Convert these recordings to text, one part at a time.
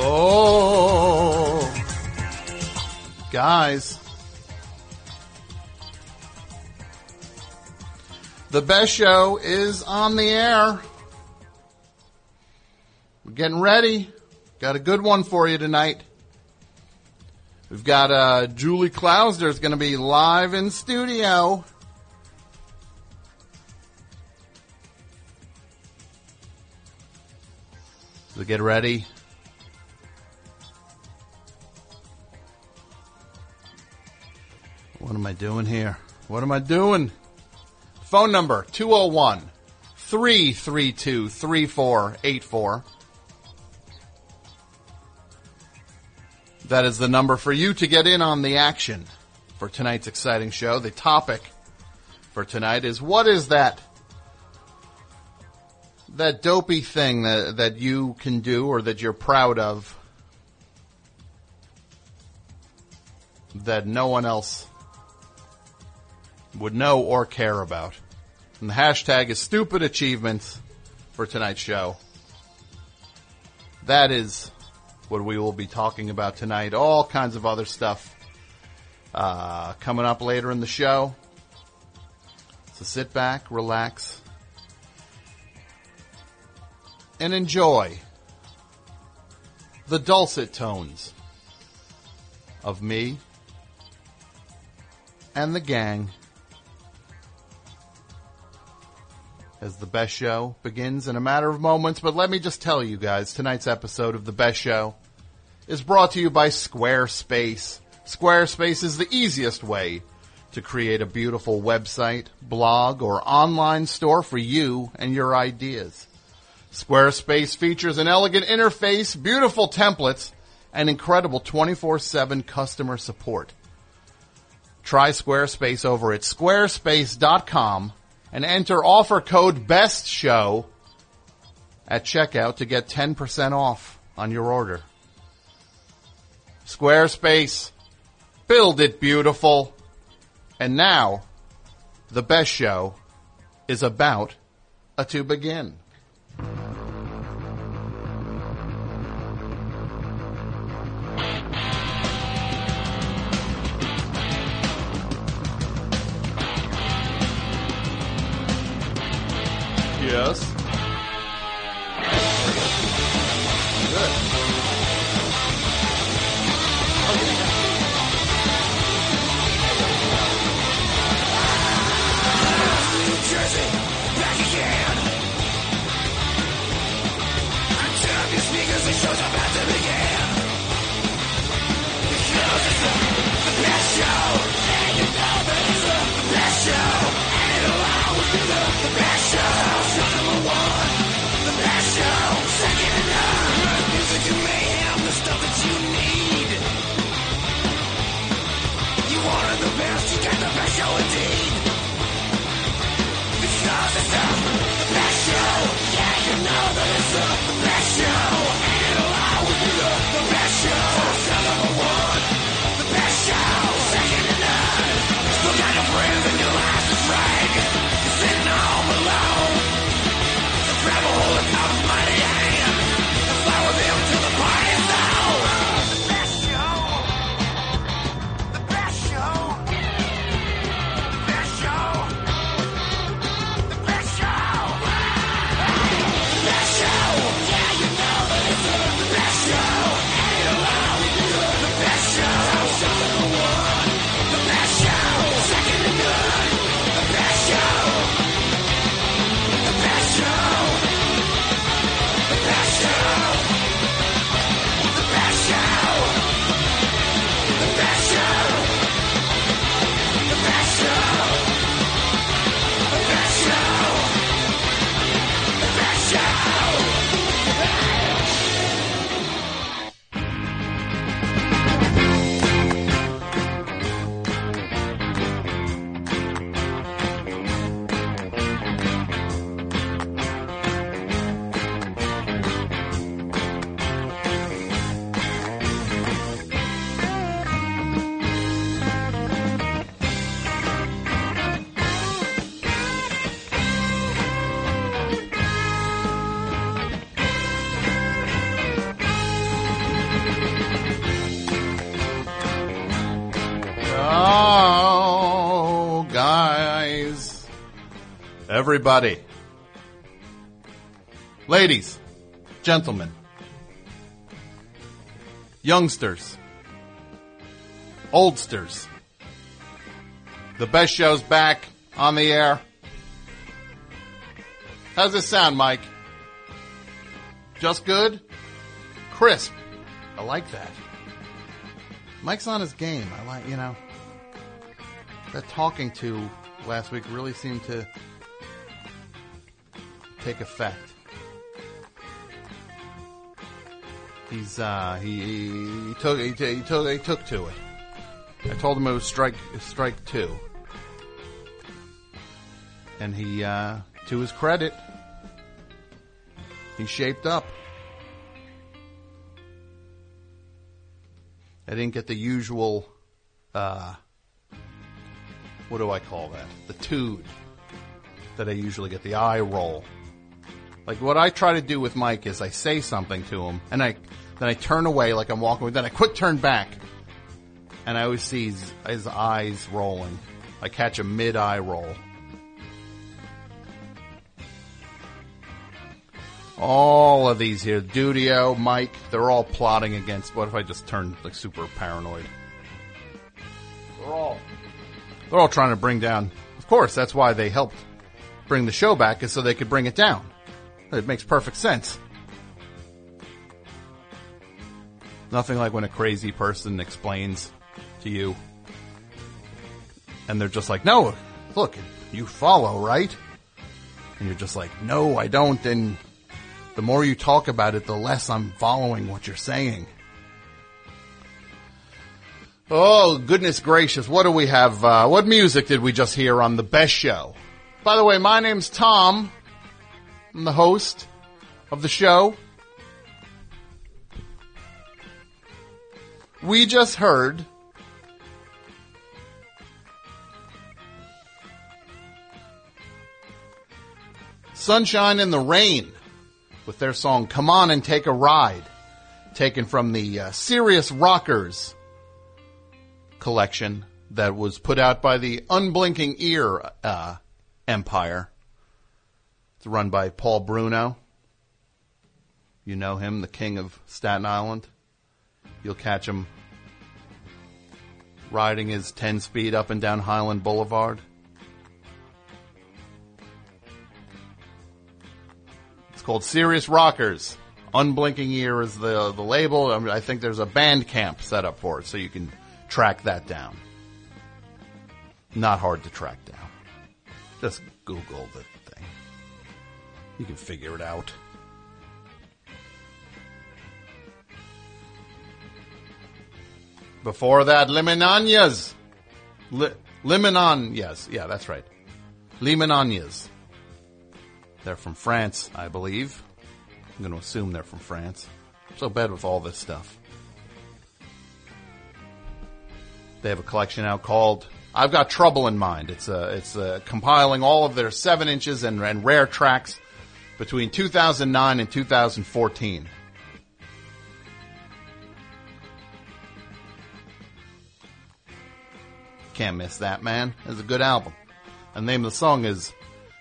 Oh, guys. The best show is on the air. We're getting ready. Got a good one for you tonight. We've got uh, Julie Klausner is going to be live in studio. So get ready. What am I doing here? What am I doing? Phone number 201 332 3484. That is the number for you to get in on the action for tonight's exciting show. The topic for tonight is what is that that dopey thing that that you can do or that you're proud of that no one else would know or care about. And the hashtag is stupid achievements for tonight's show. That is what we will be talking about tonight. All kinds of other stuff uh, coming up later in the show. So sit back, relax, and enjoy the dulcet tones of me and the gang as the best show begins in a matter of moments. But let me just tell you guys, tonight's episode of the best show is brought to you by Squarespace. Squarespace is the easiest way to create a beautiful website, blog, or online store for you and your ideas. Squarespace features an elegant interface, beautiful templates, and incredible 24-7 customer support. Try Squarespace over at squarespace.com and enter offer code BEST SHOW at checkout to get 10% off on your order. Squarespace, build it beautiful. And now, the best show is about to begin. Yes. Everybody. Ladies, gentlemen, youngsters, oldsters. The best show's back on the air. How's this sound, Mike? Just good? Crisp. I like that. Mike's on his game. I like, you know, that talking to last week really seemed to take effect. He's uh he, he, took he, he took he took to it. I told him it was strike strike two, and he uh to his credit, he shaped up. I didn't get the usual uh what do I call that? The tood that I usually get, the eye roll. Like what I try to do with Mike is I say something to him and I then I turn away like I'm walking away, then I quick turn back. And I always see his, his eyes rolling. I catch a mid eye roll. All of these here, Dudio, Mike, they're all plotting against. What if I just turn like super paranoid? They're all they're all trying to bring down. Of course, that's why they helped bring the show back, is so they could bring it down. It makes perfect sense. Nothing like when a crazy person explains to you, and they're just like, "No, look, you follow, right?" And you're just like, "No, I don't." And the more you talk about it, the less I'm following what you're saying. Oh, goodness gracious. What do we have? Uh, what music did we just hear on the best show? By the way, my name's Tom. I'm the host of the show. We just heard Sunshine in the Rain with their song Come On and Take a Ride, taken from the uh, Serious Rockers collection that was put out by the Unblinking Ear uh, Empire. It's run by Paul Bruno. You know him, the king of Staten Island. You'll catch him riding his 10 speed up and down Highland Boulevard. It's called Serious Rockers. Unblinking Ear is the the label. I, mean, I think there's a band camp set up for it, so you can track that down. Not hard to track down. Just Google the. You can figure it out. Before that, Limiñanas. Li- Limiñanas. Yeah, that's right. Limiñanas. They're from France, I believe. I'm going to assume they're from France. I'm so bad with all this stuff. They have a collection out called "I've Got Trouble in Mind." It's uh, it's uh, compiling all of their seven inches and, and rare tracks between 2009 and 2014. Can't miss that, man. It's a good album. The name of the song is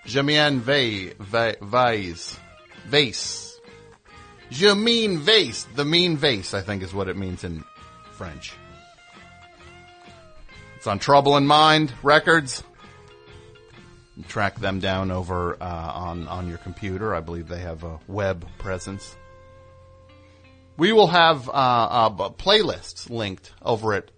Jamien Vase. Vase. Jameen Vase. The mean vase, I think is what it means in French. It's on Trouble in Mind Records. Track them down over uh, on on your computer. I believe they have a web presence. We will have uh, uh, playlists linked over at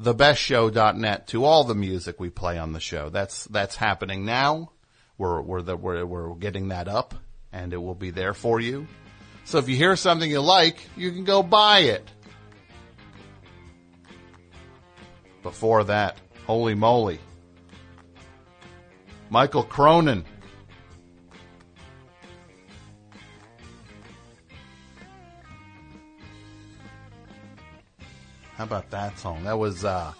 thebestshow.net to all the music we play on the show. That's that's happening now. We're we're the, we're we're getting that up, and it will be there for you. So if you hear something you like, you can go buy it. Before that, holy moly, Mikal Cronin. How about that song? That was uh,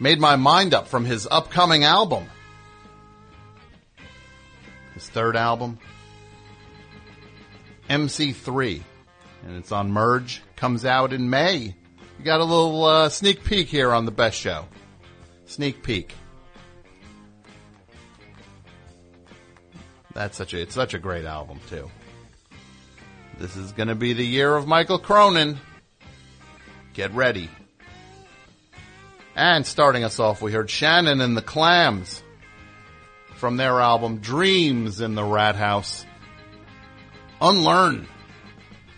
made my mind up from his upcoming album, his third album, MC3, and it's on Merge. Comes out in May. You got a little uh, sneak peek here on the best show. Sneak peek. That's such a it's such a great album too. This is going to be the year of Mikal Cronin. Get ready. And starting us off, we heard Shannon and the Clams from their album Dreams in the Rat House. Unlearn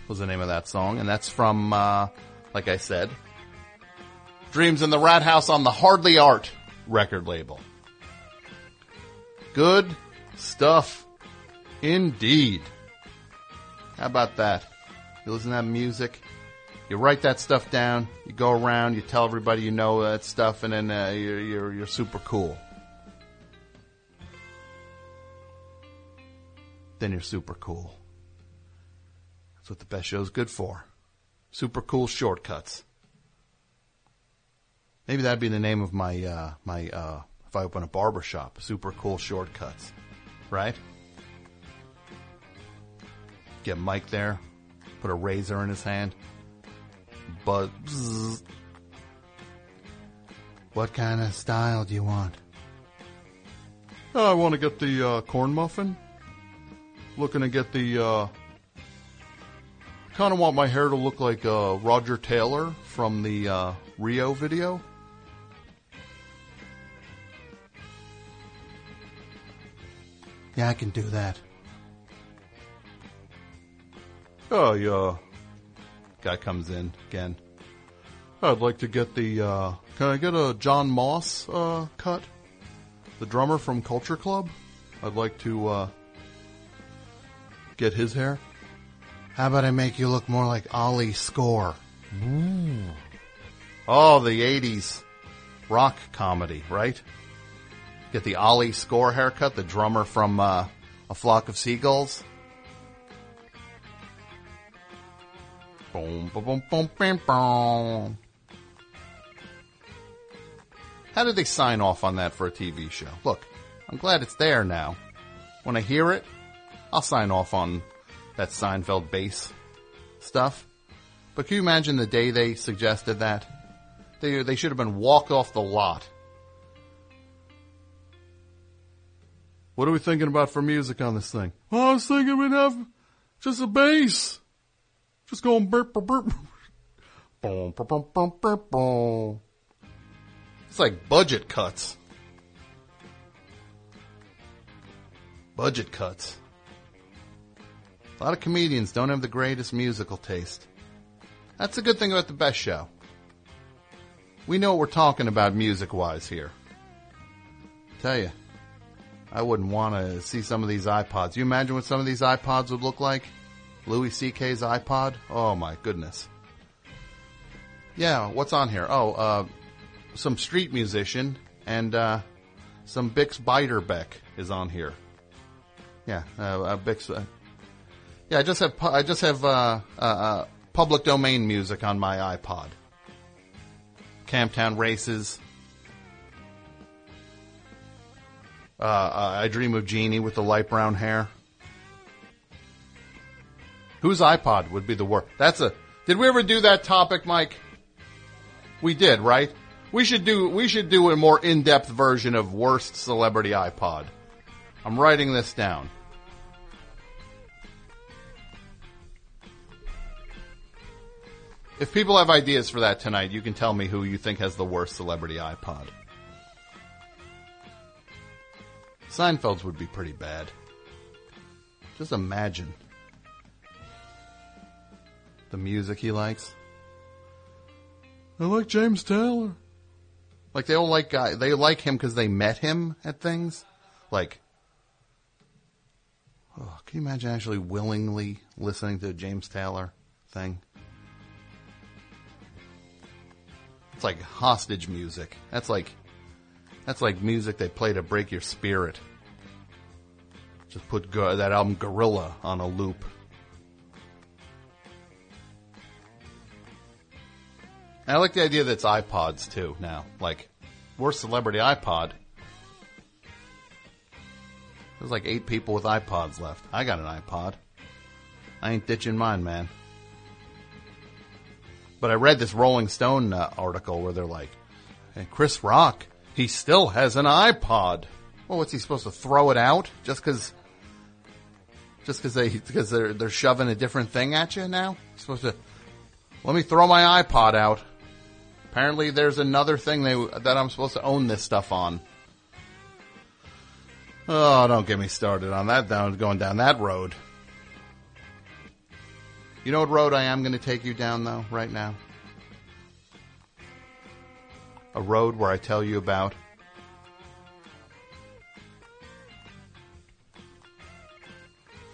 was the name of that song, and that's from, uh, like I said, Dreams in the Rat House on the Hardly Art record label. Good stuff indeed. How about that? You listen to that music, you write that stuff down, you go around, you tell everybody you know that stuff, and then uh, you're, you're, you're super cool. Then you're super cool. That's what the best show's good for. Super cool shortcuts. Maybe that'd be the name of my uh, my uh, if I open a barber shop. Super cool shortcuts, right? Get Mike there, put a razor in his hand. Buzz. What kind of style do you want? I want to get the uh, corn muffin. Looking to get the. Uh, kind of want my hair to look like uh, Roger Taylor from the uh, Rio video. Yeah, I can do that. Oh, yeah. Guy comes in again. I'd like to get the, uh, can I get a Jon Moss, uh, cut? The drummer from Culture Club? I'd like to, uh, get his hair. How about I make you look more like Ali Score? Ooh. Oh, the 80s rock comedy, right? Get the Ali Score haircut, the drummer from, uh, A Flock of Seagulls. How did they sign off on that for a TV show? Look, I'm glad it's there now. When I hear it, I'll sign off on that Seinfeld bass stuff. But can you imagine the day they suggested that? They, they should have been walked off the lot. What are we thinking about for music on this thing? Oh, I was thinking we'd have just a bass. Just going burp, burp, burp. Boom, boom, boom, boom, boom, boom. It's like budget cuts. Budget cuts. A lot of comedians don't have the greatest musical taste. That's a good thing about the best show. We know what we're talking about music wise here. Tell you, I wouldn't want to see some of these iPods. You imagine what some of these iPods would look like? Louis C.K.'s iPod? Oh my goodness. Yeah, what's on here? Oh, uh, some street musician and, uh, some Bix Beiderbecke is on here. Yeah, uh, uh Bix, uh, yeah, I just have, I just have, uh, public domain music on my iPod. Camptown races. I dream of Jeannie with the light brown hair. Whose iPod would be the worst? That's a. Did we ever do that topic, Mike? We did, right? We should do. We should do a more in-depth version of worst celebrity iPod. I'm writing this down. If people have ideas for that tonight, you can tell me who you think has the worst celebrity iPod. Seinfeld's would be pretty bad. Just imagine the music he likes. I like James Taylor. Like they all like guy, they like him because they met him at things. Like, oh, can you imagine actually willingly listening to a James Taylor thing? It's like hostage music. That's like, that's like music they play to break your spirit. Just put go- that album Gorilla on a loop. And I like the idea that it's iPods too now. Like, worst celebrity iPod. There's like eight people with iPods left. I got an iPod. I ain't ditching mine, man. But I read this Rolling Stone uh, article where they're like, hey, Chris Rock, he still has an iPod. Well, what's he supposed to throw it out just because Just because they because they're they're shoving a different thing at you now. Supposed to let me throw my iPod out. Apparently, there's another thing they that I'm supposed to own this stuff on. Oh, don't get me started on that. Down going down that road. You know what road I am going to take you down though right now? A road where I tell you about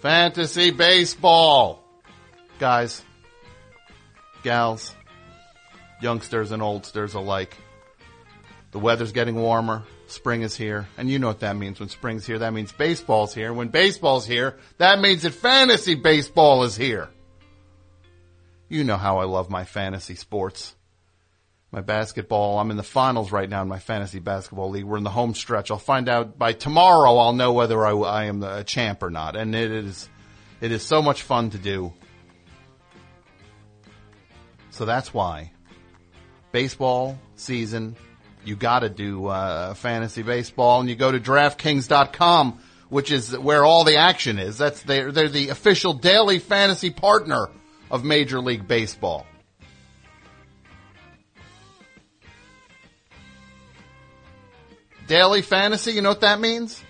fantasy baseball. Guys, gals, youngsters and oldsters alike. The weather's getting warmer. Spring is here. And you know what that means when spring's here. That means baseball's here. When baseball's here, that means that fantasy baseball is here. You know how I love my fantasy sports. My basketball, I'm in the finals right now in my fantasy basketball league. We're in the home stretch. I'll find out by tomorrow. I'll know whether I, I am a champ or not. And it is, it is so much fun to do. So that's why baseball season, you gotta do, uh, fantasy baseball and you go to DraftKings.com, which is where all the action is. That's, they're, they're the official daily fantasy partner of Major League Baseball. Daily fantasy, you know what that means?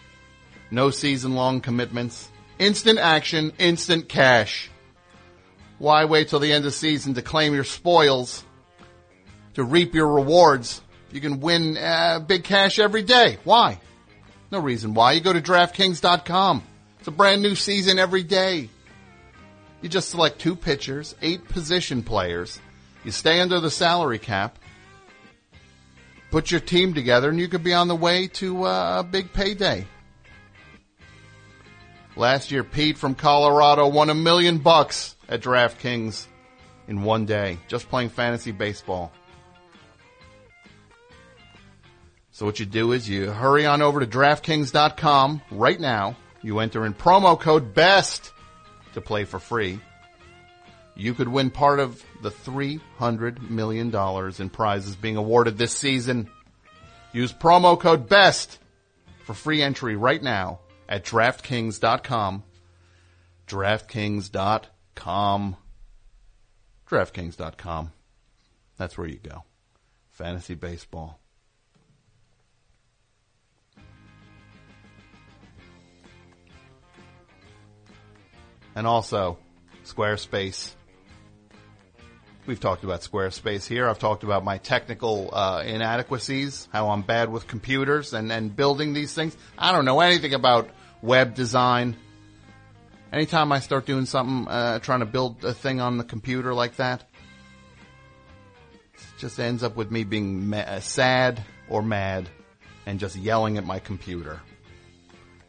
No season long commitments. Instant action, instant cash. Why wait till the end of season to claim your spoils, to reap your rewards? You can win uh, big cash every day. Why? No reason why. You go to DraftKings.com. It's a brand new season every day. You just select two pitchers, eight position players. You stay under the salary cap. Put your team together and you could be on the way to uh, a big payday. Last year, Pete from Colorado won a million bucks at DraftKings in one day, just playing fantasy baseball. So what you do is you hurry on over to DraftKings.com right now. You enter in promo code BEST to play for free. You could win part of the $300 million in prizes being awarded this season. Use promo code BEST for free entry right now at DraftKings.com. DraftKings.com. DraftKings.com. That's where you go. Fantasy baseball. And also, Squarespace. We've talked about Squarespace here. I've talked about my technical uh, inadequacies, how I'm bad with computers and, and building these things. I don't know anything about web design. Anytime I start doing something, uh, trying to build a thing on the computer like that, it just ends up with me being ma- sad or mad and just yelling at my computer.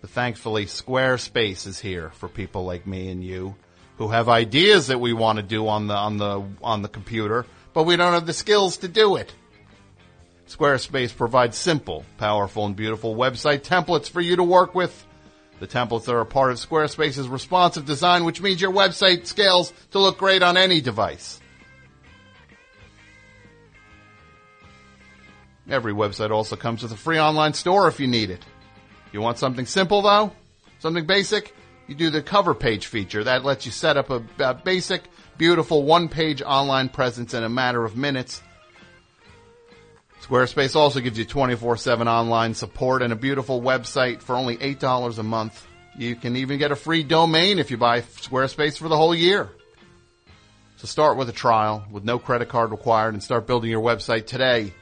Thankfully, Squarespace is here for people like me and you who have ideas that we want to do on the on the on the computer, but we don't have the skills to do it. Squarespace provides simple, powerful, and beautiful website templates for you to work with. The templates are a part of Squarespace's responsive design, which means your website scales to look great on any device. Every website also comes with a free online store if you need it. You want something simple though? Something basic? You do the cover page feature. That lets you set up a, a basic, beautiful one page online presence in a matter of minutes. Squarespace also gives you 24-7 online support and a beautiful website for only $8 a month. You can even get a free domain if you buy Squarespace for the whole year. So start with a trial with no credit card required and start building your website today.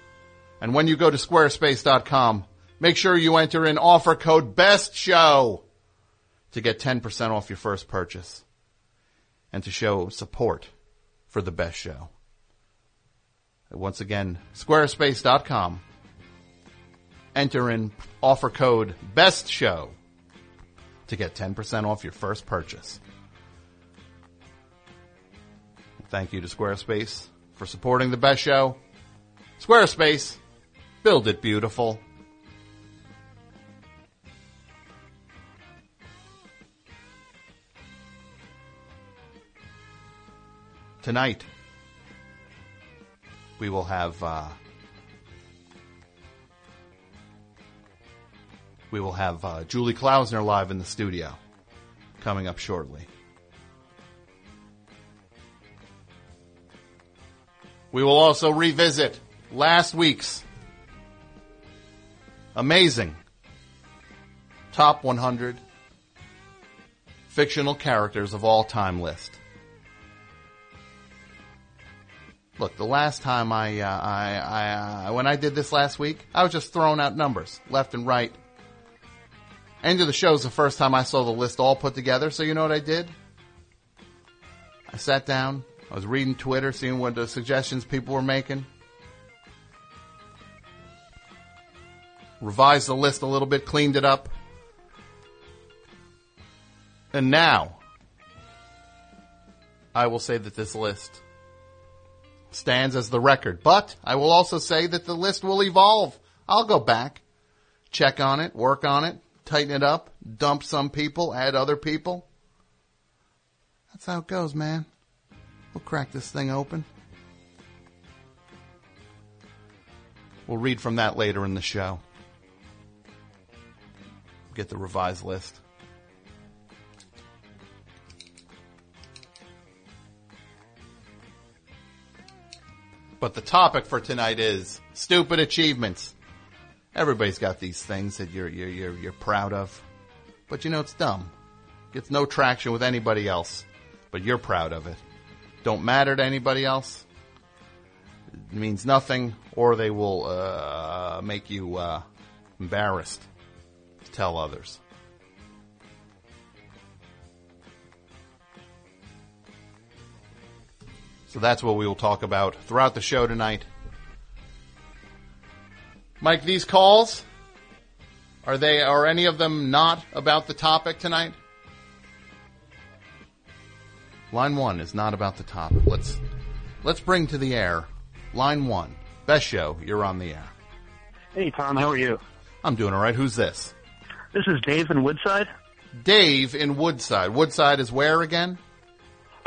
And when you go to squarespace.com, make sure you enter in offer code BEST SHOW to get 10% off your first purchase and to show support for the best show. Once again, squarespace.com. Enter in offer code BEST SHOW to get 10% off your first purchase. Thank you to Squarespace for supporting the best show. Squarespace, build it beautiful. Tonight, we will have uh, we will have uh, Julie Klausner live in the studio. coming up shortly. We will also revisit last week's amazing top 100 fictional characters of all time list. Look, the last time I, uh, I, I, uh, when I did this last week, I was just throwing out numbers left and right. End of the show is the first time I saw the list all put together. So you know what I did? I sat down. I was reading Twitter, seeing what the suggestions people were making. Revised the list a little bit, cleaned it up. And now, I will say that this list stands as the record. But I will also say that the list will evolve. I'll go back, check on it, work on it, tighten it up, dump some people, add other people. That's how it goes, man. We'll crack this thing open. We'll read from that later in the show. Get the revised list. But the topic for tonight is stupid achievements. Everybody's got these things that you're, you're, you're, you're proud of. But you know, it's dumb. Gets no traction with anybody else. But you're proud of it. Don't matter to anybody else. It means nothing, or they will uh, make you uh, embarrassed to tell others. So that's what we will talk about throughout the show tonight. Mike, these calls are they are any of them not about the topic tonight? Line 1 is not about the topic. Let's let's bring to the air line 1. Best show, you're on the air. Hey Tom, how are you? I'm doing all right. Who's this? This is Dave in Woodside. Dave in Woodside. Woodside is where again?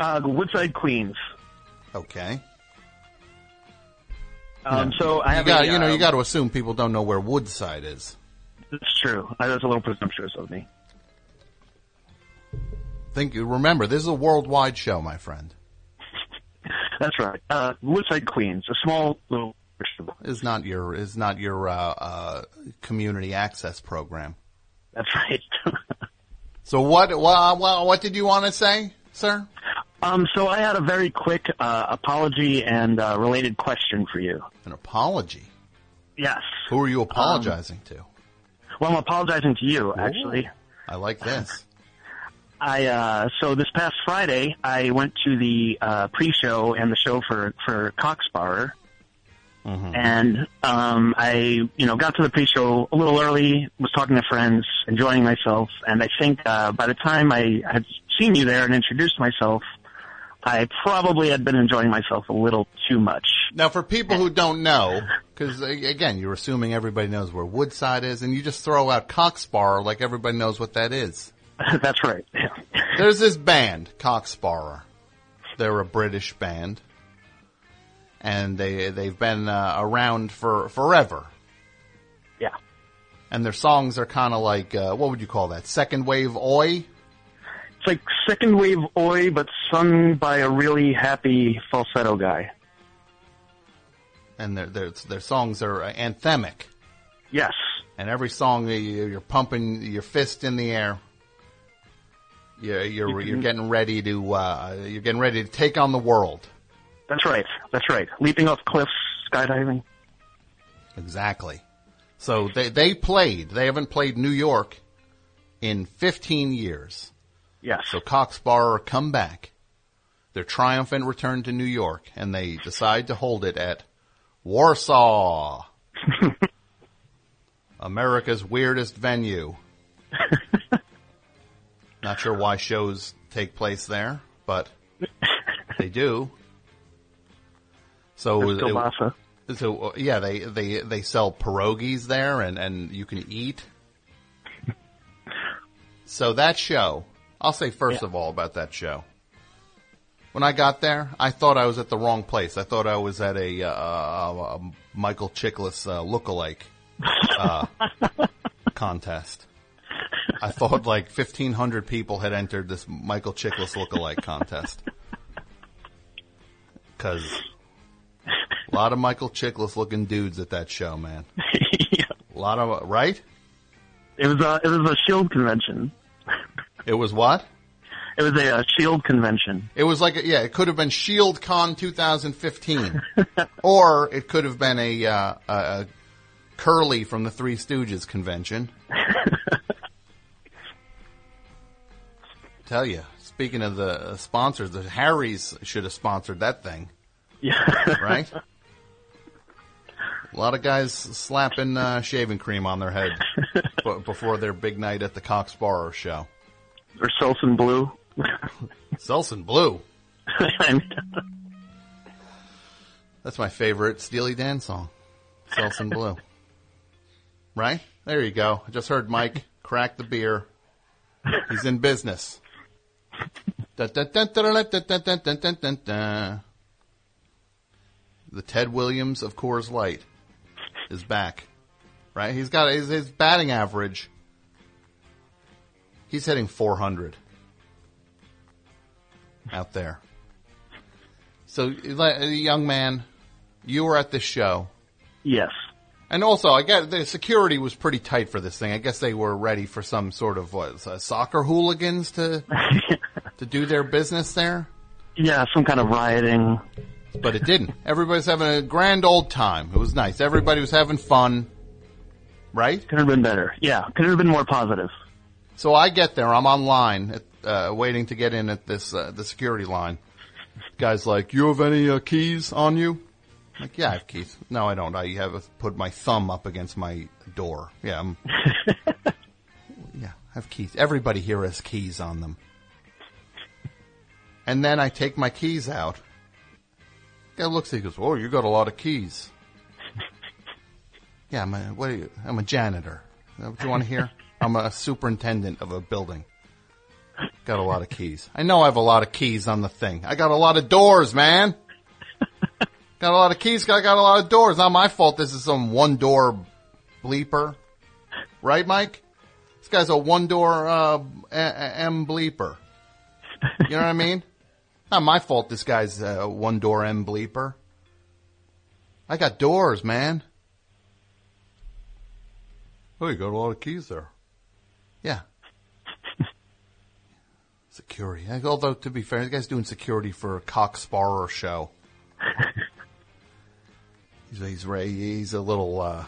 Uh, Woodside, Queens. Okay. Um, so I You have got a, you know you um, got to assume people don't know where Woodside is. It's true. Uh, That's a little presumptuous of me. Think remember this is a worldwide show, my friend. That's right. Uh, Woodside, Queens, a small little. Is not your is not your uh, uh, community access program. That's right. So what what what, what did you want to say, sir? Um, so I had a very quick uh, apology and uh, related question for you. An apology. Yes. Who are you apologizing to? Well, I'm apologizing to you, actually. I like this. I uh, so this past Friday I went to the uh, pre-show and the show for for Cock Sparrer, Mhm. and um, I you know got to the pre-show a little early, was talking to friends, enjoying myself, and I think uh, by the time I had seen you there and introduced myself, I probably had been enjoying myself a little too much. Now, for people who don't know, because again, you're assuming everybody knows where Woodside is, and you just throw out Cock Sparrer like everybody knows what that is. That's right. There's this band, Cock Sparrer. They're a British band, and they they've been uh, around for forever. yeah. And their songs are kind of like uh, what would you call that? Second wave oi. It's like second wave oi, but sung by a really happy falsetto guy. And their their their songs are uh, anthemic. Yes. And every song you- you're pumping your fist in the air. You're you're, you're getting ready to uh, you're getting ready to take on the world. That's right. That's right. Leaping off cliffs, skydiving. Exactly. So they they played. They haven't played New York in 15 years. Yes. So Cock Sparrer come back. Their triumphant return to New York, and they decide to hold it at Warsaw, America's weirdest venue. Not sure why shows take place there, but they do. So it- so uh, yeah, they they they sell pierogies there, and and you can eat. So that show, I'll say first Yeah. of all about that show. When I got there, I thought I was at the wrong place. I thought I was at a, uh, a Michael Chiklis uh, lookalike uh, contest. I thought like 1,500 people had entered this Michael Chiklis look-alike contest. Cause a lot of Michael Chiklis looking dudes at that show, man. yeah. A lot of, right? It was a it was a Shield convention. It was what? It was a, Shield convention. It was like, a, yeah, it could have been Shield Con 2015. or it could have been a, uh, a, a Curly from the Three Stooges convention. Tell you, speaking of the uh, sponsors, the Harrys should have sponsored that thing, Yeah. right? A lot of guys slapping uh, shaving cream on their head b- before their big night at the Cock Sparrer show or Selsun Blue. Selsun Blue. That's my favorite Steely Dan song, Selsun Blue. Right there, you go. I just heard Mike crack the beer. He's in business. The Ted Williams of Coors Light is back, right? He's got his, his batting average He's hitting 400 out there. So, young man, you were at this show. yes. And also, I guess the security was pretty tight for this thing. I guess they were ready for some sort of what uh, soccer hooligans to to do their business there, yeah, some kind of rioting. but it didn't. Everybody's having a grand old time. It was nice. Everybody was having fun, right? Could have been better. Yeah, could have been more positive. So I get there. I'm online, uh, waiting to get in at this uh, the security line. Guy's like, "You have any uh, keys on you?" I'm like, yeah, I have keys. No, I don't. I have put my thumb up against my door. Yeah, I'm, yeah, I have keys. Everybody here has keys on them. And then I take my keys out. Guy looks he goes, "Oh, you got a lot of keys." Yeah, I'm a, what are you? I'm a janitor. What you want to hear? I'm a superintendent of a building. Got a lot of keys. I know I have a lot of keys on the thing. I got a lot of doors, man. Got a lot of keys. I got a lot of doors. Not my fault. This is some one door bleeper, right, Mike? This guy's a one door uh, M bleeper. You know what I mean? Not my fault. This guy's a one door M bleeper. I got doors, man. Oh, you got a lot of keys there. Yeah. Security. Although, to be fair, the guy's doing security for a Cock Sparrer show. he's, he's, he's a little, uh,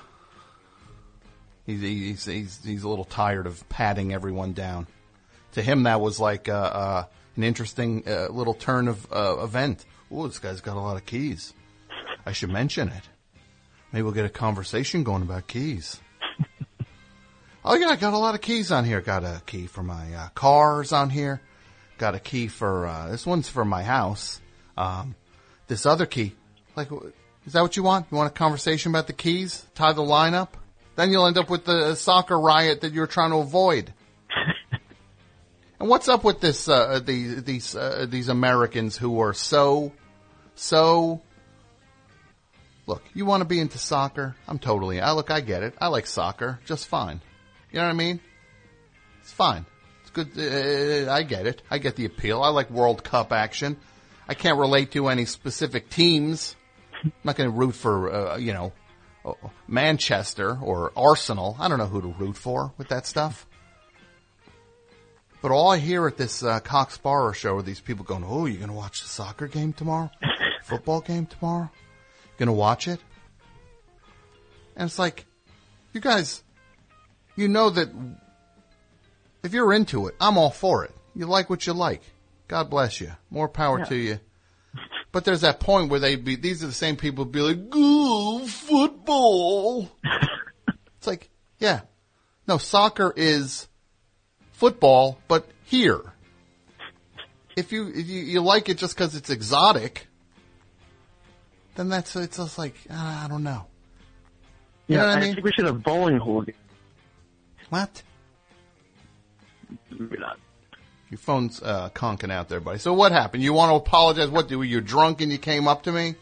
he's, he's, he's, he's a little tired of patting everyone down. To him, that was like, uh, uh, an interesting, uh, little turn of, uh, event. Oh, this guy's got a lot of keys. I should mention it. Maybe we'll get a conversation going about keys. Oh yeah, I got a lot of keys on here. Got a key for my uh, cars on here. Got a key for uh, this one's for my house. Um, this other key, like, is that what you want? You want a conversation about the keys? Tie the line up? Then you'll end up with the soccer riot that you're trying to avoid. and what's up with this? Uh, these these uh, these Americans who are so so. Look, you want to be into soccer? I'm totally. I look, I get it. I like soccer just fine. You know what I mean? It's fine. It's good. Uh, I get it. I get the appeal. I like World Cup action. I can't relate to any specific teams. I'm not going to root for, uh, you know, uh, Manchester or Arsenal. I don't know who to root for with that stuff. But all I hear at this uh, Cock Sparrer show are these people going, "Oh, you're going to watch the soccer game tomorrow? Football game tomorrow? Going to watch it?" And it's like, you guys, you know that if you're into it, I'm all for it. You like what you like. God bless you. More power Yeah. to you. But there's that point where they be, these are the same people be like, "Ooh, football. it's like, yeah. No, soccer is football, but here. If you, if you, you like it just cause it's exotic, then that's, it's just like, ah, I don't know. You yeah, know I I mean? think we should have bowling hooligans. What? Maybe not. Your phone's uh, conking out there, buddy. So what happened? You want to apologize? What? Do you were you drunk and you came up to me?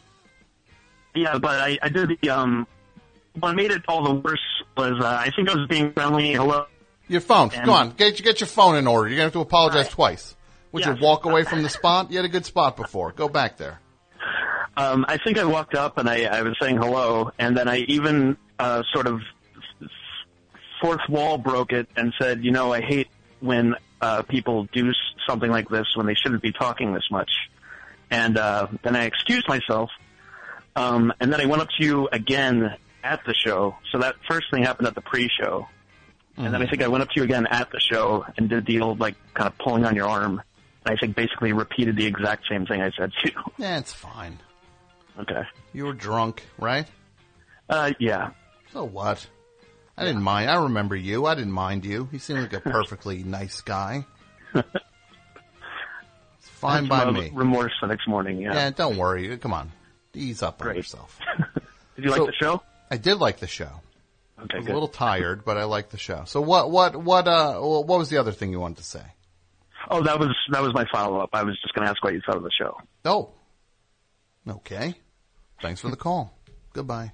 Yeah, but I, I did the um. What made it all the worse was uh, I think I was being friendly. Hello, Your phone. And- Go on, get get your phone in order. You're gonna have to apologize Right. twice. Would Yes. you walk away from the spot? You had a good spot before. Go back there. Um, I think I walked up and I, I was saying hello, and then I even uh, sort of fourth wall broke it and said, you know, I hate when uh, people do something like this when they shouldn't be talking this much. And uh, then I excused myself, um, and then I went up to you again at the show. So that first thing happened at the pre-show, and then I think I went up to you again at the show and did the old like kind of pulling on your arm. And I think basically repeated the exact same thing I said to you. Yeah, it's fine. Okay. You were drunk, right? Uh, yeah. So what? I didn't mind. I remember you. I didn't mind you. He seemed like a perfectly nice guy. It's fine Had by me. Remorse the next morning. Yeah. Yeah, don't worry. Come on. Ease up on Great. yourself. Did you like the show? I did like the show. Okay, I was good. a little tired, but I liked the show. So what, what, what, uh, what was the other thing you wanted to say? Oh, that was that was my follow up. I was just going to ask what you thought of the show. Oh. Okay. Thanks for the call. Goodbye.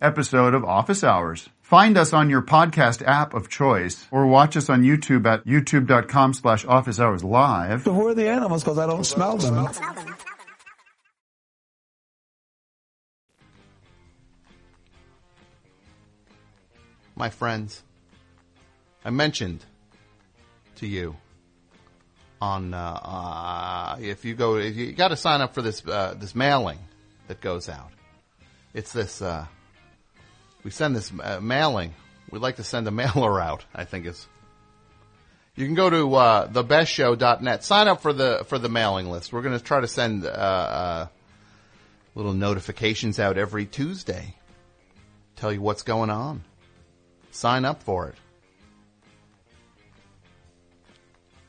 episode of Office Hours. Find us on your podcast app of choice or watch us on YouTube at youtube.com slash office hours live. Who are the animals? Because I don't smell them. My friends, I mentioned to you on, uh, uh, if you go, if you got to sign up for this, uh, this mailing that goes out. It's this, uh, we send this uh, mailing. We'd like to send a mailer out, I think is. You can go to, uh, thebestshow.net. Sign up for the, for the mailing list. We're going to try to send, uh, uh, little notifications out every Tuesday. Tell you what's going on. Sign up for it.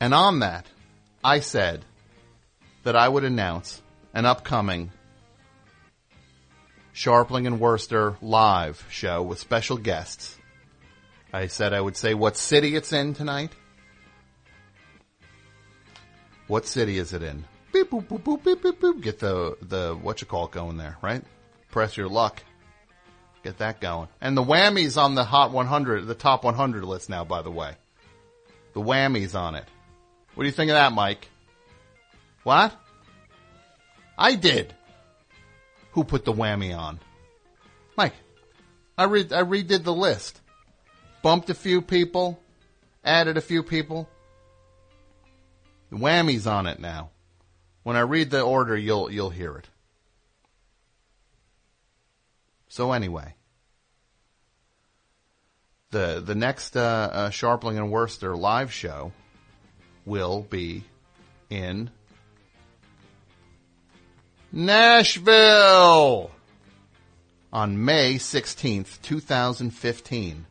And on that, I said that I would announce an upcoming Sharpling and Worcester live show with special guests. I said I would say what city it's in tonight. What city is it in? Beep boop boop boop beep beep boop. Get the the what you call it going there, right? Press your luck. Get that going. And the whammies on the Hot 100, the top 100 list now, by the way. The whammies on it. What do you think of that, Mike? What? I did. Who put the whammy on? Mike. I read, I redid the list. Bumped a few people. Added a few people. The whammy's on it now. When I read the order, you'll, you'll hear it. So anyway, the the next uh, uh, Sharpling and Worcester live show will be in Nashville on May 16th, 2015.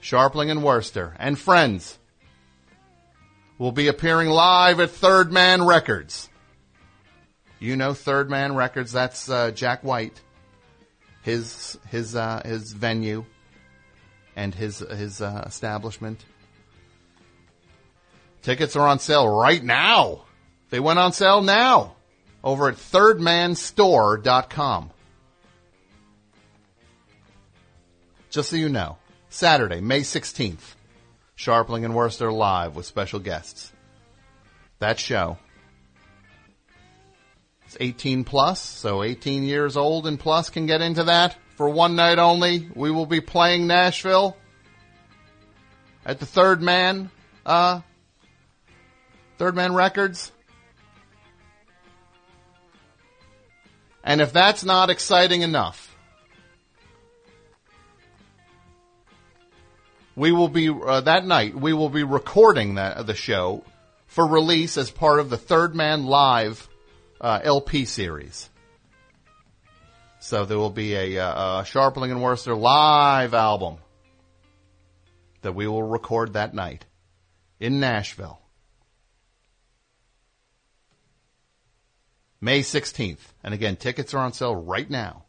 Sharpling and Worcester and friends will be appearing live at Third Man Records. You know Third Man Records, that's uh, Jack White his his uh, his venue and his his uh, establishment. Tickets are on sale right now. They went on sale now over at thirdmanstore.com. Just so you know, Saturday, May 16th, Sharpling and Worcester live with special guests. That show it's 18 plus, so 18 years old and plus can get into that for one night only. We will be playing Nashville at the Third Man, uh, Third Man Records. And if that's not exciting enough, we will be, uh, that night, we will be recording that, the show for release as part of the Third Man Live uh, LP series. So there will be a, uh, a Sharpling and Worcester live album that we will record that night in Nashville. May 16th. And again, tickets are on sale right now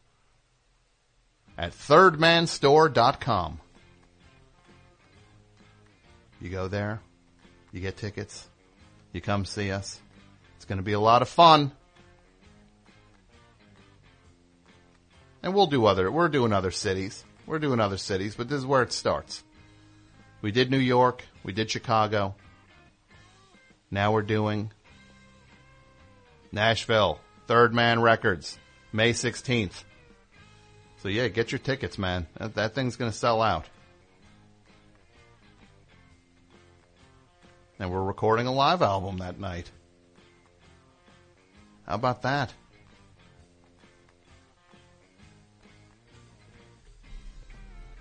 at thirdmanstore.com. You go there, you get tickets, you come see us. It's going to be a lot of fun. And we'll do other, we're doing other cities. We're doing other cities, but this is where it starts. We did New York, we did Chicago. Now we're doing Nashville, Third Man Records, May 16th. So yeah, get your tickets, man. That, that thing's gonna sell out. And we're recording a live album that night. How about that?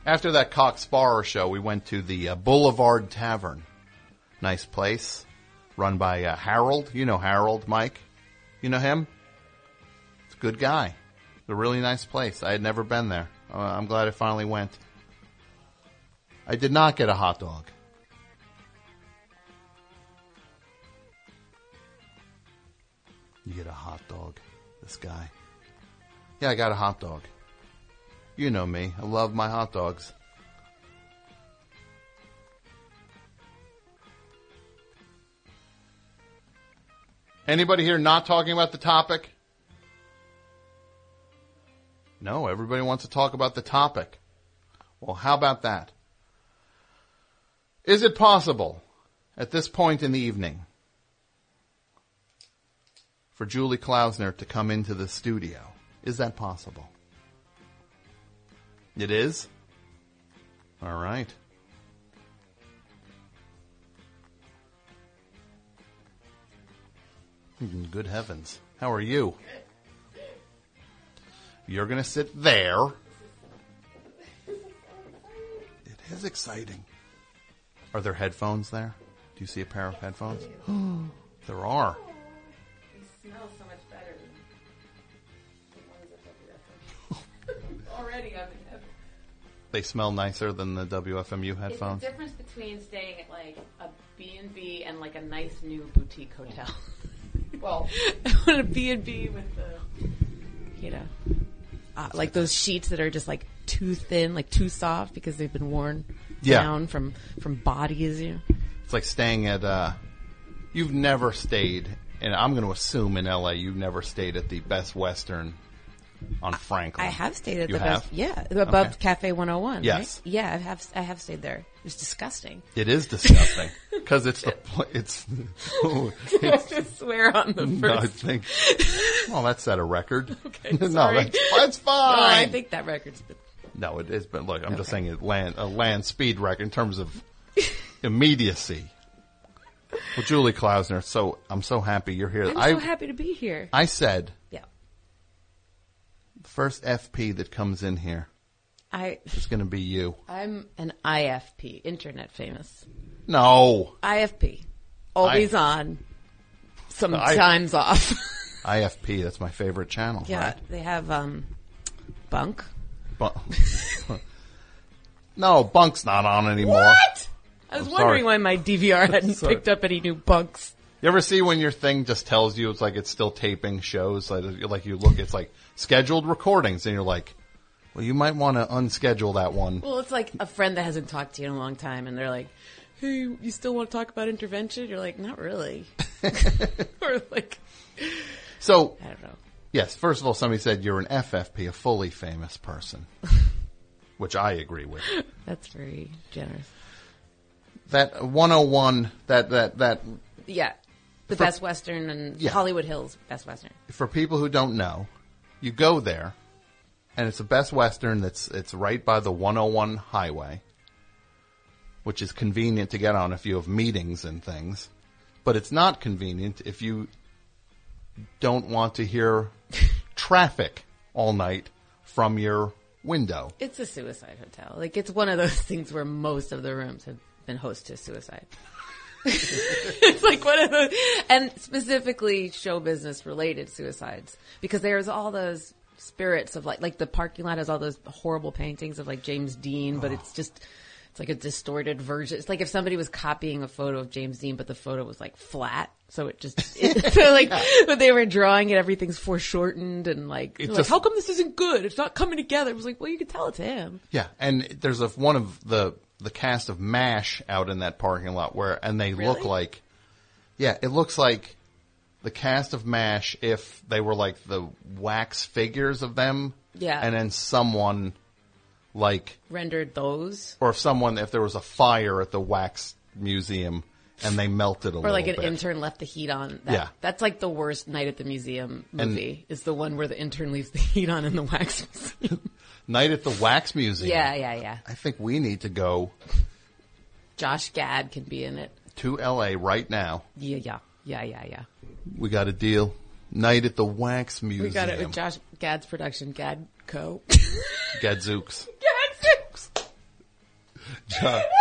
After that Cock Sparrer show, we went to the uh, Boulevard Tavern. Nice place, run by uh, Harold. You know Harold, Mike. You know him? It's a good guy. It's a really nice place. I had never been there. Uh, I'm glad I finally went. I did not get a hot dog. You get a hot dog. This guy. Yeah, I got a hot dog. You know me. I love my hot dogs. Anybody here not talking about the topic? No, everybody wants to talk about the topic. Well, how about that? Is it possible at this point in the evening for Julie Klausner to come into the studio? Is that possible? It is? All right. Mm-hmm. Good heavens. How are you? You're going to sit there. It is exciting. Are there headphones there? Do you see a pair of headphones? there are. They smell so much better than the ones at WFM. Already I'm in heaven. They smell nicer than the WFMU It's the headphones. difference between staying at like a B&B and like a nice new boutique hotel. Well, I want a B&B with the, you know, uh, like those sheets that are just like too thin, like too soft because they've been worn Yeah. down from, from bodies, you know. It's like staying at, uh, you've never stayed, and I'm going to assume in LA you've never stayed at the Best Western on Franklin. I have stayed at You the have? best, yeah, above Okay. Cafe 101. Yes. right? Yeah, I have, I have stayed there. It was disgusting. It is disgusting because it's the pl- it's I just swear on the no, I first. think. Well, that set a record. Okay, no, that's, that's fine. Oh, I think that record's been no, it has been. look, I'm just saying it land a land speed record in terms of immediacy. Well, Julie Klausner, so I'm so happy you're here. I'm I so happy to be here. I said Yeah. the first FP that comes in here I is going to be you. I'm an IFP, internet famous. No, IFP. Always on, sometimes off. IFP. That's my favorite channel. yeah. right? They have um bunk. Bu- no, Bunk's not on anymore. What? I was I'm wondering sorry. why my DVR hadn't picked up any new bunks. You ever see when your thing just tells you it's like it's still taping shows? Like, like you look, it's like scheduled recordings, and you're like, well, you might want to unschedule that one. Well, it's like a friend that hasn't talked to you in a long time, and they're like, "Hey, you still want to talk about intervention?" You're like, "Not really," or like, So, I don't know. yes, first of all, somebody said you're an FFP, a fully famous person, which I agree with. That's very generous. That 101, that that that Yeah, the For- Best Western and Yeah. Hollywood Hills Best Western. for people who don't know, you go there, and it's the best Western that's it's right by the 101 highway, which is convenient to get on if you have meetings and things, but it's not convenient if you don't want to hear traffic all night from your window. It's a suicide hotel. Like it's one of those things where most of the rooms have been host to suicide. it's like one of those, and specifically show business related suicides because there's all those spirits of like, like the parking lot has all those horrible paintings of like James Dean, but it's just, It's like a distorted version. It's like if somebody was copying a photo of James Dean, but the photo was like flat. So it just, it, so like when they were drawing it, everything's foreshortened and like, like, how come this isn't good? It's not coming together. It was like, well, you could tell it's him. Yeah, and there's a one of the the cast of Mash out in that parking lot where, and they look like, yeah, it looks like the cast of Mash if they were like the wax figures of them. Yeah. and then someone like, Rendered those. or if someone if there was a fire at the wax museum and they melted a little bit. Or little like an bit. intern left the heat on. That, Yeah. That's like the worst night at the museum And- movie. is the one where the intern leaves the heat on in the wax museum. Night at the wax museum. yeah, yeah, yeah. I think we need to go Josh Gad can be in it. to L.A. right now. Yeah, yeah, yeah, yeah, yeah. We got a deal. Night at the wax museum. We got it with Josh Gad's production, Gad Co. Gadzooks. Gadzooks. John.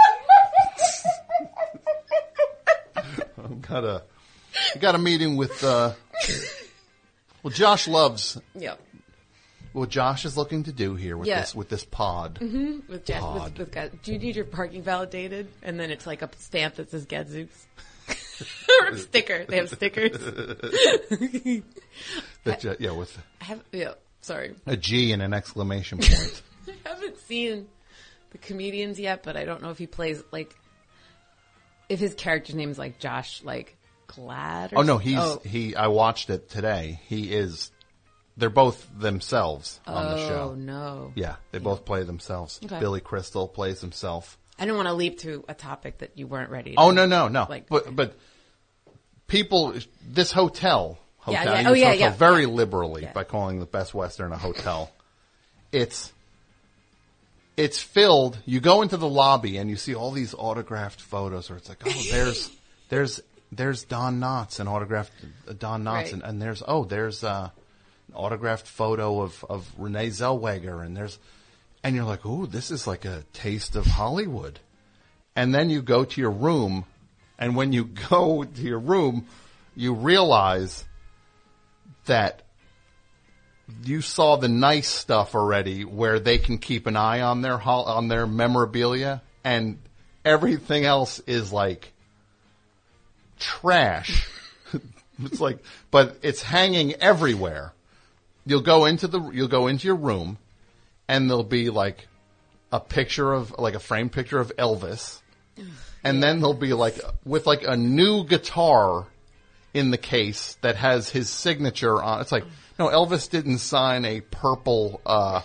I've got a, I got a meeting with, uh, well, Josh loves Yep. what Josh is looking to do here with Yeah. this, with this pod. With, Jad, Pod. with, with Gad. Do you need your parking validated? And then it's like a stamp that says Gadzooks. or a sticker. They have stickers. That, uh, yeah, with I have, yeah, sorry. a G and an exclamation point. I haven't seen the comedians yet, but I don't know if he plays like if his character's name is like Josh, like Glad. Or oh no, he's, oh, he, I watched it today. He is, they're both themselves on the show. oh no. Yeah, they both play themselves. Okay. Billy Crystal plays himself. I didn't want to leap to a topic that you weren't ready. to Oh no, no, no. Like, but but people, this hotel, hotel, yeah. I Oh, yeah, hotel yeah. very liberally Yeah. by calling the Best Western a hotel. It's it's filled. You go into the lobby and you see all these autographed photos, where it's like, oh, there's there's there's Don Knotts, and autographed uh, Don Knotts, Right. and, and there's oh, there's uh, an autographed photo of of Renee Zellweger, and there's and you're like, oh, this is like a taste of Hollywood. And then you go to your room, and when you go to your room, you realize that you saw the nice stuff already, where they can keep an eye on their hol- on their memorabilia, and everything else is like trash. it's like, but it's hanging everywhere. You'll go into the you'll go into your room, and there'll be like a picture of like a framed picture of Elvis, and then there'll be like with like a new guitar in the case that has his signature on. It's like no, Elvis didn't sign a purple uh,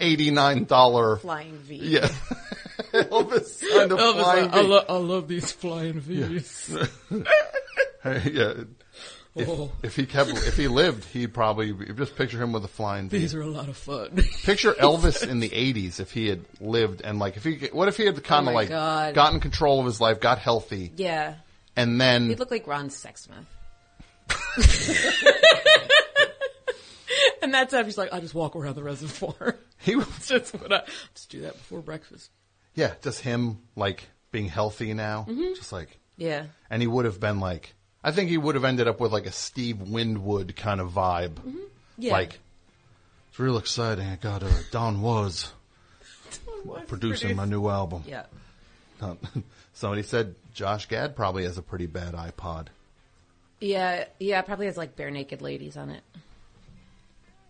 eighty nine dollar. Flying V. Yeah, Elvis signed a Elvis, flying I, I, V. lo- I love these flying V's. yeah. If, Oh. if he kept, if he lived, he'd probably just picture him with a flying V. These are a lot of fun. Picture Elvis in the '80s if he had lived and like if he, what if he had kind Oh of my like God. gotten control of his life, got healthy, yeah. and then He'd look like Ron Sexsmith. and that's how he's like, I just walk around the reservoir. he, was- It's just what I just do that before breakfast. yeah, just him like being healthy now, Mm-hmm. just like, Yeah. and he would have been like, I think he would have ended up with like a Steve Winwood kind of vibe, Mm-hmm. Yeah. like it's real exciting. I got uh, Don Was producing my new album. Yeah. Somebody said Josh Gad probably has a pretty bad iPod. Yeah, yeah, probably has like Barenaked Ladies on it.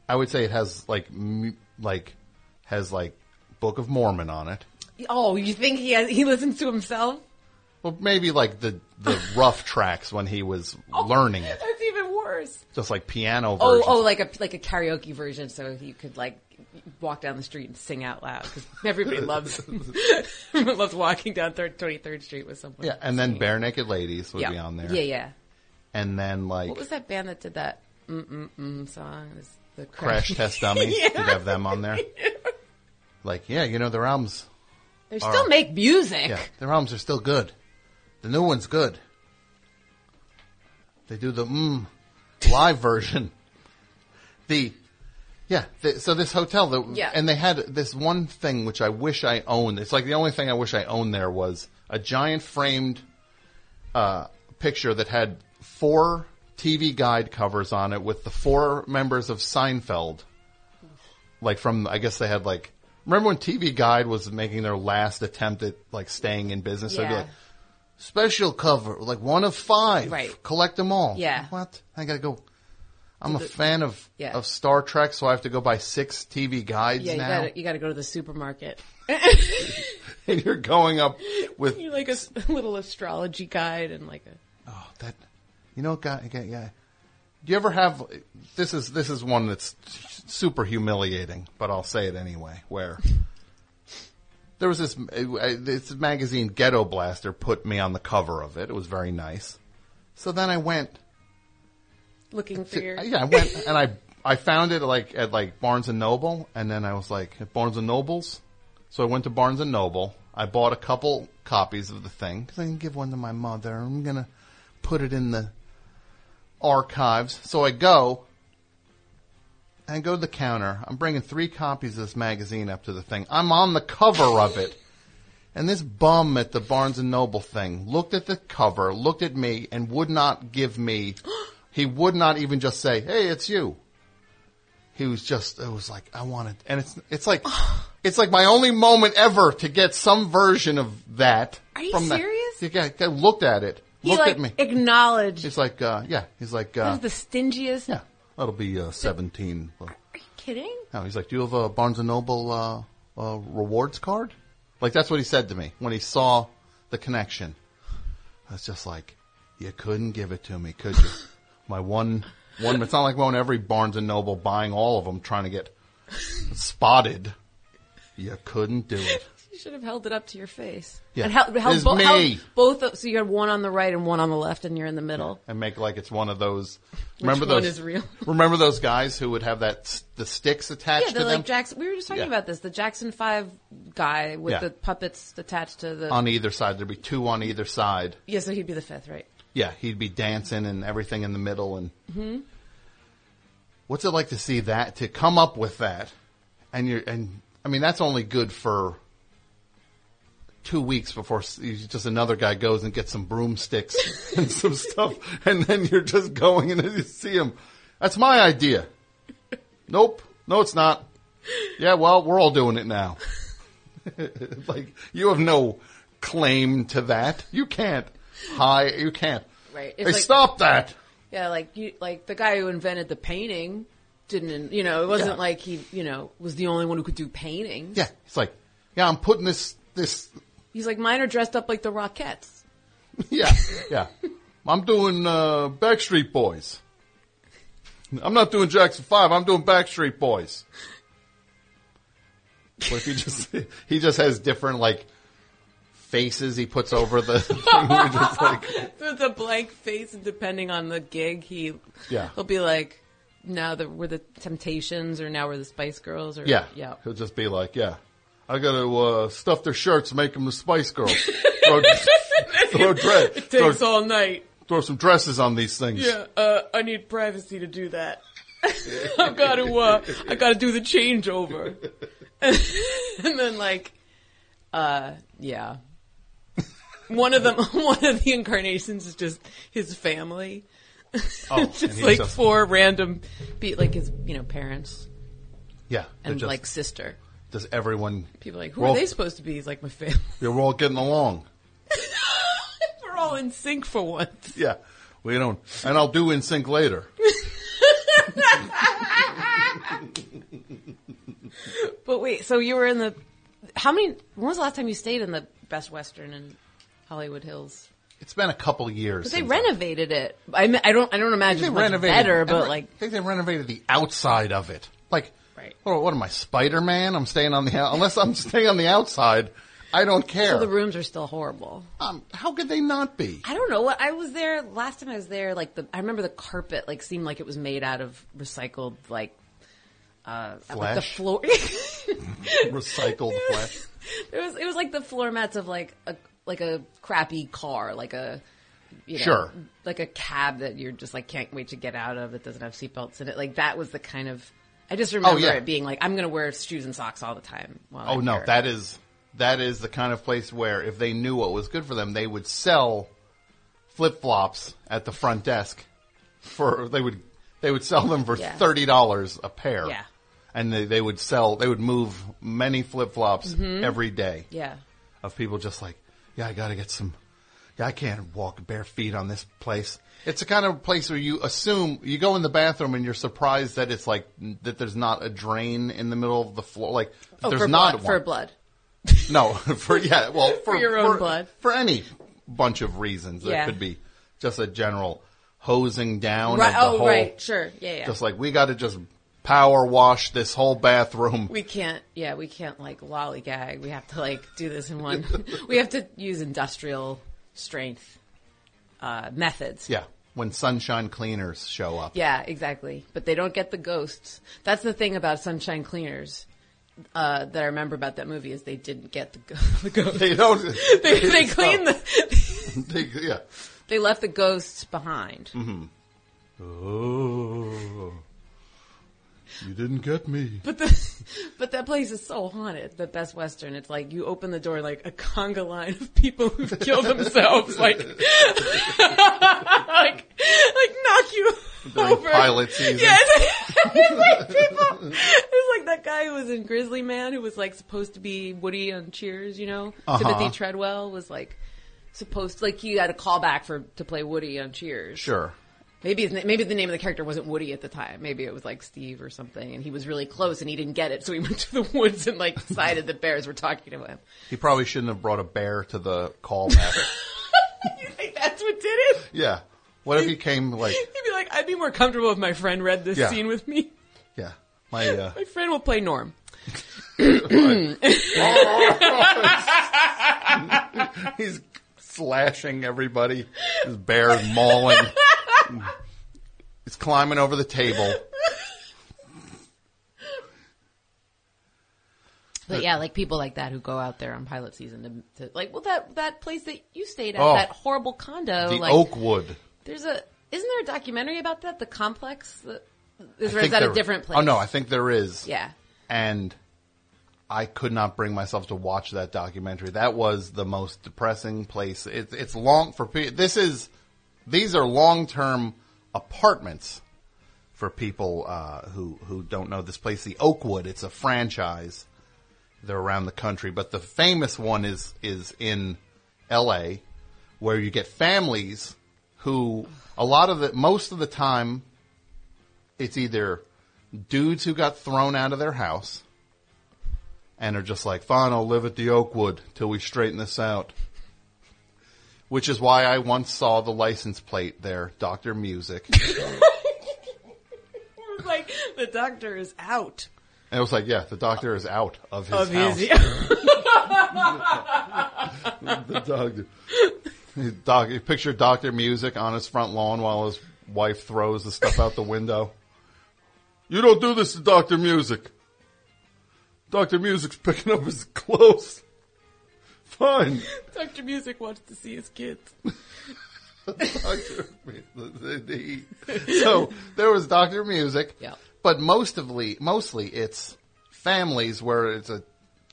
I would say it has like mu- like has like Book of Mormon on it. Oh, you think he has, he listens to himself? Well, maybe like the the rough tracks when he was learning it, That's even worse. just like piano Oh, versions. oh, like a like a karaoke version, so he could like walk down the street and sing out loud because everybody loves loves walking down Twenty Third Street with someone. yeah, and then. Barenaked Ladies would yeah. be on there. Yeah, yeah. and then like What was that band that did that mm mm mm song? It the Crash Test Dummies. Yeah. You'd have them on there. Like, yeah, you know their albums. They still make music. Yeah, their albums are still good. The new one's good. They do the mm live version. The yeah, the, so this hotel, Yeah. and they had this one thing which I wish I owned. It's like the only thing I wish I owned there was a giant framed uh, picture that had four TV guide covers on it with the four members of Seinfeld. Like from, I guess they had like Remember when TV Guide was making their last attempt at like staying in business? Yeah. like, special cover, like one of five. Right. Collect them all. Yeah. What? I gotta go. I'm a fan of Yeah. of Star Trek, so I have to go buy six TV guides Yeah, you now. gotta you gotta go to the supermarket. and you're going up with You're like a little astrology guide and like a oh, that. You know, guy, guy, yeah. Do you ever have? This is this is one that's super humiliating, but I'll say it anyway. Where there was this uh, this magazine, Ghettoblaster, put me on the cover of it. It was very nice. So then I went looking for your. yeah, I went and I I found it like at like Barnes and Noble, and then I was like at Barnes and Nobles. So I went to Barnes and Noble. I bought a couple copies of the thing because I can give one to my mother. I'm gonna put it in the archives. So I go and go to the counter. I'm bringing three copies of this magazine up to the thing. I'm on the cover of it. And this bum at the Barnes and Noble thing looked at the cover, looked at me, and would not give me. he would not even just say, "Hey, it's you." He was just. It was like I wanted, and it's it's like it's like my only moment ever to get some version of that. Are you from serious? The guy looked at it, he looked like at me. acknowledged. He's like, uh, yeah. He's like, uh, the stingiest. yeah. That'll be uh, seventeen. Are you kidding? no, he's like, do you have a Barnes and Noble uh, uh, rewards card? Like that's what he said to me when he saw the connection. I was just like, you couldn't give it to me, could you? My one, one. It's not like going to every Barnes and Noble buying all of them, trying to get spotted. You couldn't do it. You should have held it up to your face. Yeah. And held, held, bo- me. held both. So you had one on the right and one on the left, and you're in the middle. and make like it's one of those. remember one those? is real? Remember those guys who would have that the sticks attached Yeah, to they're them like Jackson. We were just talking Yeah. about this. The Jackson Five guy with Yeah. the puppets attached to the. on either side. There'd be two on either side. yeah, so he'd be the fifth, right? Yeah, he'd be dancing and everything in the middle. And Mm-hmm. what's it like to see that? To come up with that, and you're and I mean that's only good for two weeks before just another guy goes and gets some broomsticks and some stuff, and then you're just going and you see him. That's my idea. Nope, no, it's not. Yeah, well, we're all doing it now. like you have no claim to that. You can't. Hi, you can't. Right. Hey, like- stop that. Yeah, like you, like the guy who invented the painting didn't. You know, it wasn't Yeah. like he, you know, was the only one who could do paintings. Yeah, it's like, yeah, I'm putting this, this, He's like, mine are dressed up like the Rockettes. yeah, yeah. I'm doing uh, Backstreet Boys. I'm not doing Jackson Five. I'm doing Backstreet Boys. If he just he just has different like faces he puts over the thing? Just like, With a blank face, and depending on the gig, he Yeah. he'll be like, now that we're the Temptations, or now we're the Spice Girls, or yeah, yeah. He'll just be like, yeah, I got to uh, stuff their shirts, make them the Spice Girls. throw, throw, dread, It throw, takes all night. throw some dresses on these things. Yeah, uh, I need privacy to do that. I've got to, uh, I got to do the changeover. and then like, uh, yeah. One of them, one of the incarnations is just his family. Oh, just like four random, be like his, you know, parents yeah, and just- like sister. Does everyone? People are like, who are they supposed to be? He's like my family. We're all getting along. We're all in sync for once. Yeah, we don't, and I'll do in sync later. But wait, so you were in the, how many, when was the last time you stayed in the Best Western in Hollywood Hills? It's been a couple years. But they renovated it. I, mean, I don't. I don't imagine think it's much renovated. better, but like, I think they renovated the outside of it. Like, Right. what, what am I, Spider Man? I'm staying on the out- unless I'm staying on the outside. I don't care. so the rooms are still horrible. um, how could they not be? I don't know what I was there last time I was there. Like the, I remember the carpet like seemed like it was made out of recycled like, uh, like the floor. Recycled flesh. it was it was like the floor mats of like a like a crappy car, like a you know, Sure. like a cab that you're just like can't wait to get out of. that doesn't have seatbelts in it. Like that was the kind of. I just oh, remember Oh, yeah. it being like I'm going to wear shoes and socks all the time. While Oh I'm no, here. that is that is the kind of place where if they knew what was good for them, they would sell flip flops at the front desk for they would they would sell them for Yeah. thirty dollars a pair. Yeah. and they, they would sell. They would move many flip flops mm-hmm. every day Yeah. of people just like, yeah, I got to get some. Yeah, I can't walk bare feet on this place. It's a kind of place where you assume you go in the bathroom and you're surprised that it's like that there's not a drain in the middle of the floor. Like Oh, there's for not blood. one. For blood. No, for yeah, well, for, your own for- blood. for any bunch of reasons. There Yeah. could be just a general hosing down Right. of the Oh, whole. right. Sure. Yeah. Yeah. Just like we got to just power wash this whole bathroom. we can't. Yeah, we can't like lollygag. We have to like do this in one. we have to use industrial strength uh, methods. yeah, when sunshine cleaners show up. Yeah, exactly. But they don't get the ghosts. That's the thing about Sunshine Cleaners uh, that I remember about that movie is they didn't get the, the ghosts. They don't. They, they cleaned the. They, yeah. They left the ghosts behind. Mm-hmm. Oh, you didn't get me. But the, but that place is so haunted. The Best Western. It's like you open the door, like a conga line of people who've killed themselves, like, like, like knock you During over. pilot season. Yeah, it's, it's like people. It's like that guy who was in Grizzly Man, who was like supposed to be Woody on Cheers. You know, Uh-huh. Timothy Treadwell was like supposed like he had a callback for to play Woody on Cheers. Sure. Maybe his, maybe the name of the character wasn't Woody at the time. Maybe it was like Steve or something, and he was really close and he didn't get it, so he went to the woods and like decided the bears were talking to him. He probably shouldn't have brought a bear to the callback. you think that's what did it? yeah. What if he came like, He'd be like, "I'd be more comfortable if my friend read this Yeah. scene with me. yeah, my uh, My friend will play Norm." He's slashing everybody. His bear is mauling. He's climbing over the table. But yeah, like people like that who go out there on pilot season to, to like, well, that that place that you stayed at, Oh. that horrible condo, The like, Oakwood. there's a isn't there a documentary about that? The complex, the, is, or is think that a there- different place? Oh no, I think there is. yeah, And I could not bring myself to watch that documentary. That was the most depressing place. It, it's long for people. This is these are long term apartments for people uh, who who don't know this place. The Oakwood. It's a franchise. They're around the country, but the famous one is is in L.A., where you get families who a lot of the most of the time it's either dudes who got thrown out of their house and are just like, fine, I'll live at the Oakwood till we straighten this out. Which is why I once saw the license plate there, Dr. Music. it was like the doctor is out And it was like, yeah, the doctor is out of his of house. his. the doctor. Doc, you picture Dr. Music on his front lawn while his wife throws the stuff out the window. You don't do this to Dr. Music. Dr. Music's picking up his clothes. Fine. Doctor Music wants to see his kids. Dr. Music. So there was Dr. Music. Yeah. But mostly, mostly it's families where it's a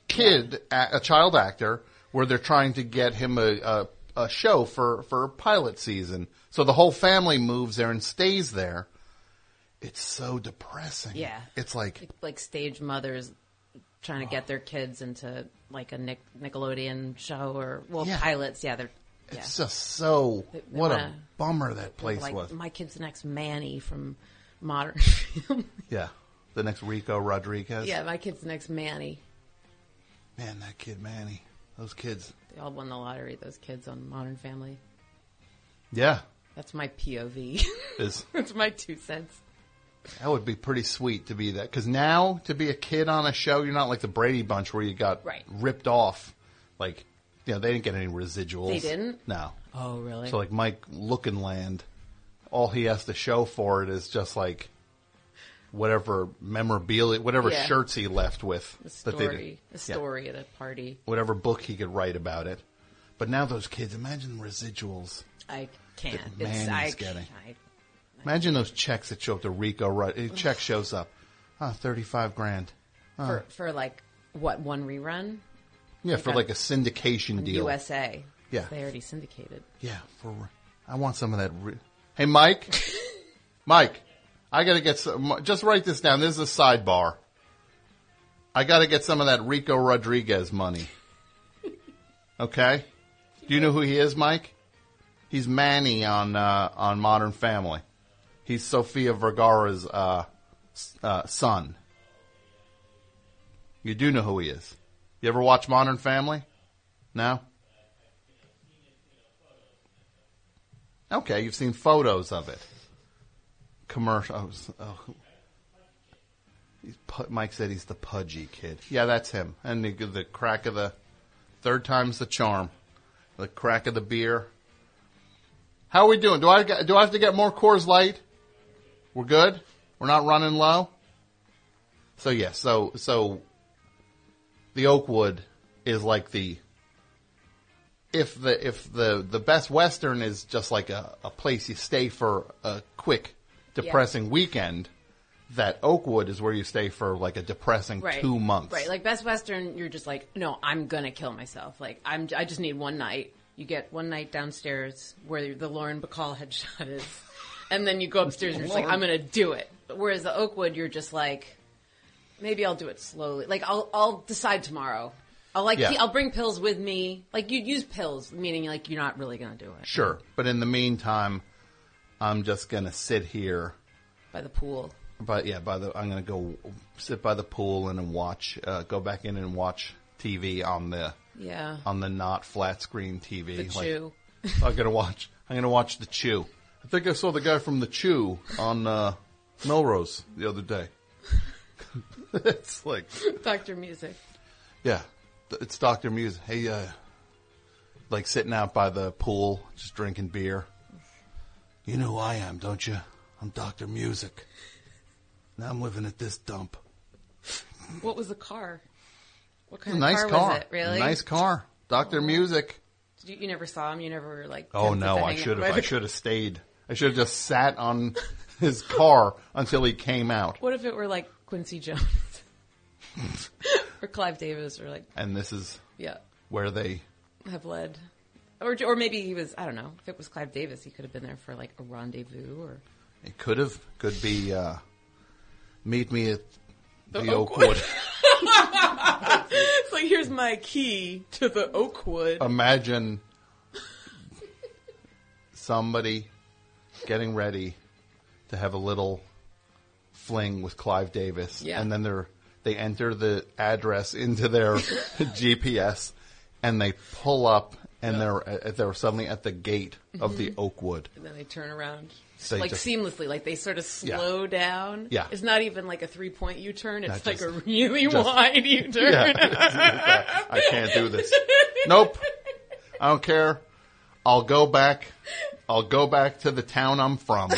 kid, a, a child actor, where they're trying to get him a, a, a show for, for pilot season. So the whole family moves there and stays there. It's so depressing. Yeah. It's like, like stage mothers trying to get their kids into like a Nick, Nickelodeon show or well Yeah. pilots. Yeah, they're yeah. it's just so, They- they what a wanna- bummer that place like was. my kid's the next Manny from Modern. Yeah. The next Rico Rodriguez. yeah, my kid's the next Manny. Man, that kid, Manny. Those kids. They all won the lottery. Those kids on Modern Family. Yeah. That's my POV. Is That's my two cents. That would be pretty sweet to be that. Because now, to be a kid on a show, you're not like the Brady Bunch where you got Right. ripped off. Like, you know, they didn't get any residuals. They didn't? No. Oh, really? So, like, Mike Lookinland, all he has to show for it is just like whatever memorabilia, whatever Yeah. shirts he left with. a that they story. did- A Yeah. story at a party. whatever book he could write about it. But now those kids, imagine the residuals. I can't. That It's, Manny's I, getting. I, Imagine those checks that show up to Rico. Right, a check shows up, ah, thirty-five grand. for for like what one rerun? Yeah, for Like like a syndication deal. USA. Yeah. they already syndicated. Yeah, for I want some of that. Re- hey, Mike, Mike, I gotta get some. Just write this down. This is a sidebar. I got to get some of that Rico Rodriguez money. Okay? Do you know who he is, Mike? He's Manny on uh, on Modern Family. He's Sofia Vergara's uh, uh, son. You do know who he is. You ever watch Modern Family? No? Okay, you've seen photos of it. Commercials. Oh, Mike said he's the pudgy kid. Yeah, that's him. And the, the crack of the third time's the charm. The crack of the beer. How are we doing? Do I do I have to get more Coors Light? We're good. We're not running low. So yeah, so so the Oakwood is like the if the if the the best Western is just like a, a place you stay for a quick depressing weekend, that Oakwood is where you stay for like a depressing Right. two months. Right. Like Best Western, you're just like, no, I'm gonna kill myself. Like I'm, I just need one night. You get one night downstairs where the Lauren Bacall headshot is, and then you go upstairs and you're just like, I'm gonna do it. Whereas the Oakwood, you're just like, maybe I'll do it slowly. Like I'll, I'll decide tomorrow. I'll like, Yeah. I'll bring pills with me. Like you'd use pills, meaning like you're not really gonna do it Sure, but in the meantime, I'm just gonna sit here. by the pool. But yeah, by the I'm gonna go sit by the pool and then watch. Uh, go back in and watch TV on the Yeah. on the not flat screen TV. The Like, chew. I'm gonna watch. I'm gonna watch the Chew. I think I saw the guy from the Chew on uh, Melrose the other day. it's like, Doctor Music. yeah, it's Doctor Music. Hey, uh, like sitting out by the pool, just drinking beer. You know who I am, don't you? I'm Doctor Music. Now I'm living at this dump. What was the car? What kind nice of car. car, was it? Really? Nice car. Doctor Music. You, you never saw him. You never were like. Oh no, I should have. I should have stayed. I should have just sat on his car until he came out. What if it were like Quincy Jones or Clive Davis or like And this is yeah, where they. have led, or or maybe he was. I don't know. If it was Clive Davis, he could have been there for like a rendezvous or. It could have. Could be. Uh, meet me at the. Oakwood. It's like here's my key to the Oakwood. Imagine somebody getting ready to have a little fling with Clive Davis, Yeah. and then they're they enter the address into their GPS, and they pull up, and they're uh, they're suddenly at the gate of the Oakwood. and then they turn around. They like just- seamlessly, like they sort of Yeah. slow down. Yeah. It's not even like a three point U turn, it's Not like a really just- wide U turn. Yeah, I can't do this. Nope, I don't care. I'll go back. I'll go back to the town I'm from,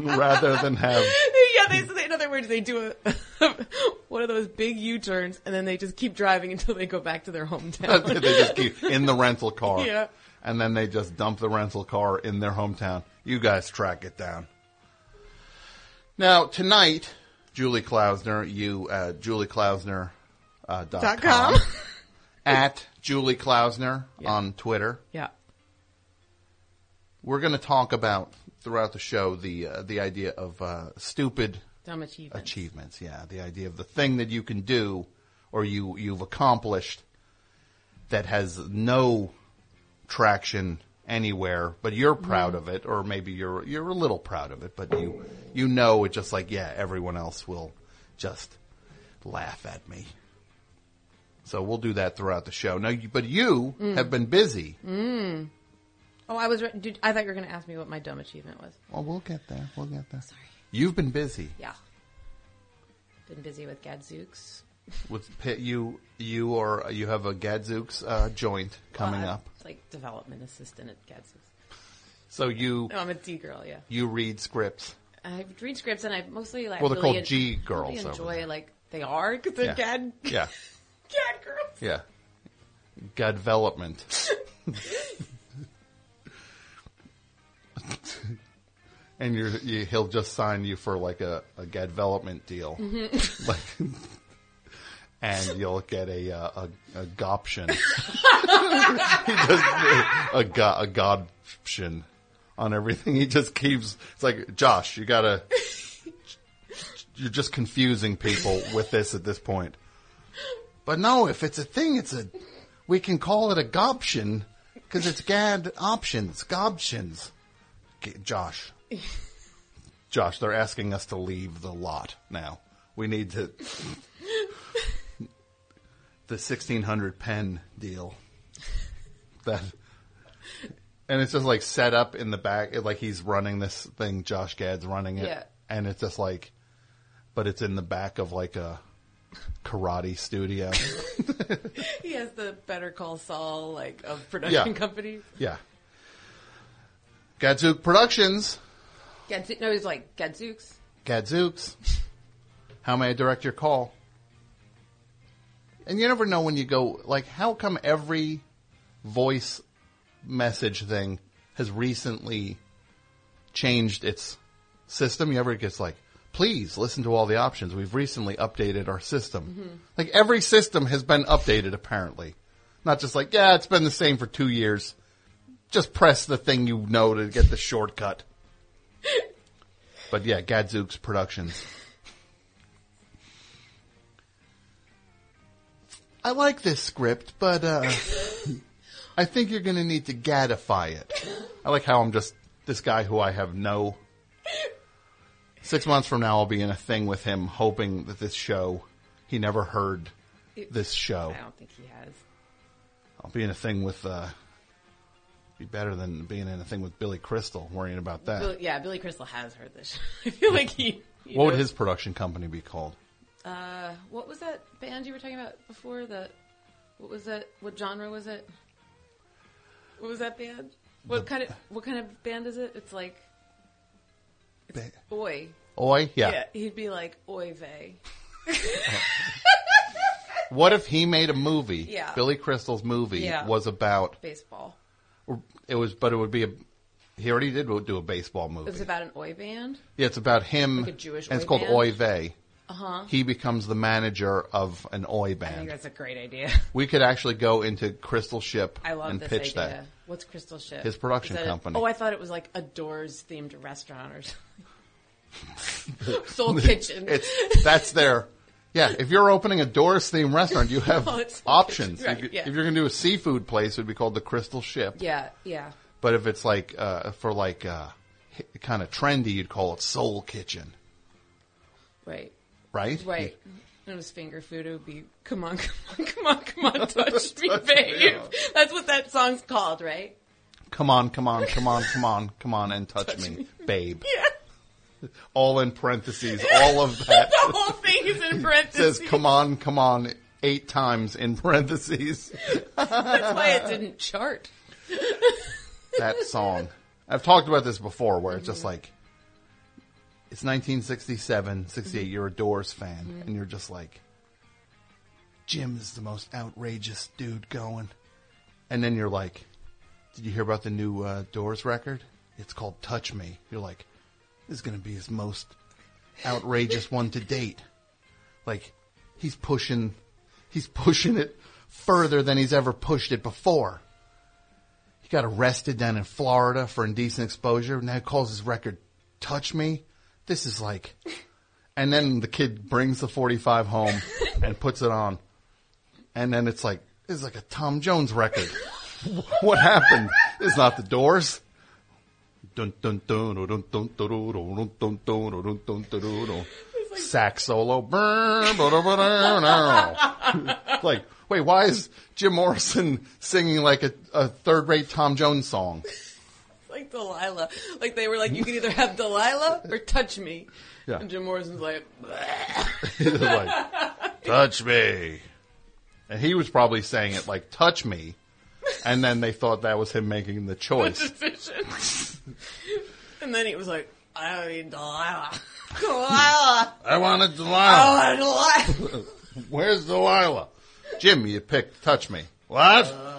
rather than have yeah, they, they, in other words, they do a, one of those big U-turns and then they just keep driving until they go back to their hometown. they just keep in the rental car. Yeah. And then they just dump the rental car in their hometown. You guys track it down. Now, tonight, Julie Klausner, you, uh, Julie Klausner, uh, dot, Dot com, com. At Julie Klausner Yeah. on Twitter. yeah. We're going to talk about throughout the show the, uh, the idea of, uh, stupid Dumb achievement. achievements. Yeah, the idea of the thing that you can do or you you've accomplished that has no traction anywhere, but you're proud of it, or maybe you're you're a little proud of it, but you you know it just like yeah, everyone else will just laugh at me. So we'll do that throughout the show. Now, you- but you have been busy. Oh, I was. Re- did, I thought you were going to ask me what my dumb achievement was. Well, we'll get there. We'll get there. Sorry. You've been busy. Yeah. Been busy with Gadzooks. With Pit, you you or you have a Gadzooks uh, joint coming Well, I'm, up. Like development assistant at Gadzooks. So you No, I'm a D girl. Yeah. you read scripts. I read scripts and I mostly like. Well, they're really called G girls Really enjoy like they are because they're Yeah. Gad. Yeah, Gad girls. yeah. God development. and you're, you, he'll just sign you for like a, a God development deal, Mm-hmm. like, and you'll get a uh, a, a goption, he just a go, a godoption on everything. He just keeps. It's like Josh, you gotta you're just confusing people with this at this point. But no, if it's a thing, it's a we can call it a gobtion because it's gad options, gobtions. Josh, Josh, they're asking us to leave the lot now. We need to the sixteen hundred pen deal. That and it's just like set up in the back, it- like he's running this thing. Josh Gad's running it, Yeah. and it's just like, but it's in the back of like a karate studio. He has the Better Call Saul like of production Yeah. companies. yeah, Gadzook Productions, Gadz- no, he's like Gadzooks. Gadzooks. How may I direct your call? And you never know when you go like, how come every voice message thing has recently changed its system? You ever gets like, please listen to all the options. We've recently updated our system. Like every system has been updated apparently. Not just like, yeah, it's been the same for two years. Just press the thing you know to get the shortcut. but yeah, Gadzooks Productions. I like this script, but uh, I think you're going to need to gadify it. I like how I'm just this guy who I have no. Six months from now, I'll be in a thing with him, hoping that this show he never heard this show. I don't think he has. I'll be in a thing with. uh Be better than being in a thing with Billy Crystal, worrying about that. Billy, yeah, Billy Crystal has heard this. I feel like he. what would his production company be called? Uh, what was that band you were talking about before? That what was that? What genre was it? What was that band? What The- kind of what kind of band is it? It's like Oi. Oi, yeah. Yeah, he'd be like Oi vey. What if he made a movie? Yeah. Billy Crystal's movie Yeah. was about. baseball. It was, but it would be a. He already did do a baseball movie. It was about an Oi band. yeah, it's about him. Like a Jewish and it's Oi called band? Oy Vey. Uh huh. He becomes the manager of an Oi band. I think that's a great idea. We could actually go into Crystal Ship I love and this pitch idea. that. What's Crystal Ship? His production Is that a- company. oh, I thought it was like a Doors themed restaurant or something. Soul Kitchen. It's that's their. Yeah, if you're opening a Doors themed restaurant, you have it's- options. right, if, you- yeah. if you're going to do a seafood place, it would be called the Crystal Ship. yeah, yeah. But if it's like uh, for like uh, kind of trendy, you'd call it Soul Kitchen, Right. Right? Right. And it was finger food. It would be, come on, come on, come on, come on, touch me, Touch babe. That's what that song's called, right? Come on, come on, come on, come on, come on, and touch, me, babe. Yeah. All in parentheses. All of that The whole thing is in parentheses. says "come on, come on" eight times in parentheses. That's why it didn't chart. that song. I've talked about this before, where it's just mm-hmm. like it's 1967, 68. You're a Doors fan, and you're just like, Jim is the most outrageous dude going. And then you're like, Did you hear about the new uh, Doors record? It's called Touch Me. You're like, This is going to be his most outrageous one to date. Like, he's pushing, he's pushing it further than he's ever pushed it before. He got arrested down in Florida for indecent exposure. Now he calls his record "Touch Me." this is like. And then the kid brings the 45 home and puts it on. And then it's like, it's like a Tom Jones record. what happened? It's not the doors. Sax solo. like, wait, why is Jim Morrison singing like a, a third rate Tom Jones song? Like Delilah. Like they were like, you can either have Delilah or touch me. Yeah. And Jim Morrison's like, like, touch me. And he was probably saying it like, touch me. And then they thought that was him making the choice. decision. and then he was like, I mean Delilah. Delilah. I wanted I Delilah. want Delilah. Where's Delilah? Jim, you picked touch me. What? Uh,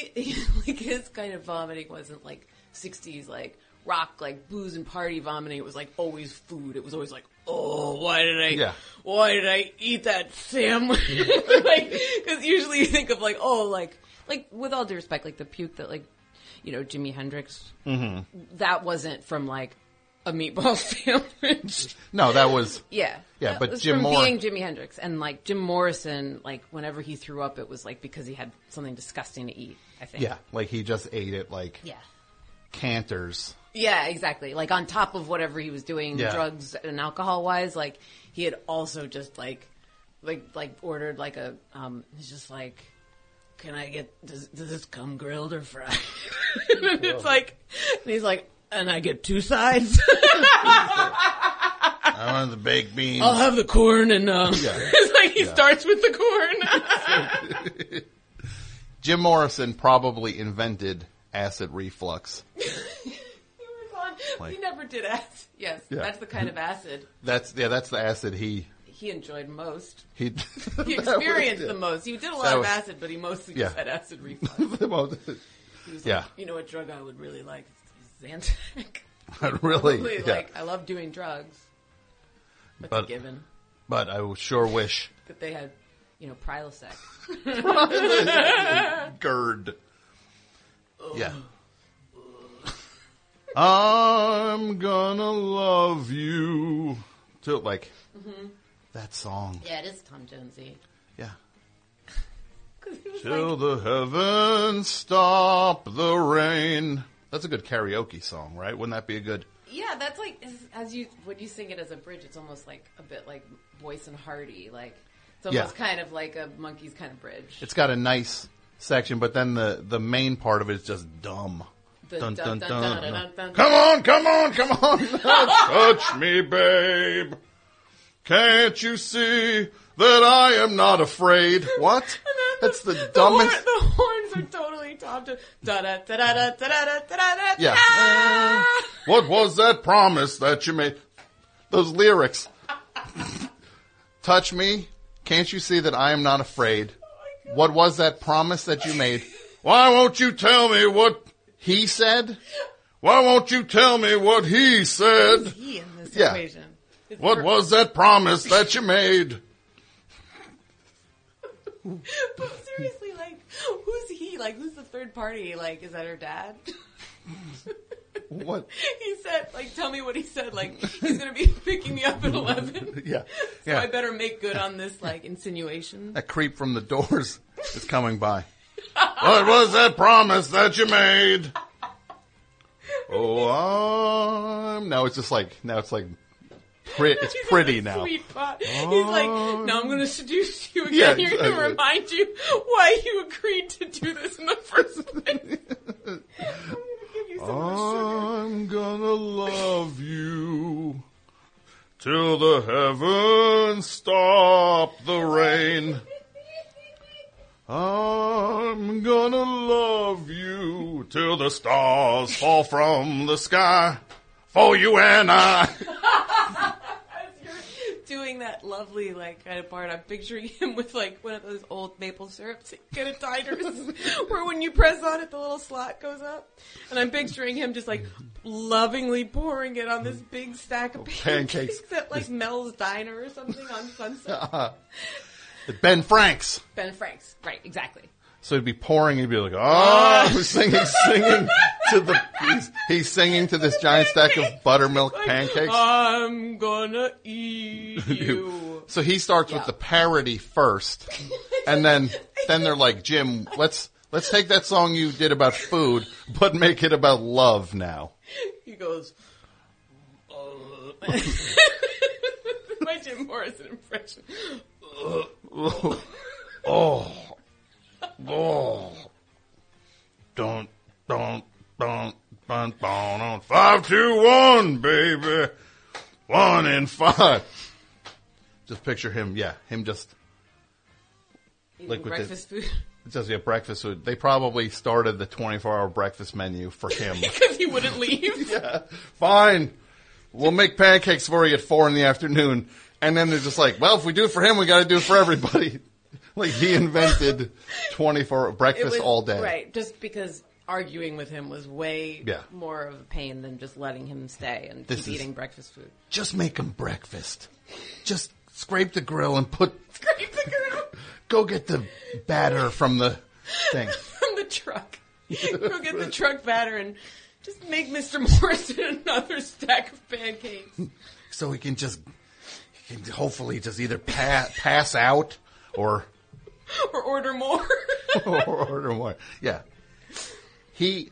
he, he like his kind of vomiting wasn't like 60s like rock like booze and party vomiting it was like always food it was always like oh why did i Yeah. why did i eat that sandwich like because usually you think of like oh like like with all due respect like the puke that like you know jimi hendrix Mm-hmm. that wasn't from like a meatball sandwich. No, that was Yeah. Yeah, That but was Jim from Mor- being Jimi Hendrix and like Jim Morrison, like whenever he threw up, it was like because he had something disgusting to eat. I think. yeah, like he just ate it like Yeah. Canter's. Yeah, exactly. Like on top of whatever he was doing, Yeah. drugs and alcohol wise, like he had also just like, like, like ordered like a. Um, he's just like, can I get does, does this come grilled or fried? and it's like, and he's like, and I get two sides. I want the baked beans. I'll have the corn and um. it's like he starts with the corn. Jim Morrison probably invented acid reflux. He was on- Like- he never did acid. Yes, Yeah. that's the kind of acid That's yeah, that's the acid he he enjoyed most. he He experienced the most. He did a lot That of acid, but he mostly Yeah. just had acid reflux. the. He was Yeah. like, you know what drug I would really like? Zantac. really, Really, yeah. like, I love doing drugs. That's But- given. But I sure wish That they had, you know, Prilosec. GERD. Yeah. I'm gonna love you. To like mm-hmm. that song. Yeah, it is Tom Jonesy. Yeah. Till like, the heavens stop the rain. That's a good karaoke song, right? Wouldn't that be a good? yeah, that's like as, you when you sing it as a bridge, it's almost like a bit like Boyce and Hardy, like it's almost Yeah. kind of like a Monkees' kind of bridge. It's got a nice section, but then the the main part of it is just dumb. Dun, dun, dun. Come on, come on, come on. Touch me, babe. Can't you see that I am not afraid? What? That's the The, dumbest. horn, the are totally Tom Jones. Da da da da da da da da da. Yeah. Uh, what was that promise that you made? Those lyrics. Touch me. Can't you see that I am not afraid? What was that promise that you made? Why won't you tell me what he said? Why won't you tell me what he said? He in this Yeah. equation. It's What per- was that promise that you made? But seriously, who's he? Like, who's the third party? Like, is that her dad? What? he said, like, tell me what he said. Like, he's gonna be picking me up at eleven. Yeah. So Yeah. I better make good on this, like, insinuation. That creep from the doors is coming by. what was that promise that you made? Oh, I'm... Now it's just like, now it's like, pre- it's pretty now. Sweet pot. He's like, oh. now I'm gonna seduce you again. Yeah, You're gonna remind you why you agreed to do this in the first place. I'm gonna give you some more. I'm gonna love you till the heavens stop the rain. I'm gonna love you till the stars fall from the sky for you and I. As you're doing that lovely like kind of part, I'm picturing him with like one of those old maple syrups kind of diners where when you press on it, the little slot goes up. And I'm picturing him just like lovingly pouring it on this big stack of pancakes, Pancakes. at like Mel's Diner or something on Sunset. Ben Franks. ben Frank's, right? Exactly. So he'd be pouring, he'd be like, oh, singing, singing to the, he's, he's singing to this giant stack of buttermilk pancakes. I'm gonna eat you. So he starts with the parody first, and then then they're like, Jim, let's let's take that song you did about food, but make it about love now. He goes. Uh, my Jim Morrison impression. Oh, oh, don't don't don't don't don't five two one, baby, one in five. Just picture him, yeah, him just Eating Like with the- breakfast food it says yeah breakfast food. They probably started the twenty four hour breakfast menu for him. because he wouldn't leave. Yeah. Fine. We'll make pancakes for you at four in the afternoon. And then they're just like, well, if we do it for him, we got to do it for everybody. Like he invented 24 breakfast was- all day. right? Just because arguing with him was way Yeah. more of a pain than just letting him stay and This keep eating breakfast food. Just make him breakfast. Just scrape the grill and put, Scrape the girl go get the batter from the thing. from the truck. Go get the truck batter and Just make Mr. Morrison another stack of pancakes. so he can just he can hopefully just either pa- pass out or or order more. or order more. Yeah. He,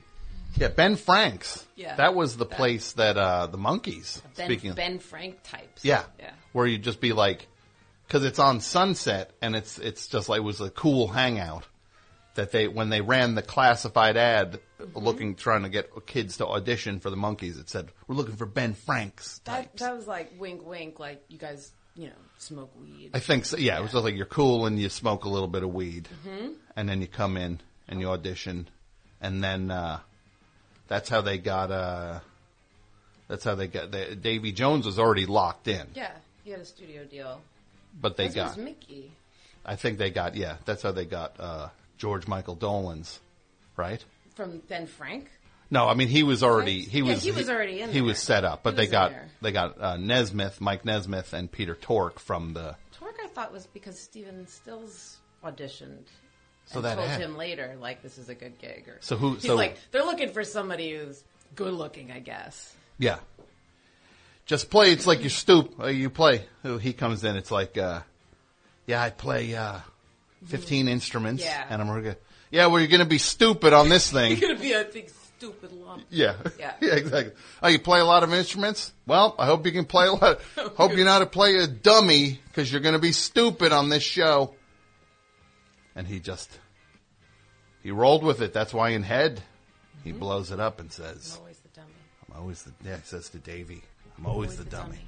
yeah, Ben Frank's. Yeah. That was the place that, uh, the Monkees, ben, speaking of, ben Frank types. yeah. Yeah. Where you'd just be like, cause it's on Sunset and it's, it's just like, it was a cool hangout that they, when they ran the classified ad Mm-hmm. looking, trying to get kids to audition for the Monkees, it said, we're looking for Ben Frank's That, types. that was like wink, wink, like you guys, you know, smoke weed. I think so. Yeah, it was just like you're cool and you smoke a little bit of weed, Mm-hmm. and then you come in and you audition, and then uh, that's how they got. Uh, that's how they got. The, Davy Jones was already locked in, yeah, he had a studio deal. but they As got. was Mickey. I think they got. Yeah, that's how they got uh, George Michael Dolenz, right? From Ben Frank? No, I mean he was already he Yeah, was he was already in he was set up, but He they was in got there. they got uh, Nesmith, Mike Nesmith, and Peter Tork from the. Tork, I thought, was because Stephen Stills auditioned. So and that told ad- him later, like, this is a good gig. Or, So who- He's so- like, they're looking for somebody who's good looking, I guess. Yeah. Just play. It's like you're stoop. Uh, you play. Oh, He comes in. It's like, uh, yeah, I play uh, 15 instruments, Yeah. and I'm gonna. Yeah, well, you're gonna be stupid on this thing. You're gonna be a big stupid lump. yeah. Yeah. yeah, exactly. Oh, you play a lot of instruments? Well, I hope you can play a lot. hope you know how to play a dummy because you're gonna be stupid on this show. And he just he rolled with it. That's why in head he mm-hmm. blows it up and says, I'm Always the dummy. "I'm always the." Yeah, he says to Davy, "I'm always, Always the, dummy.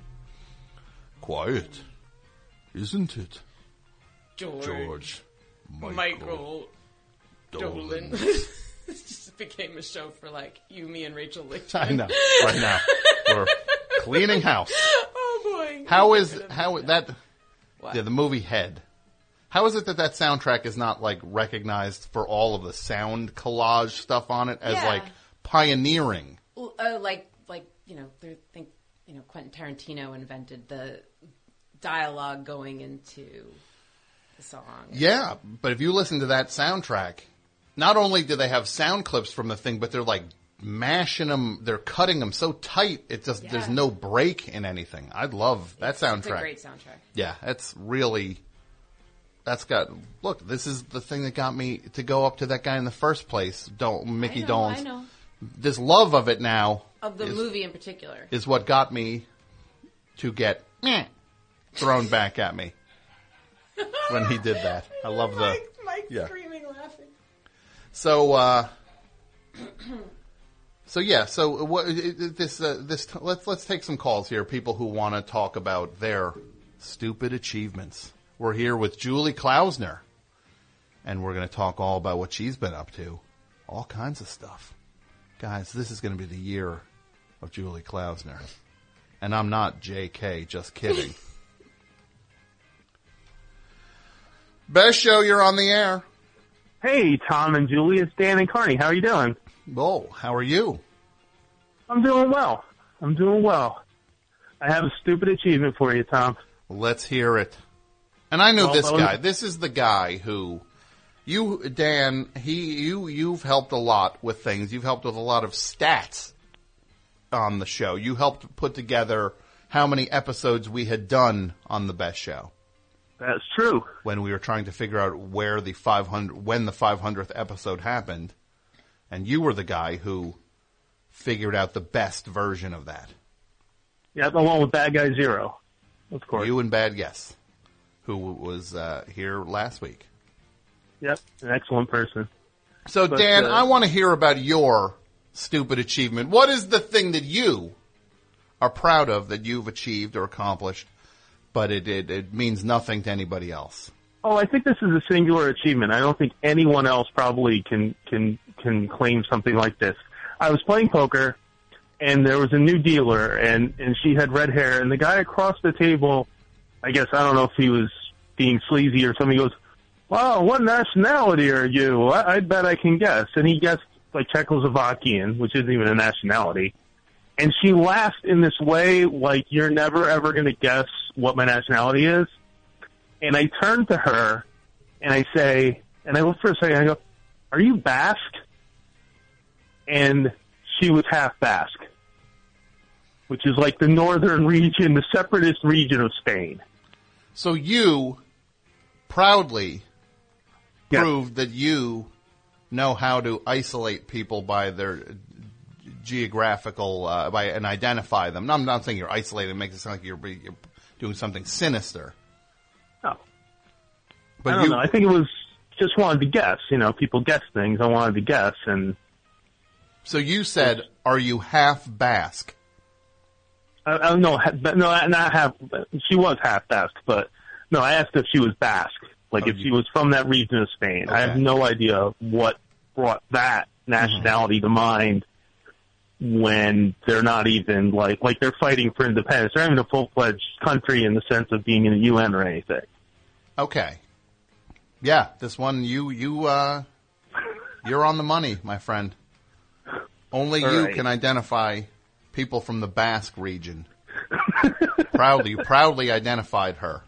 Quiet, isn't it, George. George? Michael Dolenz. Dolenz. it just became a show for like you, me, and Rachel Lichtman. I know. Right now, we're cleaning house. Oh boy. How is how that? What? Yeah, the movie Head. How is it that that soundtrack is not like recognized for all of the sound collage stuff on it as Yeah. like pioneering? Well, uh, like like you know, they think you know Quentin Tarantino invented the dialogue going into the song. Yeah, but if you listen to that soundtrack, not only do they have sound clips from the thing, but they're like mashing them, they're cutting them so tight, it just there's no break in anything. I love that soundtrack. It's a great soundtrack. Yeah, it's really. That's got. Look, this is the thing that got me to go up to that guy in the first place. Don't Mickey I know, Dolenz. I know. This love of it now Of the is, movie in particular. is what got me to get meh thrown back at me when he did that. I love the. Mike, Mike yeah. So, uh, so yeah. So what? This uh, this let's let's take some calls here. People who want to talk about their stupid achievements. We're here with Julie Klausner, and we're going to talk all about what she's been up to, all kinds of stuff. Guys, this is going to be the year of Julie Klausner, and I'm not J.K. Just kidding. Best show. You're on the air. Hey, Tom and Julie, it's Dan and Carney. How are you doing? Oh, how are you? I'm doing well. I'm doing well. I have a stupid achievement for you, Tom. Let's hear it. And I know Well, this guy. This is the guy who you, Dan. He, you, you've helped a lot with things. You've helped with a lot of stats on the show. You helped put together how many episodes we had done on the best show That's true. when we were trying to figure out where the 500, when the 500th episode happened. And you were the guy who figured out the best version of that. Yep, along with Bad Guy Zero, of course. You and Bad Guess, who was uh, here last week. Yep, an excellent person. So, But, Dan, uh, I want to hear about your stupid achievement. What is the thing that you are proud of that you've achieved or accomplished, but it, it, it means nothing to anybody else? Oh, I think this is a singular achievement. I don't think anyone else probably can can can claim something like this. I was playing poker, and there was a new dealer, and and she had red hair, and the guy across the table, I guess I don't know if he was being sleazy or something. He goes, "Wow, what nationality are you? I, I bet I can guess." And he guessed like Czechoslovakian, which isn't even a nationality. And she laughed in this way, like you're never ever going to guess what my nationality is and I turn to her and I say, and I look for a second, I go, are you Basque? And she was half Basque, which is like the northern region, the separatist region of Spain. So you proudly Yeah. proved that you know how to isolate people by their geographical uh, by and identify them. No, I'm not saying you're isolated. It makes it sound like you're, you're doing something sinister. Oh, But I don't you, know. I think it was just wanted to guess. You know, people guess things. I wanted to guess, and so you said, "Are you half Basque?" I, I don't know. No, not half. She was half Basque, but no. I asked if she was Basque, like Oh, if you- she was from that region of Spain. I have no idea what brought that mm-hmm. nationality to mind when they're not even like like they're fighting for independence. They're not even a full fledged country in the sense of being in the UN or anything. Okay. Yeah, this one you you uh you're on the money, my friend. Only All you right. can identify people from the Basque region. proudly, you proudly identified her.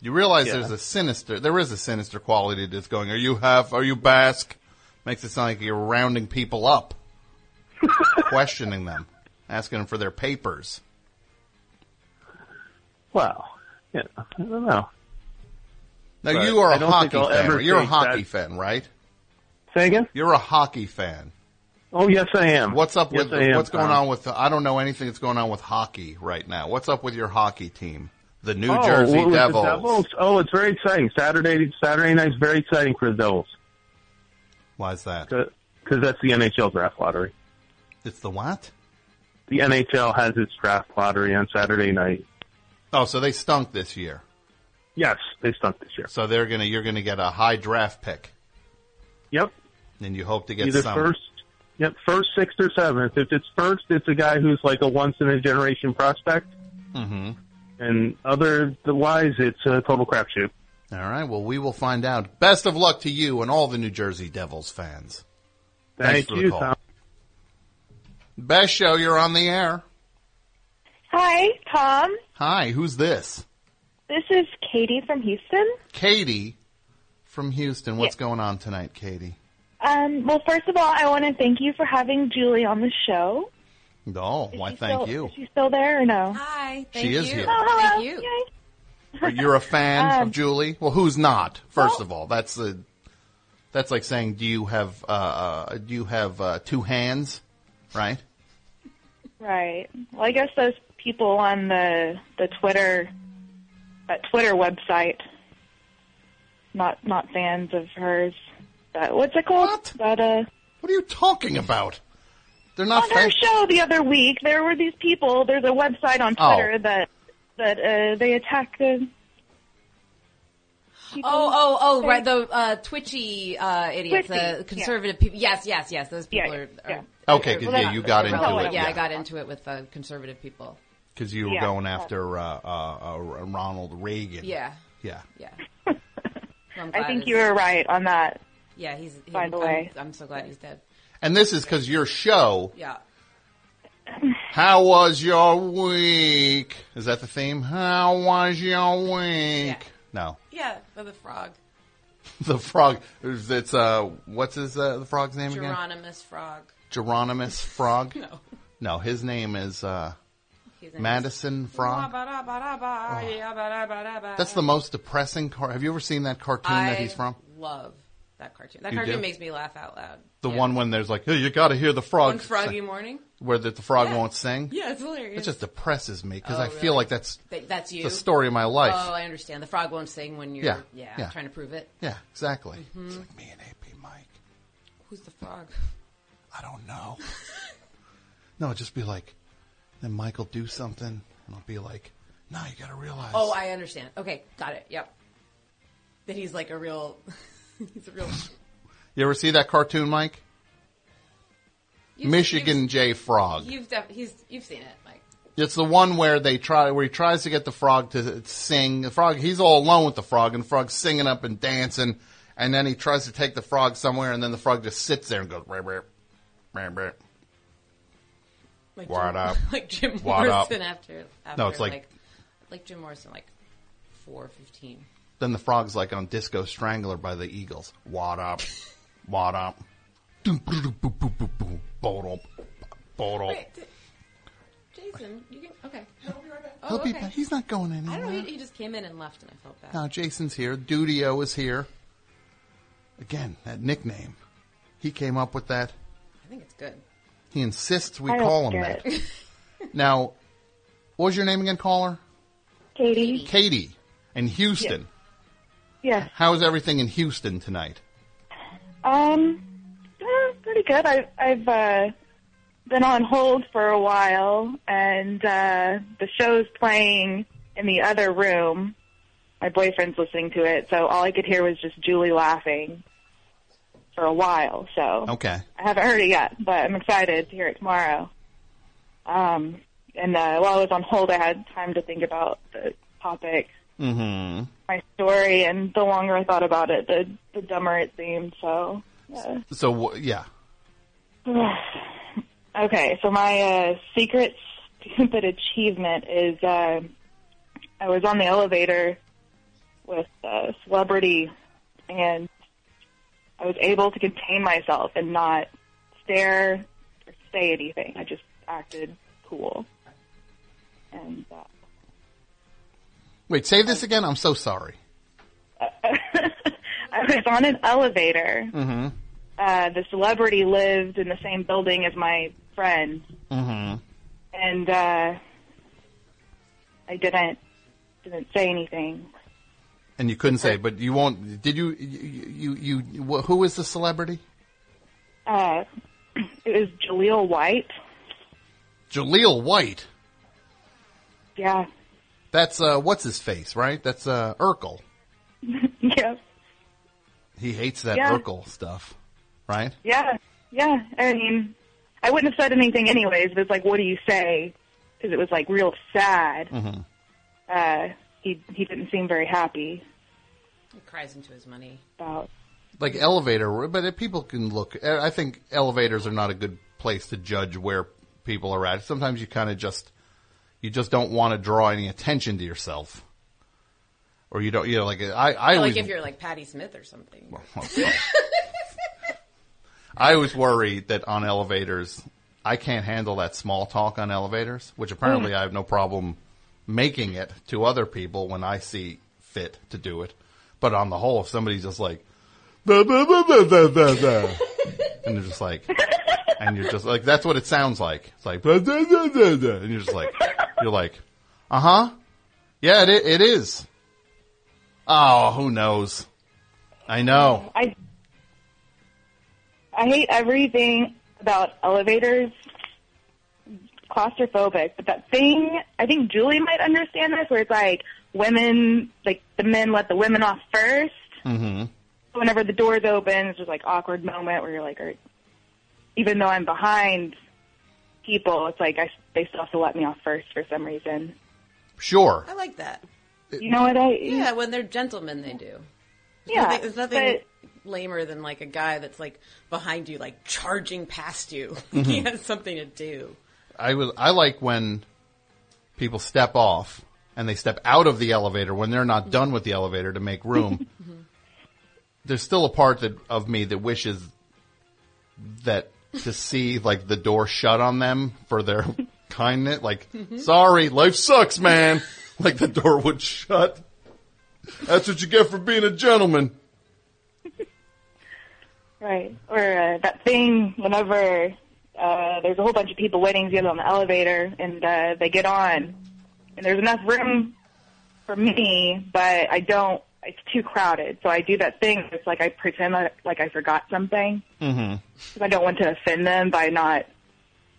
You realize Yeah. there's a sinister, there is a sinister quality that's going. Are you half? Are you Basque? Makes it sound like you're rounding people up, questioning them, asking them for their papers. Well, yeah, I don't know. Now But you are a hockey fan. You're a hockey that- fan, right? Say again? You're a hockey fan. Oh, yes, I am. What's up Yes, with am, what's going Tom. on with? I don't know anything that's going on with hockey right now. What's up with your hockey team, the New oh, Jersey the Devils? Devils? Oh, it's very exciting. Saturday, Saturday night's very exciting for the Devils Why is that? because that's the NHL draft lottery. It's the what? The NHL has its draft lottery on Saturday night. Oh, so they stunk this year. Yes, they stunk this year. So they're gonna you're gonna get a high draft pick, Yep, and you hope to get either some. first, yep, first, sixth, or seventh. If it's first, it's a guy who's like a once in a generation prospect, hmm and otherwise, it's a total crapshoot. All right. Well, we will find out. Best of luck to you and all the New Jersey Devils fans. Thanks Thank for the you, call. Tom. Best show. You're on the air. Hi, Tom. Hi. Who's this? This is Katie from Houston. Katie from Houston. What's going on tonight, Katie? Um, well, first of all, I want to thank you for having Julie on the show. Oh, Is why? thank still, you. Is she still there or no? Hi. Thank She you. is here. Oh, hello. Thank you. Yay. You're a fan Um, of Julie? Well, who's not? First Well- of all, that's the that's like saying, do you have uh, uh, do you have uh, two hands? Right? Right. Well, I guess those people on the the Twitter that Twitter website, not not fans of hers. What's it called? What? That uh. What are you talking about? They're not on her show the other week, there were these people. There's a website on Oh. Twitter that that uh, they attack the. people. Oh, oh, oh, right. The uh, twitchy uh, idiots, Twitchy, the conservative people. Yes, yes, yes. Those people Yeah, are. yeah. are Okay, 'cause, are yeah, you got into irrelevant. it, Yeah, yeah. I got into it with the conservative people. Because you were Yeah. going after uh, uh, uh, Ronald Reagan. Yeah, Yeah. yeah. Well, I'm I glad think you were right on that. Yeah, he's. he- by the I'm- way. I'm, so glad he's dead. And this is because your show. Yeah. How was your week? Is that the theme? How was your week? Yeah. No, Yeah, the frog. the frog. It's uh, what's his uh, the frog's name again? Geronimus frog. Geronimus Frog. No. No, his name is uh, Madison Frog. That's That's the most depressing car. Have you ever seen that cartoon that he's from? love that cartoon. That You cartoon makes me laugh out loud. The Yeah. one when there's like, hey, you got to hear the frog, One froggy sing," morning. where the, the frog won't sing. Yeah, it's hilarious. It just depresses me because Oh, I feel really? like that's That- that's you. the story of my life. Oh, I understand. The frog won't sing when you're Yeah, yeah, yeah. trying to prove it. yeah, exactly. Mm-hmm. It's like me and AP Mike. Who's the frog? I don't know. no, just be like, then Mike will do something, and I'll be like, no, you got to realize. Oh, I understand. Okay, got it. Yep. That he's like a real. he's a real. you ever see that cartoon, Mike? You've- Michigan J Frog. You've, you've, def- he's, you've seen it, Mike. It's the one where they try, where he tries to get the frog to sing. The frog, he's all alone with the frog, and the frog's singing up and dancing, and then he tries to take the frog somewhere, and then the frog just sits there and goes, rah, rah, rah, rah. Like What Jim, up? Like Jim What up? Morrison after, after. No, it's like- like, like Jim Morrison, like four fifteen. Then the frog's like on Disco Strangler by the Eagles. What up? What up? Wait, d- Jason, you can okay. Oh, He'll be okay. back. He's not going I don't know. anywhere. He, he just came in and left, and I felt bad. No, Jason's here. Dudio is here. Again, that nickname. He came up with that. I think it's good. He insists we I don't call him get that. Now, what was your name again, caller? Katie. Katie in Houston. Yes. How is everything in Houston tonight? Um, eh, pretty good. I, I've uh, been on hold for a while, and uh, the show's playing in the other room. My boyfriend's listening to it, so all I could hear was just Julie laughing for a while. So Okay. I haven't heard it yet, but I'm excited to hear it tomorrow. Um, and uh, while I was on hold, I had time to think about the topic, Mm-hmm. my story, and the longer I thought about it, the the dumber it seemed. So. Uh, So, yeah. okay, so my uh, secret stupid achievement is uh, I was on the elevator with a celebrity, and I was able to contain myself and not stare or say anything. I just acted cool. And uh, Wait, say this again? I'm so sorry. I was on an elevator. Mm-hmm. Uh, the celebrity lived in the same building as my friend, Mm-hmm. and uh, I didn't didn't say anything. And you couldn't say, but you won't. Did you? You? You? you who is the celebrity? Uh, it was Jaleel White. Jaleel White. Yeah, That's uh, what's his face, right? That's uh, Urkel. yeah, He hates that Yeah. Urkel stuff, right? yeah, yeah. I mean, I wouldn't have said anything anyways. But it's like, what do you say? Because it was like real sad. Mm-hmm. Uh, he he didn't seem very happy He cries into his money. about. Like elevator, but if people can look. I think elevators are not a good place to judge where people are at. Sometimes you kind of just, you just don't want to draw any attention to yourself, or you don't. You know, like I, I like always, if you're like Patti Smith or something. I always worry that on elevators, I can't handle that small talk on elevators, which apparently hmm. I have no problem making it to other people when I see fit to do it. But on the whole, if somebody's just like, "Bah, bah, bah, bah, bah, bah, bah," and they're just like, and you're just like, that's what it sounds like. It's like, and you're just like, you're like, uh huh, yeah, it, it is. Oh, who knows? I know. I I hate everything about elevators. Claustrophobic, but that thing, I think Julie might understand this, where it's like women, like the men let the women off first. Mm-hmm. Whenever the doors open, it's just like awkward moment where you're like, even though I'm behind people, it's like I, they still have to let me off first for some reason. Sure. I like that. You know what I? Yeah, when they're gentlemen, they do. There's Yeah, nothing, there's nothing but- lamer than like a guy that's like behind you, like charging past you. he mm-hmm. has something to do. I was I like when people step off and they step out of the elevator when they're not done with the elevator to make room. Mm-hmm. There's still a part that of me that wishes that to see like the door shut on them for their kindness. Like, sorry, life sucks, man. Like the door would shut. That's what you get for being a gentleman. Right. Or uh, that thing whenever uh, there's a whole bunch of people waiting to get on the elevator and uh, they get on and there's enough room for me, but I don't, it's too crowded. So I do that thing. It's like I pretend like, like I forgot something Mm-hmm. because I don't want to offend them by not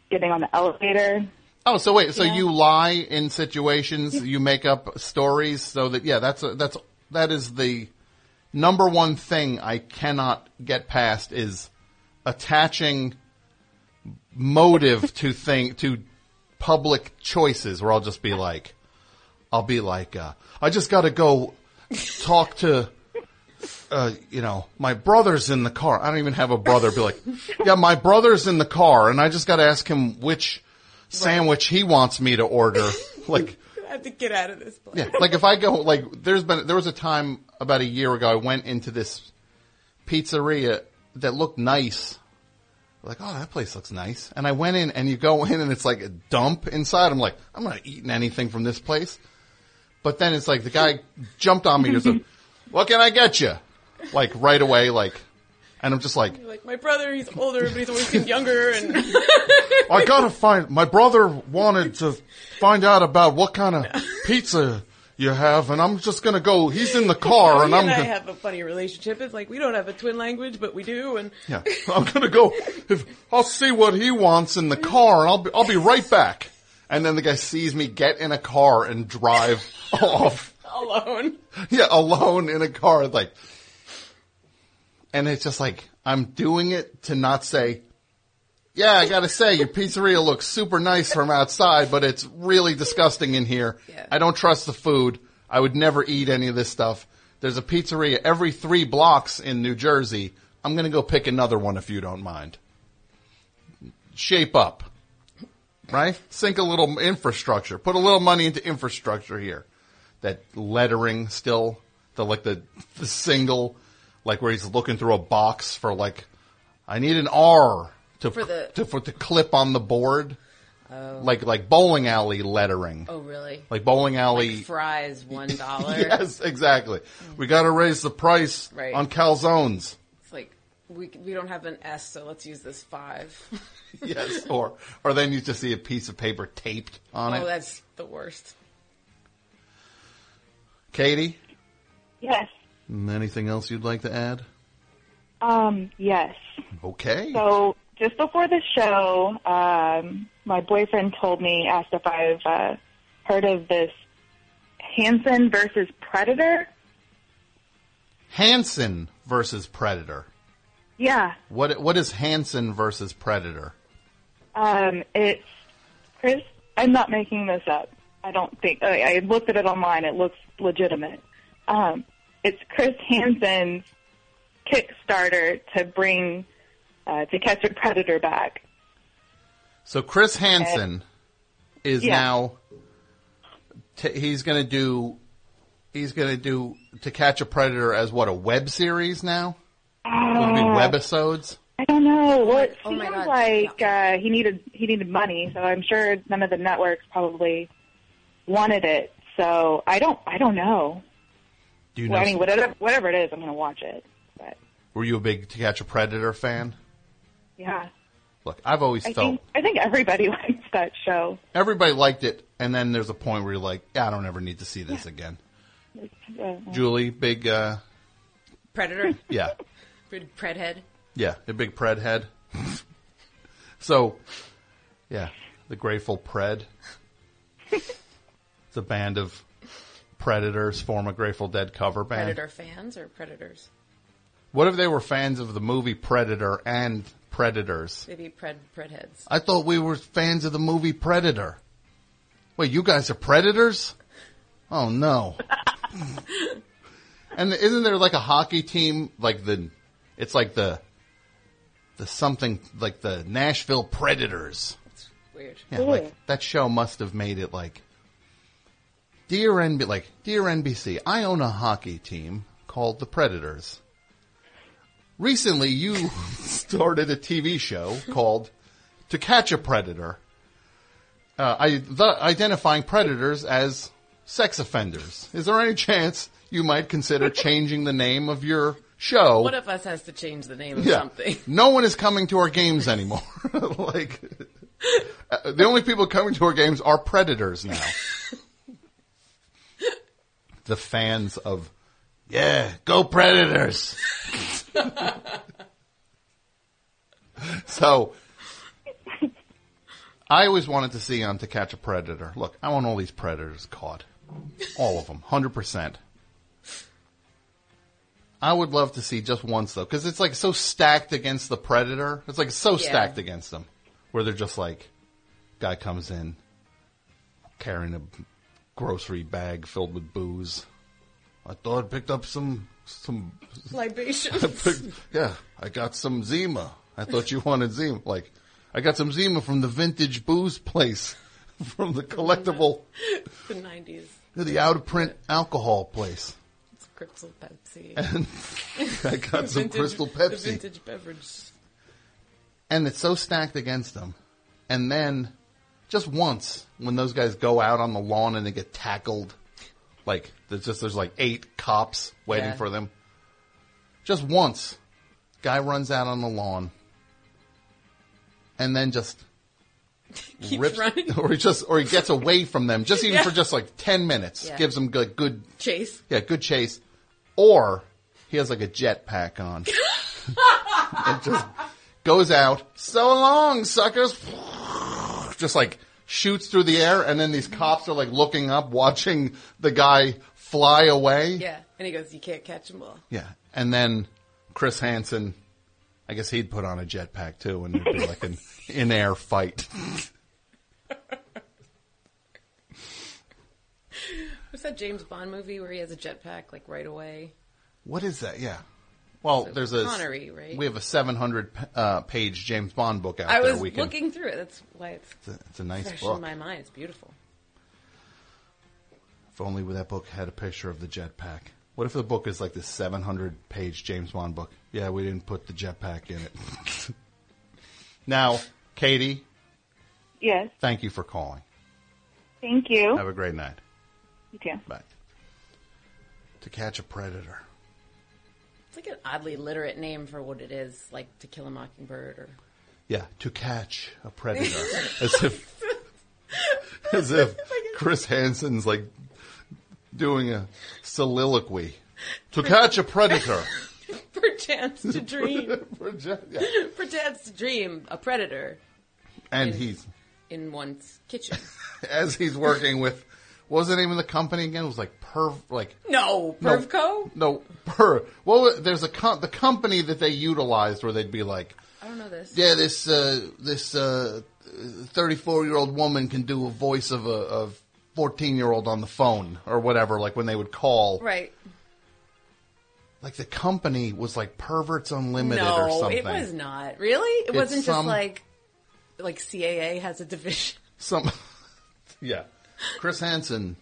getting on the elevator. Oh, so wait, so Yeah. you lie in situations, you make up stories so that yeah, that's a, that's that is the number one thing I cannot get past is attaching motive to thing to public choices where I'll just be like I'll be like uh, I just got to go talk to uh, you know, my brother's in the car. I don't even have a brother. Be like, yeah, my brother's in the car, and I just got to ask him which sandwich he wants me to order. Like, I have to get out of this place. yeah, like if I go, like, there's been there was a time about a year ago I went into this pizzeria that looked nice, like, oh, that place looks nice. And I went in and you go in and it's like a dump inside. I'm like, I'm not eating anything from this place. But then it's like the guy jumped on me and said, what can I get you? Like right away, like, and I'm just like, Like my brother, he's older, but he's always seemed younger, and I gotta find, my brother wanted to find out about what kind of pizza you have and I'm just gonna go, he's in the car and he I'm and I gonna, have a funny relationship. It's like we don't have a twin language, but we do, and yeah, I'm gonna go, if, I'll see what he wants in the car and I'll be, I'll be right back. And then the guy sees me get in a car and drive off. alone. Yeah, alone in a car, like, and it's just like, I'm doing it to not say, yeah, I gotta say, your pizzeria looks super nice from outside, but it's really disgusting in here. Yeah. I don't trust the food. I would never eat any of this stuff. There's a pizzeria every three blocks in New Jersey. I'm gonna go pick another one if you don't mind. Shape up. Right? Sink a little infrastructure. Put a little money into infrastructure here that lettering still, the like the the single, like where he's looking through a box for like, I need an R to For the- to for to clip on the board, oh. like like bowling alley lettering, Oh, really? like bowling alley. Like fries, one dollar. yes, exactly. We got to raise the price Right. on calzones. It's like we we don't have an S, so let's use this five. Yes, or or then you just see a piece of paper taped on oh, it. Oh, that's the worst. Katie, Yes. anything else you'd like to add? Um, yes. Okay. So just before the show, um, my boyfriend told me, asked if I've uh, heard of this Hansen versus Predator. Hansen versus Predator. Yeah. What what is Hansen versus Predator? Um, it's Chris. I'm not making this up. I don't think. I, I looked at it online. It looks legitimate. Um, it's Chris Hansen's Kickstarter to bring uh, to catch a predator back. So Chris Hansen is Yeah. now t- he's going to do he's going to do to catch a predator as what a web series now? Will it be webisodes? I don't know. Well, Oh seems my God. like uh, he needed he needed money, so I'm sure none of the networks probably wanted it. So I don't I don't know. Do you know? Well, I mean, whatever whatever it is, I'm going to watch it. But were you a big To Catch a Predator fan? yeah, Look, I've always I felt think I think everybody likes that show. everybody liked it, and then there's a point where you're like, yeah, I don't ever need to see this again. Uh, Julie, big, uh, Predator, yeah, Pred Predhead. yeah, a big pred head. so, yeah, the Grateful Pred. it's a band of predators form a Grateful Dead cover band. Predator fans or predators? What if they were fans of the movie Predator and Predators? Maybe pred predheads. I thought we were fans of the movie Predator. Wait, you guys are predators? Oh no. and isn't there like a hockey team like the it's like the the something like the Nashville Predators. Weird. Yeah, like that show must have made it like Dear NB like Dear NBC, I own a hockey team called the Predators. Recently you started a TV show called To Catch a Predator. Uh, I, the, identifying predators as sex offenders. Is there any chance you might consider changing the name of your show? One of us has to change the name of Yeah. something. No one is coming to our games anymore. like, uh, the only people coming to our games are predators now. the fans of, yeah, go predators. so, I always wanted to see on To Catch a Predator. Look, I want all these predators caught. All of them. 100%. I would love to see just once though, because it's like so stacked against the predator. It's like so Yeah. stacked against them, where they're just like, guy comes in carrying a grocery bag filled with booze. I thought I picked up some some. Libation. I picked, yeah, I got some Zima. I thought you wanted Zima. Like, I got some Zima from the vintage booze place, from the collectible, the 90s. the out of print alcohol place. Crystal Pepsi. I got some Vintage- Crystal Pepsi. vintage beverage. and it's so stacked against them. And then, just once, when those guys go out on the lawn and they get tackled, like there's just there's like eight cops waiting Yeah. for them. Just once, guy runs out on the lawn, and then just Keeps rips, running. or he just or he gets away from them, just even Yeah. for just like ten minutes, Yeah. gives them good good Chase. yeah, good chase. Or he has like a jetpack on. and just goes out. So long, suckers. Just like shoots through the air and then these cops are like looking up, watching the guy fly away. Yeah. And he goes, you can't catch them all. Yeah. And then Chris Hansen, I guess he'd put on a jetpack too and it'd be like an in-air fight. What's that James Bond movie where he has a jetpack like right away? What is that? Yeah. Well, So there's a Connery, right? we have a 700 uh, page James Bond book out I there. was we can, looking through it. That's why it's It's a, it's a nice fresh book. in my mind. It's beautiful. If only that book had a picture of the jetpack. What if the book is like this 700 page James Bond book? Yeah, we didn't put the jetpack in it. now, Katie, Yes. thank you for calling. Thank you. Have a great night. You too. Bye. To catch a predator. It's like an oddly literate name for what it is, like To Kill a Mockingbird or Yeah, to catch a predator. as if, as if Chris Hansen's like doing a soliloquy. To catch a predator. Perchance to Dream. Yeah. Perchance to Dream, a predator And he's in one's kitchen. as he's working with what was the name of the company again? It was like Perv like No, Pervco? no Per. Well, there's a com- the company that they utilized where they'd be like, I don't know this. yeah, this uh, this uh, 34 year old woman can do a voice of a of 14 year old on the phone or whatever. Like when they would call, Right. like the company was like Perverts Unlimited no, or something. No, it was not. Really? It It's wasn't just some- like like CAA has a division. Some, yeah. Chris Hansen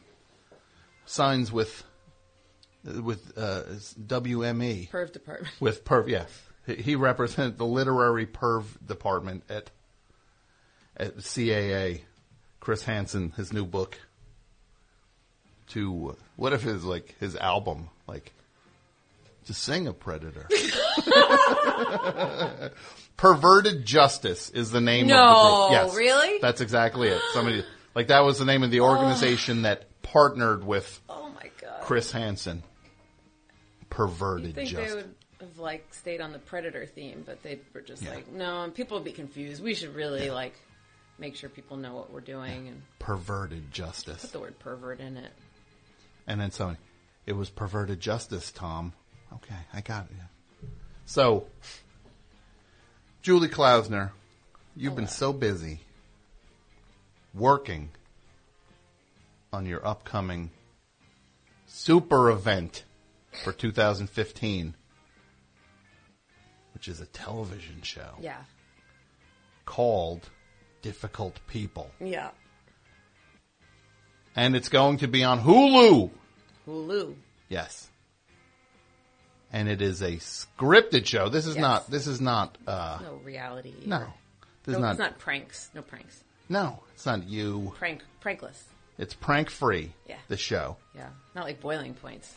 signs with with uh, WME. Perv department. with Perv. Yeah, he, he represented the literary Perv department at at CAA. Chris Hansen, his new book. To what if his like his album like to sing a predator. Perverted Justice is the name of the No, group. Yes, really? That's exactly it. Somebody like that was the name of the oh. organization that partnered with Oh my god. Chris Hansen. Perverted I think Justice. they would have like stayed on the predator theme, but they were just Yeah. like, no, and people would be confused. We should really like make sure people know what we're doing and Perverted Justice. put the word pervert in it. And then somebody, it was perverted justice, Tom. Okay, I got it. So, Julie Klausner, you've oh, been so busy working on your upcoming super event for 2015, which is a television show Yeah. called Difficult People. Yeah. And it's going to be on Hulu. Hulu. Yes. And it is a scripted show. This is Yes. not. This is not. Uh, No reality. no. This no, is not, it's not pranks. No pranks. No, it's not you. Prank prankless. It's prank free. Yeah. The show. Yeah. Not like boiling points.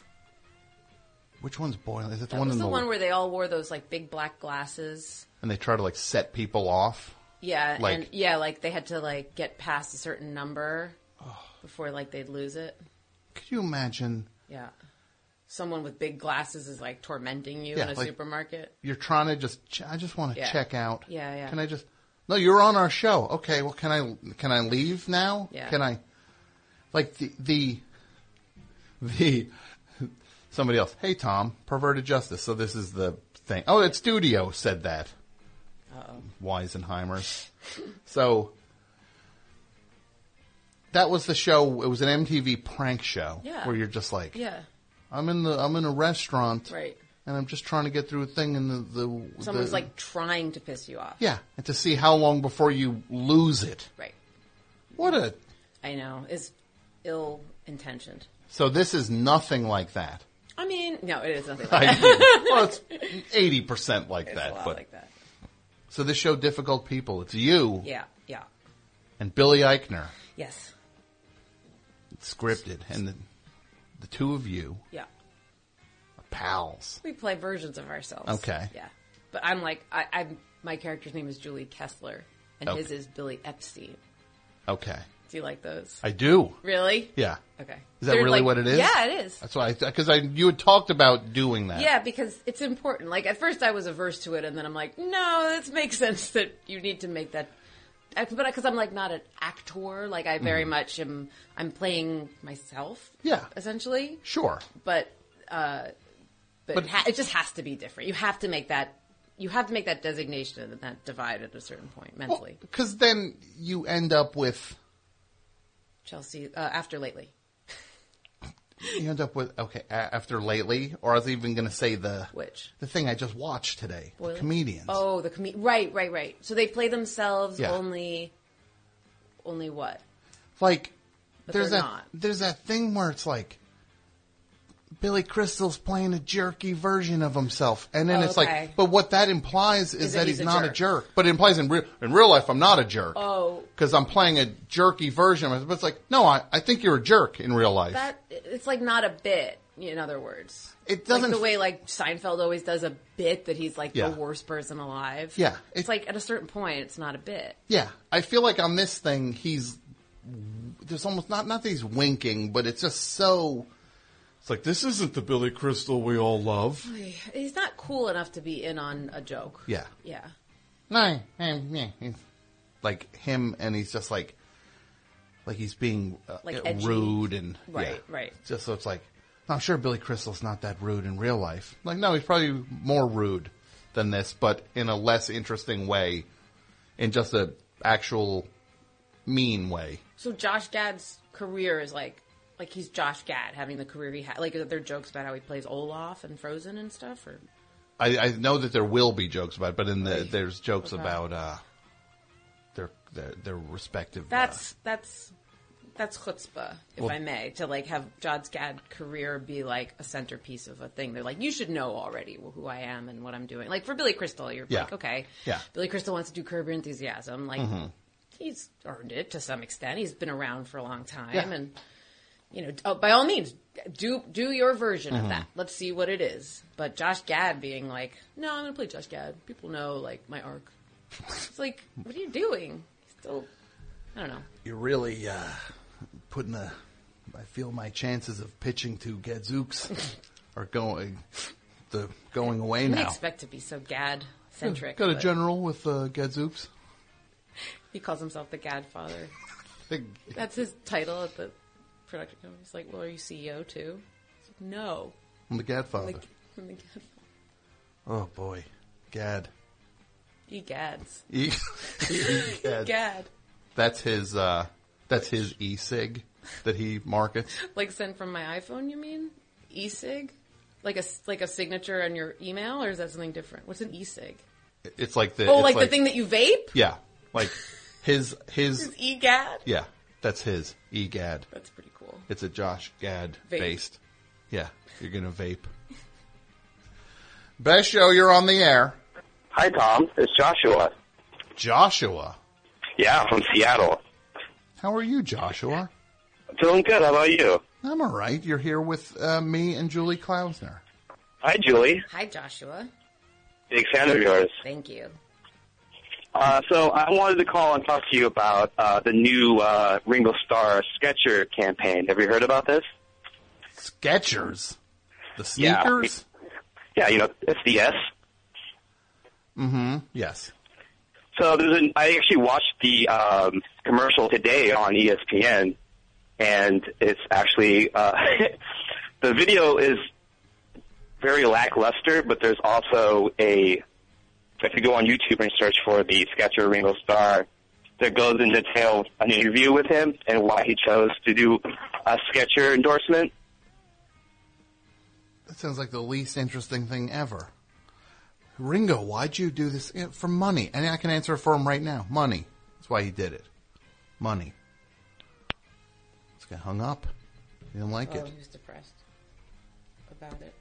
Which one's boiling? Is it the That one was in the the one where they all wore those like big black glasses. and they try to like set people off? Yeah, Like- and yeah, like they had to like get past a certain number before like they'd lose it. Could you imagine? Yeah. Someone with big glasses is like tormenting you Yeah, in a like- supermarket. You're trying to just. Ch- I just want to Yeah. check out. Yeah, yeah. Can I just? No, you're on our show. Okay. Well, can I? Can I leave now? Yeah. Can I? Like the the the somebody else. Hey Tom, perverted justice. So this is the thing. Oh, it's studio said that. Uh-oh. Weisenheimer's. so that was the show. It was an MTV prank show Yeah. where you're just like, Yeah. I'm in the I'm in a restaurant, Right. And I'm just trying to get through a thing, and the the Someone's the- like trying to piss you off. yeah, and to see how long before you lose it. Right. What a I know. Is ill intentioned. so this is nothing like that. I mean, no, it is nothing like that. well, it's eighty percent like It's that, but like that. So this show, Difficult People, it's you Yeah, yeah, and Billy Eichner, yes, it's scripted, and the, the two of you yeah. Pals. We play versions of ourselves. Okay. Yeah, but I'm like, I, I'm my character's name is Julie Kessler, and Okay. his is Billy Epstein. Okay. Do you like those? I do. really? Yeah. Okay. Is that really what it is? Yeah, it is. That's why, because I, you had talked about doing that. Yeah, because it's important. Like at first, I was averse to it, and then I'm like, no, this makes sense that you need to make that. I- But because I'm like not an actor, like I very much am. I'm playing myself. Mm-hmm. Yeah. essentially. Sure. But uh, but, But- it, ha- it just has to be different. You have to make that. You have to make that designation and that divide at a certain point mentally. Because then you end up with, Chelsea, uh, after lately, you end up with, okay, a- after lately, or I was even going to say the, which the thing I just watched today, the comedians. Oh, the com- right, right, right. So they play themselves Yeah. only. Only what? Like, But there's that, not. there's that thing where it's like, Billy Crystal's playing a jerky version of himself, and then Oh, it's okay. like, but what that implies is, Is that, that he's, he's a not a jerk. jerk. But it implies in real in real life, I'm not a jerk. Oh, because I'm playing a jerky version. But it's like, no, I, I think you're a jerk in real life. that it's like not a bit. In other words, It doesn't- like the way like Seinfeld always does a bit that he's like Yeah. the worst person alive. Yeah, it's it- like at a certain point, it's not a bit. yeah, I feel like on this thing, he's there's almost not not that he's winking, but it's just so. It's like this isn't the Billy Crystal we all love. He's not cool enough to be in on a joke. Yeah, Yeah. no, yeah, like him, and he's just like, like he's being uh, Like uh, edgy. rude and Right, yeah. right. Just so it's like, I'm sure Billy Crystal's not that rude in real life. Like, no, he's probably more rude than this, but in a less interesting way, in just a actual mean way. So Josh Gad's career is like like he's Josh Gad having the career he had. Like are there jokes about how he plays Olaf and Frozen and stuff, or I, I know that there will be jokes about, it, but in the there's jokes Okay. about uh, their, their their respective. uh, that's that's that's chutzpah, if Well- I may, to like have Josh Gad career be like a centerpiece of a thing. They're like, you should know already who I am and what I'm doing. Like for Billy Crystal, you're Yeah. like, okay, Yeah. Billy Crystal wants to do Curb Your Enthusiasm, like. Mm-hmm. He's earned it to some extent. He's been around for a long time, Yeah. and you know, oh, by all means, do do your version Mm-hmm. of that. Let's see what it is. But Josh Gad being like, "No, I'm going to play Josh Gad. People know like my arc." It's like, what are you doing? Still, I don't know. you're really uh, putting a. I feel my chances of pitching to Gadzooks are going the going away I didn't now. expect to be so Gad centric. Got a but general with uh, Gadzooks. He calls himself the Gadfather. I That's his title at the production company. He's like, "Well, are you CEO too?" Like, no, I'm the Gadfather. like I'm the Gadfather. oh boy, Gad. He gads. E- Gad. Gad. That's his. Uh, that's his e-cig that he markets. Like sent from my iPhone, you mean? E-cig? Like a like a signature on your email, or is that something different? What's an e-cig? It's like the. Oh, it's like, the thing that you vape? Yeah, like his his. Is e-gad? Yeah, that's his e-gad. That's pretty cool. It's a Josh Gad Vape. based. Yeah, you're gonna vape. Best show, you're on the air. Hi, Tom. It's Joshua. Joshua, Yeah, from Seattle. how are you, Joshua? Doing good. How about you? I'm all right. You're here with uh, me and Julie Klausner. Hi, Julie. Hi, Joshua. Big fan of yours. Thank you. Uh, so I wanted to call and talk to you about uh, the new uh, Ringo Starr Sketcher campaign. Have you heard about this? Skechers, the Yeah. sneakers. Yeah, you know, it's the S. Mm-hmm. Yes. So there's an, I actually watched the um, commercial today on ESPN, and it's actually uh, the video is very lackluster, but there's also a if you go on YouTube and search for the Sketcher Ringo Starr, that goes into detail an interview with him and why he chose to do a Sketcher endorsement. That sounds like the least interesting thing ever. Ringo, why'd you do this? For money. And I can answer for him right now. Money. That's why he did it. Money. This guy hung up. He didn't like Oh, it. he was depressed about it.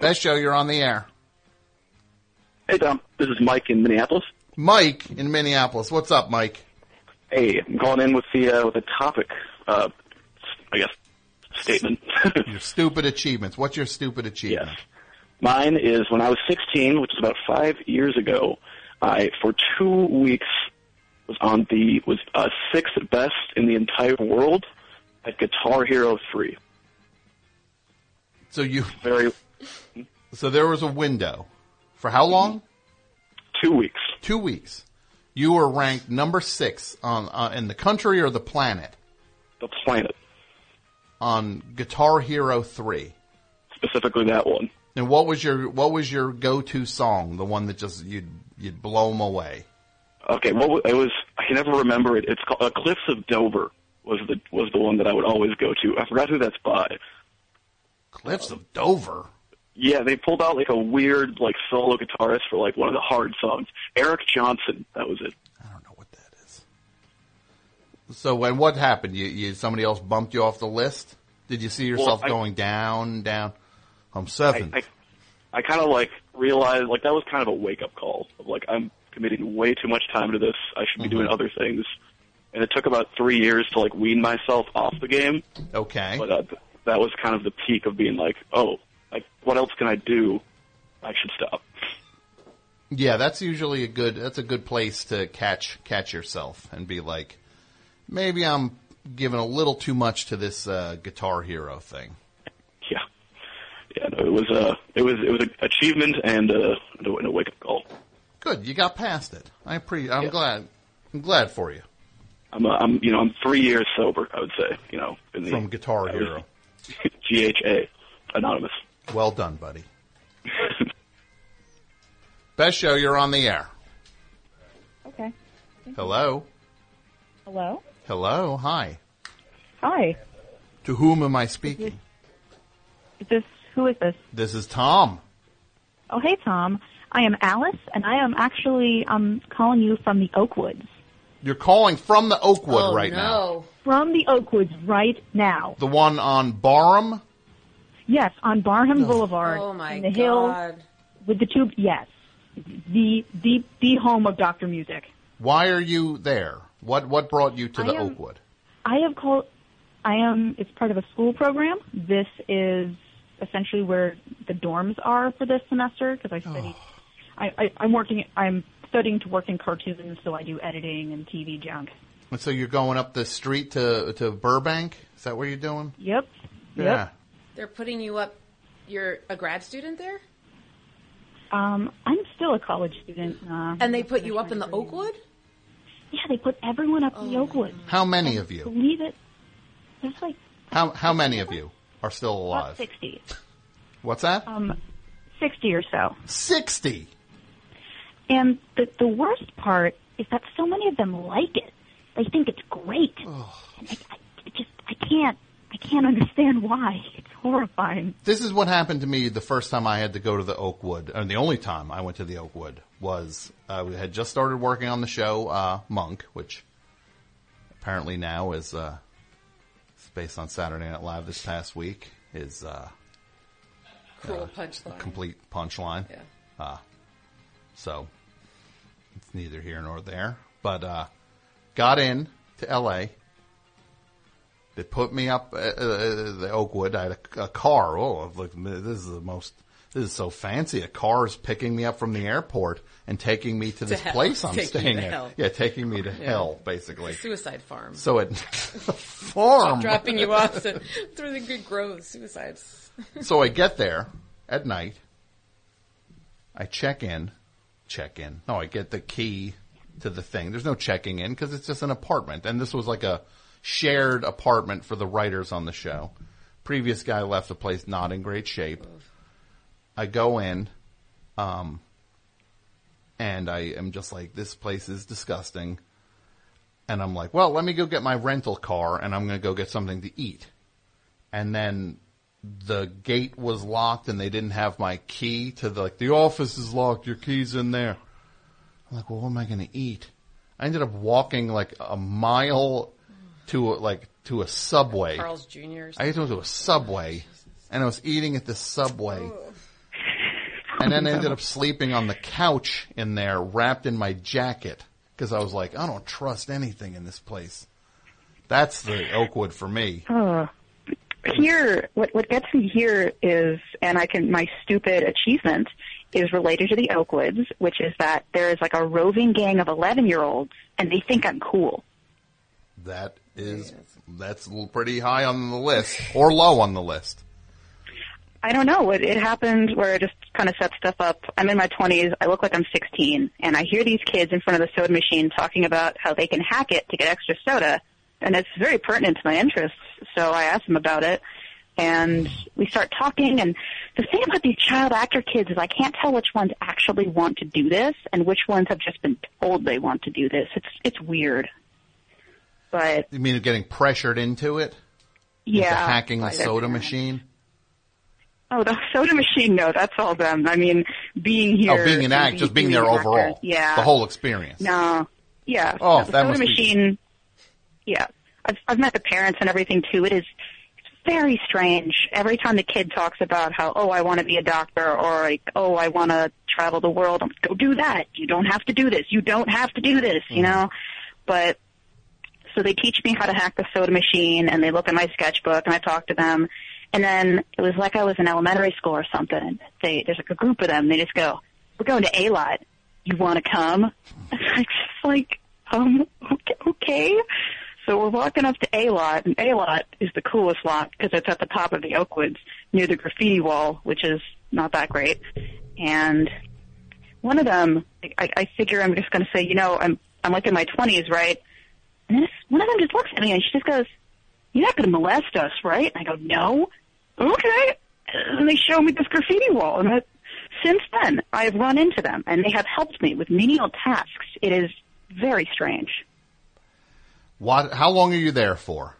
Best show, you're on the air. Hey, Tom. This is Mike in Minneapolis. Mike in Minneapolis. What's up, Mike? Hey, I'm calling in with the uh, with a topic. Uh, I guess statement. Your stupid achievements. What's your stupid achievement? Yes. Mine is when I was 16, which is about five years ago. I for two weeks was on the was uh, sixth best in the entire world at Guitar Hero 3. So you Very so there was a window for how long? two weeks. Two weeks. You were ranked number six on uh, in the country or the planet The planet, on Guitar Hero Three. specifically that one. And what was your what was your go to song? The one that just you'd you'd blow them away. Okay, what wa- it was? I can never remember it. It's called uh, Cliffs of Dover. Was the was the one that I would always go to. I forgot who that's by. Cliffs of Dover. Yeah, they pulled out like a weird like solo guitarist for like one of the hard songs. Eric Johnson, that was it. I don't know what that is. So when what happened? You, you somebody else bumped you off the list? Did you see yourself I- going down, down? I'm I, seventh. I, I kind of like realized like that was kind of a wake up call of like I'm committing way too much time to this. I should be doing Mm-hmm. other things. And it took about three years to like wean myself off the game. okay. But uh, that was kind of the peak of being like, oh, like what else can I do? I should stop. Yeah, that's usually a good. That's a good place to catch catch yourself and be like, maybe I'm giving a little too much to this uh, Guitar Hero thing. Yeah, yeah. No, it was a it was it was an achievement and a, and a, wake up call. Good, you got past it. I pre. I'm Yeah. glad. I'm glad for you I'm uh, I'm you know I'm three years sober. I would say you know in the from Guitar Hero. GHA anonymous. Well done, buddy. Best show. You're on the air. Okay. Hello. Hello? Hello. Hi. Hi. To whom am I speaking? Is this who is this? This is Tom. Oh, hey Tom. I am Alice, and I am actually um calling you from the Oakwoods. You're calling from the Oakwood oh, right no. now. From the Oakwoods right now. The one on Barham. Yes, on Barham oh. Boulevard. Oh my in the hill with the tube. Yes, the the the home of Doctor Music. Why are you there? What what brought you to I the am- Oakwood? I have called. I am. It's part of a school program. This is essentially where the dorms are for this semester because I studied. Oh. I, I, I'm working. I'm studying to work in cartoons, so I do editing and TV junk. And so you're going up the street to to Burbank? Is that what you're doing? Yep. Yep. Yeah. They're putting you up. You're a grad student there, Um, I'm still a college student. Uh, and they put you up in the Oakwood. yeah, they put everyone up in the Oakwood. How many of you? Believe it. There's like How how many of you are still about alive? sixty. What's that? Um, sixty or so. Sixty. And the the worst part is that so many of them like it. They think it's great. And I, I I just I can't I can't understand why. It's horrifying. This is what happened to me the first time I had to go to the Oakwood, and the only time I went to the Oakwood was uh, we had just started working on the show uh, Monk, which apparently now is uh, based on Saturday Night Live this past week. Is uh, Cool punchline. complete punchline. Yeah. Uh, so it's neither here nor there. But uh, got in to L.A. They put me up at uh, the Oakwood. I had a, a car. Oh, I've this is the most. This is so fancy. A car is picking me up from the airport and taking me to this hell. place I'm Taking staying to in. hell. Yeah, taking me to hell, basically. Suicide farm. So it farm. Dropping you off to, through the good groves. Suicides. so I get there at night. I check in, check in. No, I get the key to the thing. There's no checking in because it's just an apartment, and this was like a shared apartment for the writers on the show. Previous guy left the place not in great shape. I go in, um, and I am just like, this place is disgusting. And I'm like, well, let me go get my rental car, and I'm going to go get something to eat. And then the gate was locked and they didn't have my key to the, like, the office is locked, your key's in there. I'm like, well, what am I going to eat? I ended up walking like a mile to a, like, to a subway. Carl's Jr. I had to go to a subway and I was eating at the subway and then I ended up sleeping on the couch in there, wrapped in my jacket, because I was like, I don't trust anything in this place. That's the Oakwood for me. Oh. Here, what what gets me here is, and I can my stupid achievement is related to the Oakwoods, which is that there is like a roving gang of eleven year olds, and they think I'm cool. That is that's pretty high on the list, or low on the list. I don't know. It, it happened where I just kind of set stuff up. I'm in my 20s. I look like I'm 16, and I hear these kids in front of the soda machine talking about how they can hack it to get extra soda, and it's very pertinent to my interests. So I asked them about it, and we start talking. And the thing about these child actor kids is I can't tell which ones actually want to do this and which ones have just been told they want to do this. It's it's weird, but You mean getting pressured into it? yeah, Into hacking the soda parents. machine? Oh, the soda machine. No, that's all them. I mean, being oh, here. oh, being an act, just being there actor. overall. Yeah. The whole experience. No. Yeah. Oh, no, the soda must be- machine. Yeah, I've I've met the parents and everything too. It is very strange. Every time the kid talks about how, oh, I want to be a doctor, or like, oh, I want to travel the world, I'm, go do that. You don't have to do this. You don't have to do this. You mm-hmm. know, but so they teach me how to hack the soda machine, and they look at my sketchbook, and I talk to them. And then it was like I was in elementary school or something. They there's like a group of them. They just go, "We're going to A lot. You want to come?" Just like, um, okay. So we're walking up to A lot, and A lot is the coolest lot because it's at the top of the Oakwoods near the graffiti wall, which is not that great. And one of them, I, I figure I'm just going to say, you know, I'm I'm like in my 20s, right? And this, one of them just looks at me and she just goes, "You're not going to molest us, right?" And I go, "No." Okay. And they show me this graffiti wall, and I, since then I've run into them, and they have helped me with menial tasks. It is very strange. What? How long are you there for?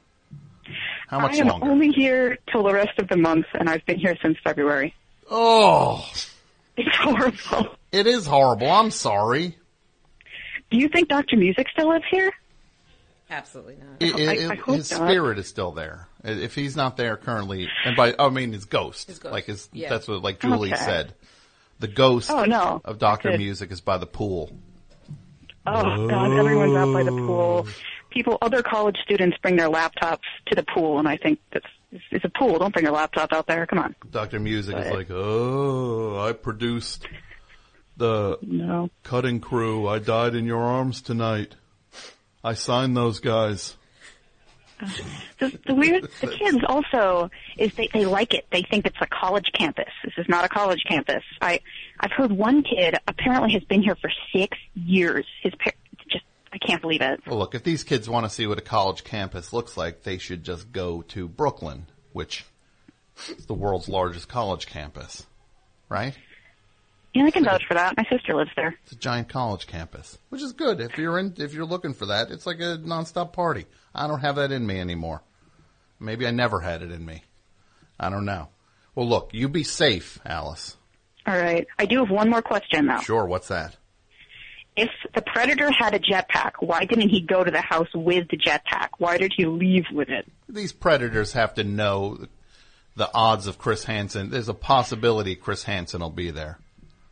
How much I am longer? only here till the rest of the month, and I've been here since February. Oh, It's horrible. it is horrible. I'm sorry. Do you think Dr. Music still lives here? Absolutely not. It- it- I- I hope his not. spirit is still there. If he's not there currently, and by I mean his ghost, His ghost. like his Yeah. that's what like Julie Okay. said. The ghost Oh, no. of Doctor Music is by the pool. Oh God, everyone's out by the pool. People, other college students bring their laptops to the pool, and I think that's it's, it's a pool. Don't bring your laptop out there. Come on. Doctor Music is like, oh, I produced the No. cutting crew. I died in your arms tonight. I signed those guys. The, the weird, the kids also is they they like it. They think it's a college campus. This is not a college campus. I I've heard one kid apparently has been here for six years. His par- just I can't believe it. Well, look, if these kids want to see what a college campus looks like, they should just go to Brooklyn, which is the world's largest college campus, right? Yeah, I can vouch for that. My sister lives there. It's a giant college campus, which is good if you're in if you're looking for that. It's like a nonstop party. I don't have that in me anymore. Maybe I never had it in me. I don't know. Well, look, you be safe, Alice. All right. I do have one more question though. Sure. What's that? If the predator had a jetpack, why didn't he go to the house with the jetpack? Why did he leave with it? These predators have to know the odds of Chris Hansen. There's a possibility Chris Hansen will be there,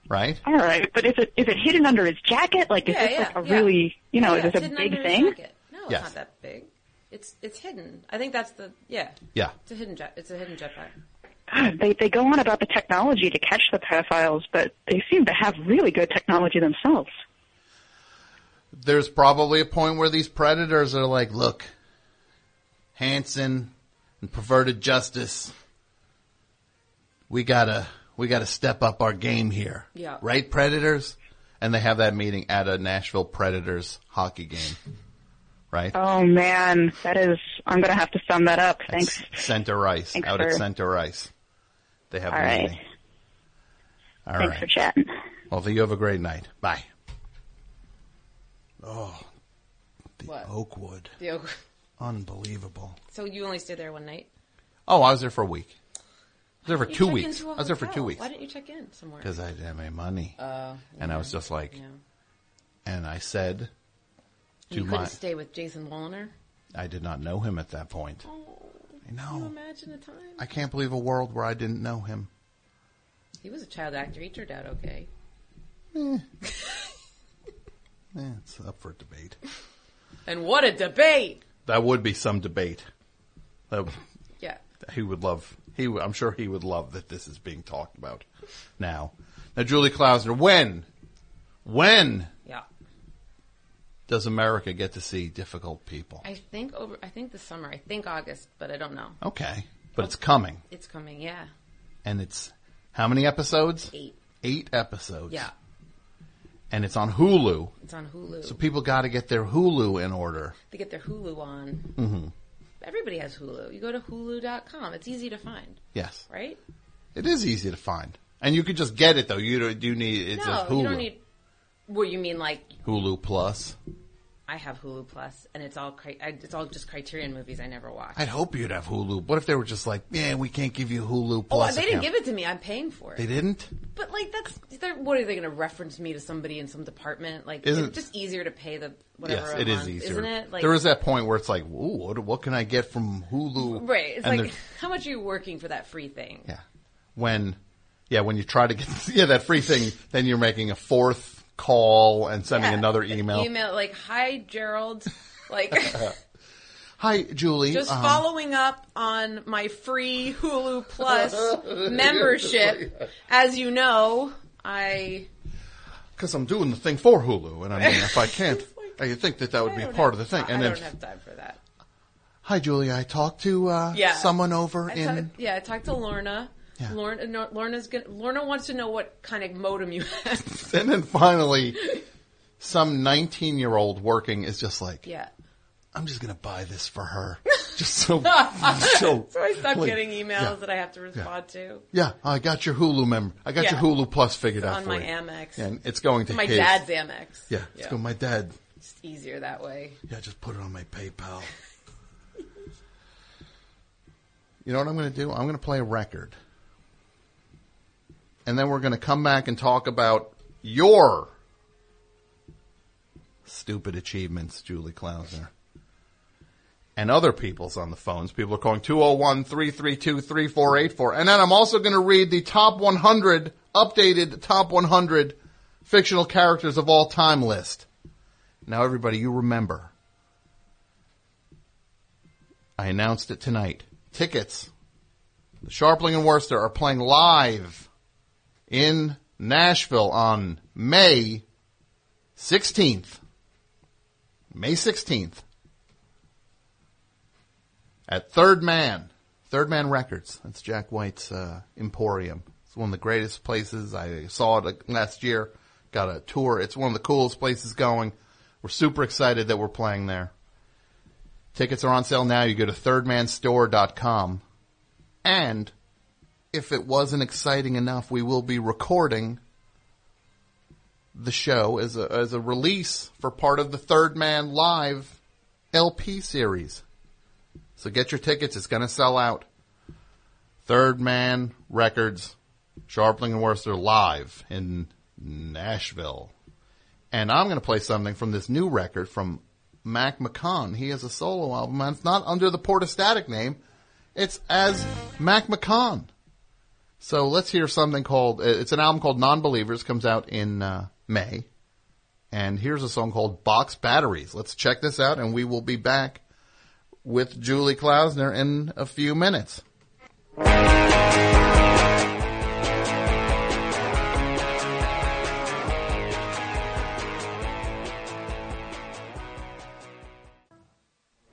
right? All right, but is it is it hidden under his jacket? Like, is Yeah, this yeah, like a yeah. really, you know, Yeah, is it's this a hidden big under his thing? jacket. No, Yes. it's not that big. It's it's hidden. I think that's the yeah. Yeah. It's a hidden jet. It's a hidden jetpack. God, they they go on about the technology to catch the pedophiles, but they seem to have really good technology themselves. There's probably a point where these predators are like, look, Hansen and perverted justice, we gotta, we gotta step up our game here. Yeah. Right, predators? And they have that meeting at a Nashville Predators hockey game. Right? Oh man, that is. I'm gonna have to sum that up. Thanks. Center ice. Thanks out at for- Center ice. They have All a right. meeting. All right. Thanks for chatting. Well, you have a great night. Bye. Oh, the What? Oakwood. The Oak- Unbelievable. So you only stayed there one night? Oh, I was there for a week. I was there for two weeks. I was there for two weeks. Why didn't you check in somewhere? Because I didn't have any money. Uh, and I was just like, Yeah. and I said to you couldn't my, stay with Jason Wallner. I did not know him at that point. Oh, I know. Can you imagine a time? I can't believe a world where I didn't know him. He was a child actor. He turned out okay. Eh, it's up for debate. And what a debate! That would be some debate. That, Yeah. he would love. He, I'm sure he would love that this is being talked about now. Now, Julie Klausner, when, when Yeah. does America get to see difficult people? I think over. I think this summer. I think August, but I don't know. Okay, but it's coming, It's coming. Yeah. and it's how many episodes? Eight. Eight episodes. Yeah. and it's on Hulu. It's on Hulu. So people got to get their Hulu in order. they get their Hulu on. hmm Everybody has Hulu. You go to Hulu.com. It's easy to find, Yes, right? it is easy to find, and you could just get it though. You don't- you need it's no, a Hulu. you don't need. What you mean, like Hulu Plus. I have Hulu Plus, and it's all cri- it's all just Criterion movies I never watch. I'd hope you'd have Hulu. What if they were just like, yeah, we can't give you Hulu oh, Plus? they didn't give it to me. I'm paying for it. They didn't. But like that's what are they going to reference me to somebody in some department? Like Isn't- it's just easier to pay the whatever. yes, it is easier. isn't it? Like there is that point where it's like, ooh, what, what can I get from Hulu? right. It's And like how much are you working for that free thing? Yeah. when, yeah, when you try to get yeah that free thing, then you're making a fourth call and sending Yeah, another email. Email like, "Hi Gerald, like Hi, Julie. just um, following up on my free Hulu Plus membership. As you know, I because I'm doing the thing for Hulu, and I mean, if I can't, I think that that would be part of the thing. ti- And I don't have time for that. hi, Julie. I talked to uh, Yeah, someone over I in. yeah, I talked to Lorna. Yeah. Lorna, no, Lorna's gonna, Lorna wants to know what kind of modem you have. and then finally, some 19 year old working is just like, yeah. I'm just gonna buy this for her, just so, so, so. I stopped like, getting emails yeah. that I have to respond to. Yeah, I got your Hulu member. I got Yeah. your Hulu Plus figured It's out on for my you. Amex. and it's going to my his. dad's Amex. Yeah, it's going my dad. It's easier that way. Yeah, just put it on my PayPal. you know what I'm going to do? I'm going to play a record. And then we're going to come back and talk about your stupid achievements, Julie Klausner. And other people's on the phones. People are calling 201 332 3484. And then I'm also going to read the top 100, updated top 100 fictional characters of all time list. Now, everybody, you remember. I announced it tonight. Tickets. The Scharpling and Wurster are playing live in Nashville on May 16th. May 16th. At Third Man. Third Man Records. That's Jack White's uh, Emporium. It's one of the greatest places. I saw it last year. Got a tour. It's one of the coolest places going. We're super excited that we're playing there. Tickets are on sale now. You go to thirdmanstore.com. And if it wasn't exciting enough, we will be recording the show as a, as a release for part of the Third Man Live LP series. So get your tickets. It's going to sell out. Third Man Records, Scharpling and Wurster live in Nashville. And I'm going to play something from this new record from Mac McCaughan. He has a solo album, and it's not under the Portastatic name. It's as Mac McCaughan. So let's hear something called, it's an album called Non-Believers, comes out in uh, May. And here's a song called Box Batteries. Let's check this out, and we will be back with Julie Klausner in a few minutes.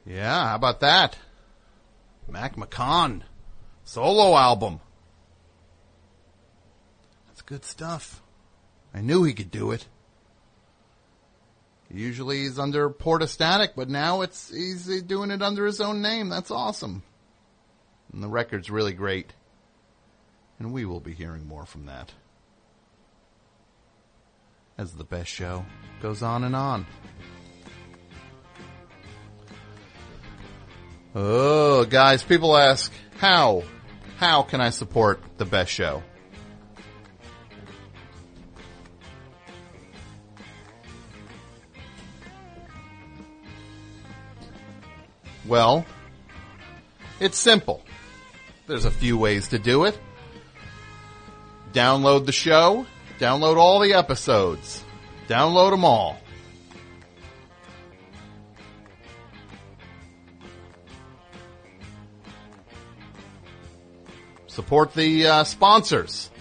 Yeah, how about that? Mac McCaughan solo album. Good stuff. I knew he could do it. Usually he's under Portastatic, but now it's he's doing it under his own name. That's awesome. And the record's really great. And we will be hearing more from that. As the best show goes on and on. Oh, guys, people ask, how? How can I support the best show? Well, it's simple. There's a few ways to do it. download the show, download all the episodes, download them all. Support the uh, sponsors.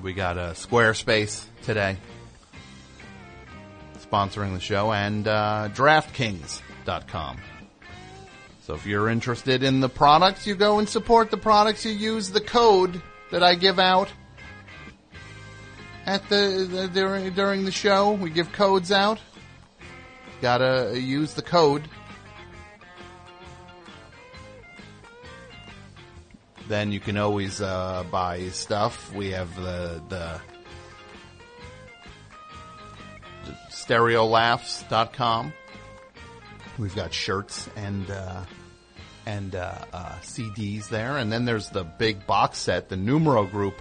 We got a Squarespace today sponsoring the show and uh, DraftKings.com. So if you're interested in the products, you go and support the products. You use the code that I give out at the, the during during the show. We give codes out. Gotta use the code. Then you can always uh, buy stuff. We have the the stereolaughs.com. We've got shirts and uh, and uh, uh, CDs there, and then there's the big box set, the Numero Group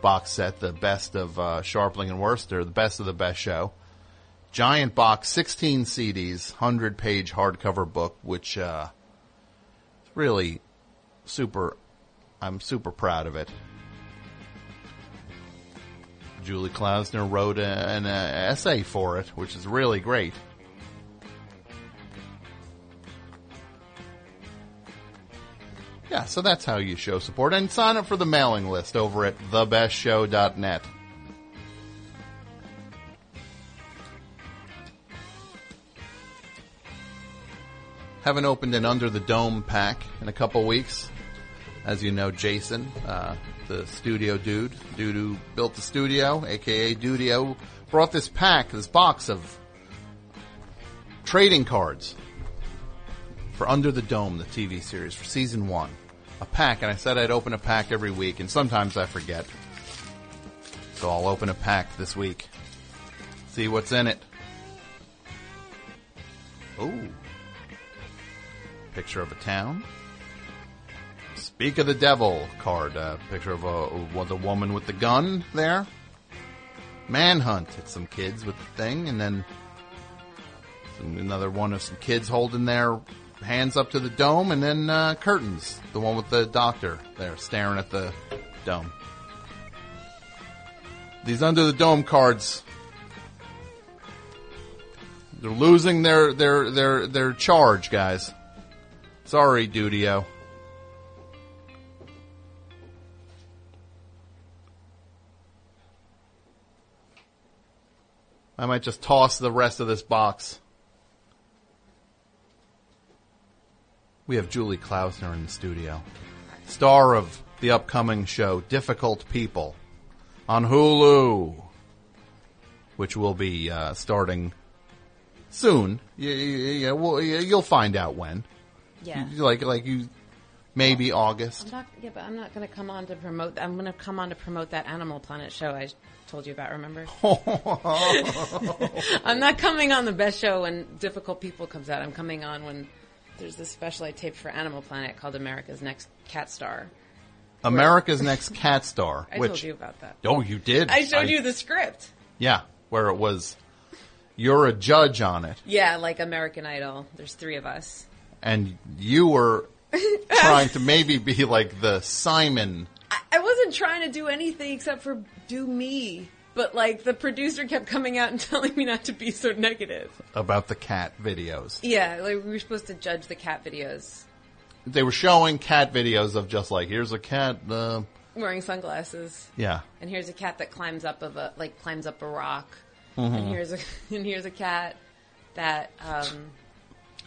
box set, the best of uh, Scharpling and Wurster, the best of the best show. Giant box, 16 CDs, 100 page hardcover book, which uh, really super. I'm super proud of it. Julie Klausner wrote a, an uh, essay for it, which is really great. Yeah, so that's how you show support. And sign up for the mailing list over at thebestshow.net. Haven't opened an Under the Dome pack in a couple weeks. As you know, Jason, uh, the studio dude, dude who built the studio, aka Dudio, brought this pack, this box of trading cards for Under the Dome, the TV series, for season one. A pack, and I said I'd open a pack every week, and sometimes I forget. So I'll open a pack this week. See what's in it. Ooh. Picture of a town. Speak of the Devil card. Uh, picture of a, was a woman with the gun there. Manhunt. It's some kids with the thing, and then another one of some kids holding their hands up to the dome, and then uh, curtains. The one with the doctor there staring at the dome. These under the dome cards. They're losing their their their their charge, guys. Sorry, Dudio. I might just toss the rest of this box. We have Julie Klausner in the studio, star of the upcoming show Difficult People on Hulu, which will be uh, starting soon. Yeah, yeah, well, you'll find out when. Yeah. Like, like you, maybe August. I'm not, yeah, but I'm not going to come on to promote. I'm going to come on to promote that Animal Planet show I told you about. Remember? I'm not coming on the best show when Difficult People comes out. I'm coming on when there's this special I taped for Animal Planet called America's Next Cat Star. America's Next Cat Star. I which, told you about that. Oh, you did. I showed you the script. Yeah, where it was. You're a judge on it, Yeah, like American Idol. There's three of us. and you were trying to maybe be like the Simon. I wasn't trying to do anything except for do me. But like the producer kept coming out and telling me not to be so negative. about the cat videos. Yeah, like we were supposed to judge the cat videos They were showing cat videos of just like here's a cat. Uh, wearing sunglasses. yeah, And here's a cat that climbs up of a like climbs up a rock. Mhm. And here's a and here's a cat that um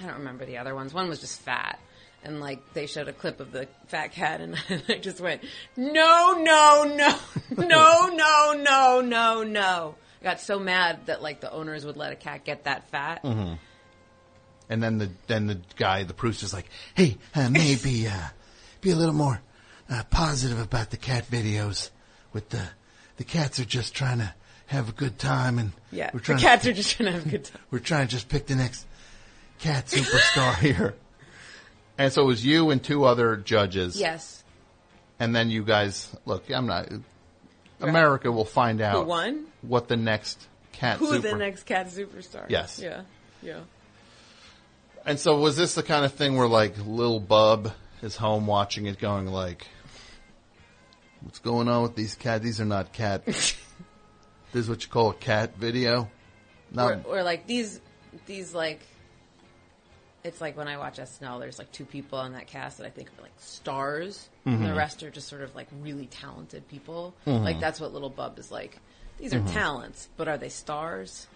I don't remember the other ones. One was just fat. And like they showed a clip of the fat cat and I just went, No, no, no, no, no, no, no, no. I got so mad that like the owners would let a cat get that fat. hmm and then the then the guy, the producer's like, hey, uh, maybe uh, be a little more uh, positive about the cat videos. With the the cats are just trying to have a good time, and Yeah, we're the trying cats to, are just trying to have a good time. We're trying to just pick the next cat superstar here. And so it was you and two other judges. Yes. And then you guys, look, I'm not. America will find out Who won? what the next cat Who super. the next cat superstar? Yes. Yeah. Yeah. And so was this the kind of thing where like little Bub is home watching it going like What's going on with these cat? These are not cat. this is what you call a cat video. Not, or, or like these, these like, it's like when I watch SNL, there's like two people on that cast that I think are like stars, and the rest are just sort of like really talented people. Mhm. Like that's what Little Bub is like. These are Mhm. talents, but are they stars?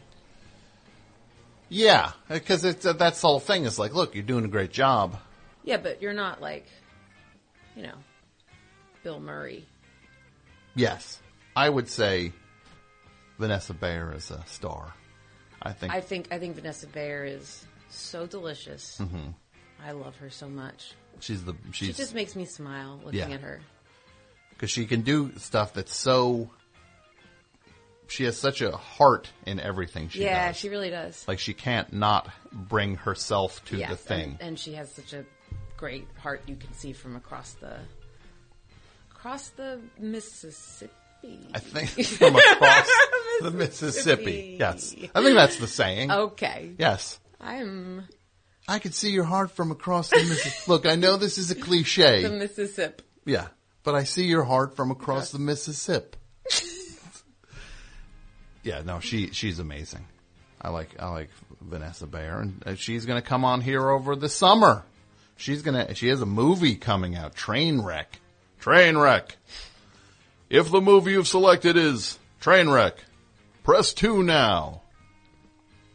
yeah, because it's uh, that's the whole thing. Is like, look, you're doing a great job. Yeah, but you're not like, you know, Bill Murray. Yes, I would say Vanessa Bayer is a star. I think. I think I think Vanessa Bayer is so delicious. Mhm. I love her so much. she's the She just makes me smile looking Yeah. at her. because she can do stuff that's so. She has such a heart in everything she yeah, does. she really does. like she can't not bring herself to Yes, the thing. and, and she has such a great heart. You can see from across the across the Mississippi. I think from across the Mississippi. Yes, I think that's the saying. Okay. Yes. I'm I can see your heart from across the Mississippi. Look, I know this is a cliche. the Mississippi. Yeah, but I see your heart from across the Mississippi. yeah, no, she she's amazing. I like I like Vanessa Bayer, and uh, she's going to come on here over the summer. She's gonna she has a movie coming out, Trainwreck. Trainwreck. If the movie you've selected is Trainwreck, press two now.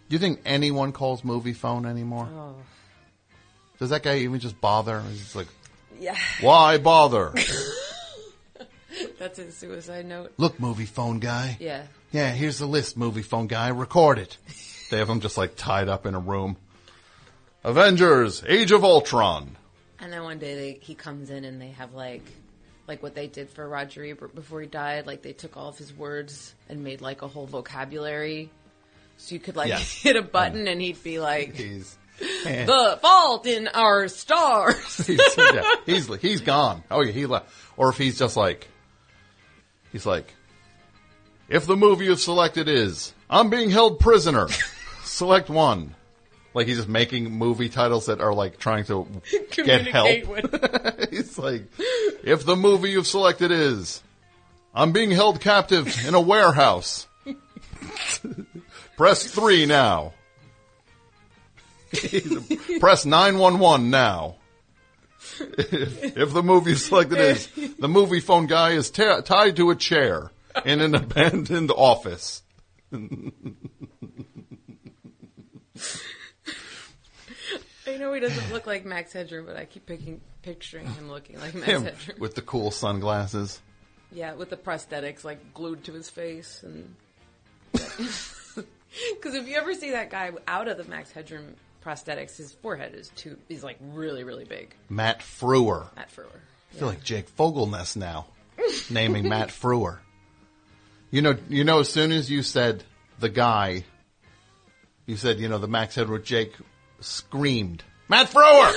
Do you think anyone calls movie phone anymore? Oh. Does that guy even just bother? He's like, Yeah. why bother? That's his suicide note. Look, movie phone guy. Yeah. Yeah, here's the list, movie phone guy. Record it. They have him just like tied up in a room. Avengers, Age of Ultron. And then one day they, he comes in and they have like, like what they did for Roger Ebert before he died. Like they took all of his words and made like a whole vocabulary. So you could like Yes. hit a button mm. and he'd be like, He's eh. the fault in our stars. he's, yeah, he's he's gone. Oh yeah, he left. Or if he's just like, he's like, if the movie you've selected is I'm being held prisoner, select one. Like he's just making movie titles that are like trying to get help. Communicate he's like, if the movie you've selected is I'm being held captive in a warehouse, press three now. Press 911 now. If, if the movie selected is the movie phone guy is ta tied to a chair in an abandoned office. I know he doesn't look like Max Headroom, but I keep picking, picturing him looking like Max Him Headroom. with the cool sunglasses. Yeah, with the prosthetics like glued to his face and. Because if you ever see that guy out of the Max Headroom prosthetics, his forehead is too. He's like really, really big. Matt Frewer. Matt Frewer. I feel like Jake Fogelnest now, naming Matt Frewer. You know, you know, as soon as you said the guy, you said, you know, the Max Headroom Jake screamed, Matt Frewer!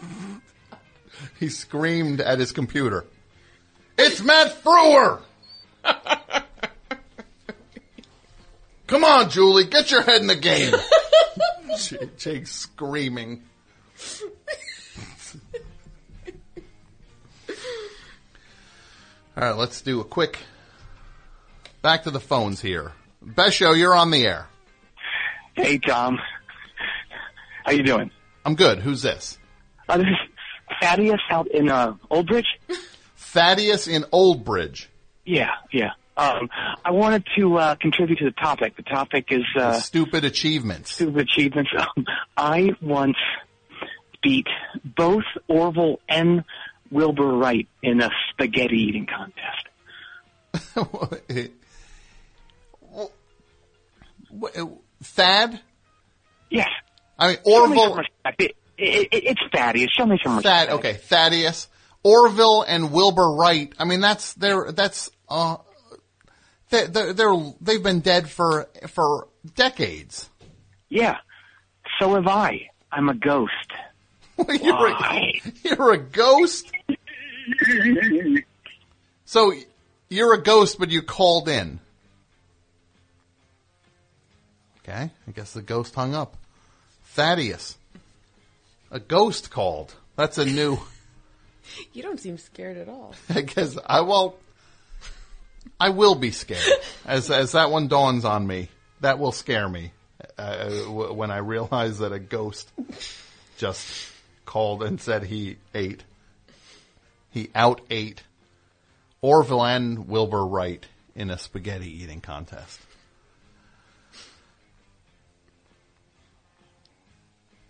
he screamed at his computer. It's Matt Frewer! Come on, Julie, get your head in the game. Jake, Jake screaming. All right, let's do a quick back to the phones here. Best show, you're on the air. Hey, Tom. How you doing? I'm good. Who's this? Uh, this is Thaddeus out in uh, Old Bridge. Thaddeus in Old Bridge. Yeah, yeah. Um, I wanted to uh, contribute to the topic. The topic is uh, stupid achievements. Stupid achievements. Um, I once beat both Orville and Wilbur Wright in a spaghetti eating contest. Thad? Yes. I mean, Show me some Orville. It, it, it, it's Thaddeus. Show me some Thad, okay, Thaddeus. Orville and Wilbur Wright. I mean, that's they're that's uh, they they're, they're they've been dead for for decades. Yeah. So have I. I'm a ghost. you're, a, you're a ghost. So you're a ghost, but you called in. Okay, I guess the ghost hung up. Thaddeus, a ghost called. That's a new. You don't seem scared at all. because I will, I will be scared as as that one dawns on me. That will scare me uh, w- when I realize that a ghost just called and said he ate. He out ate Orville and Wilbur Wright in a spaghetti eating contest.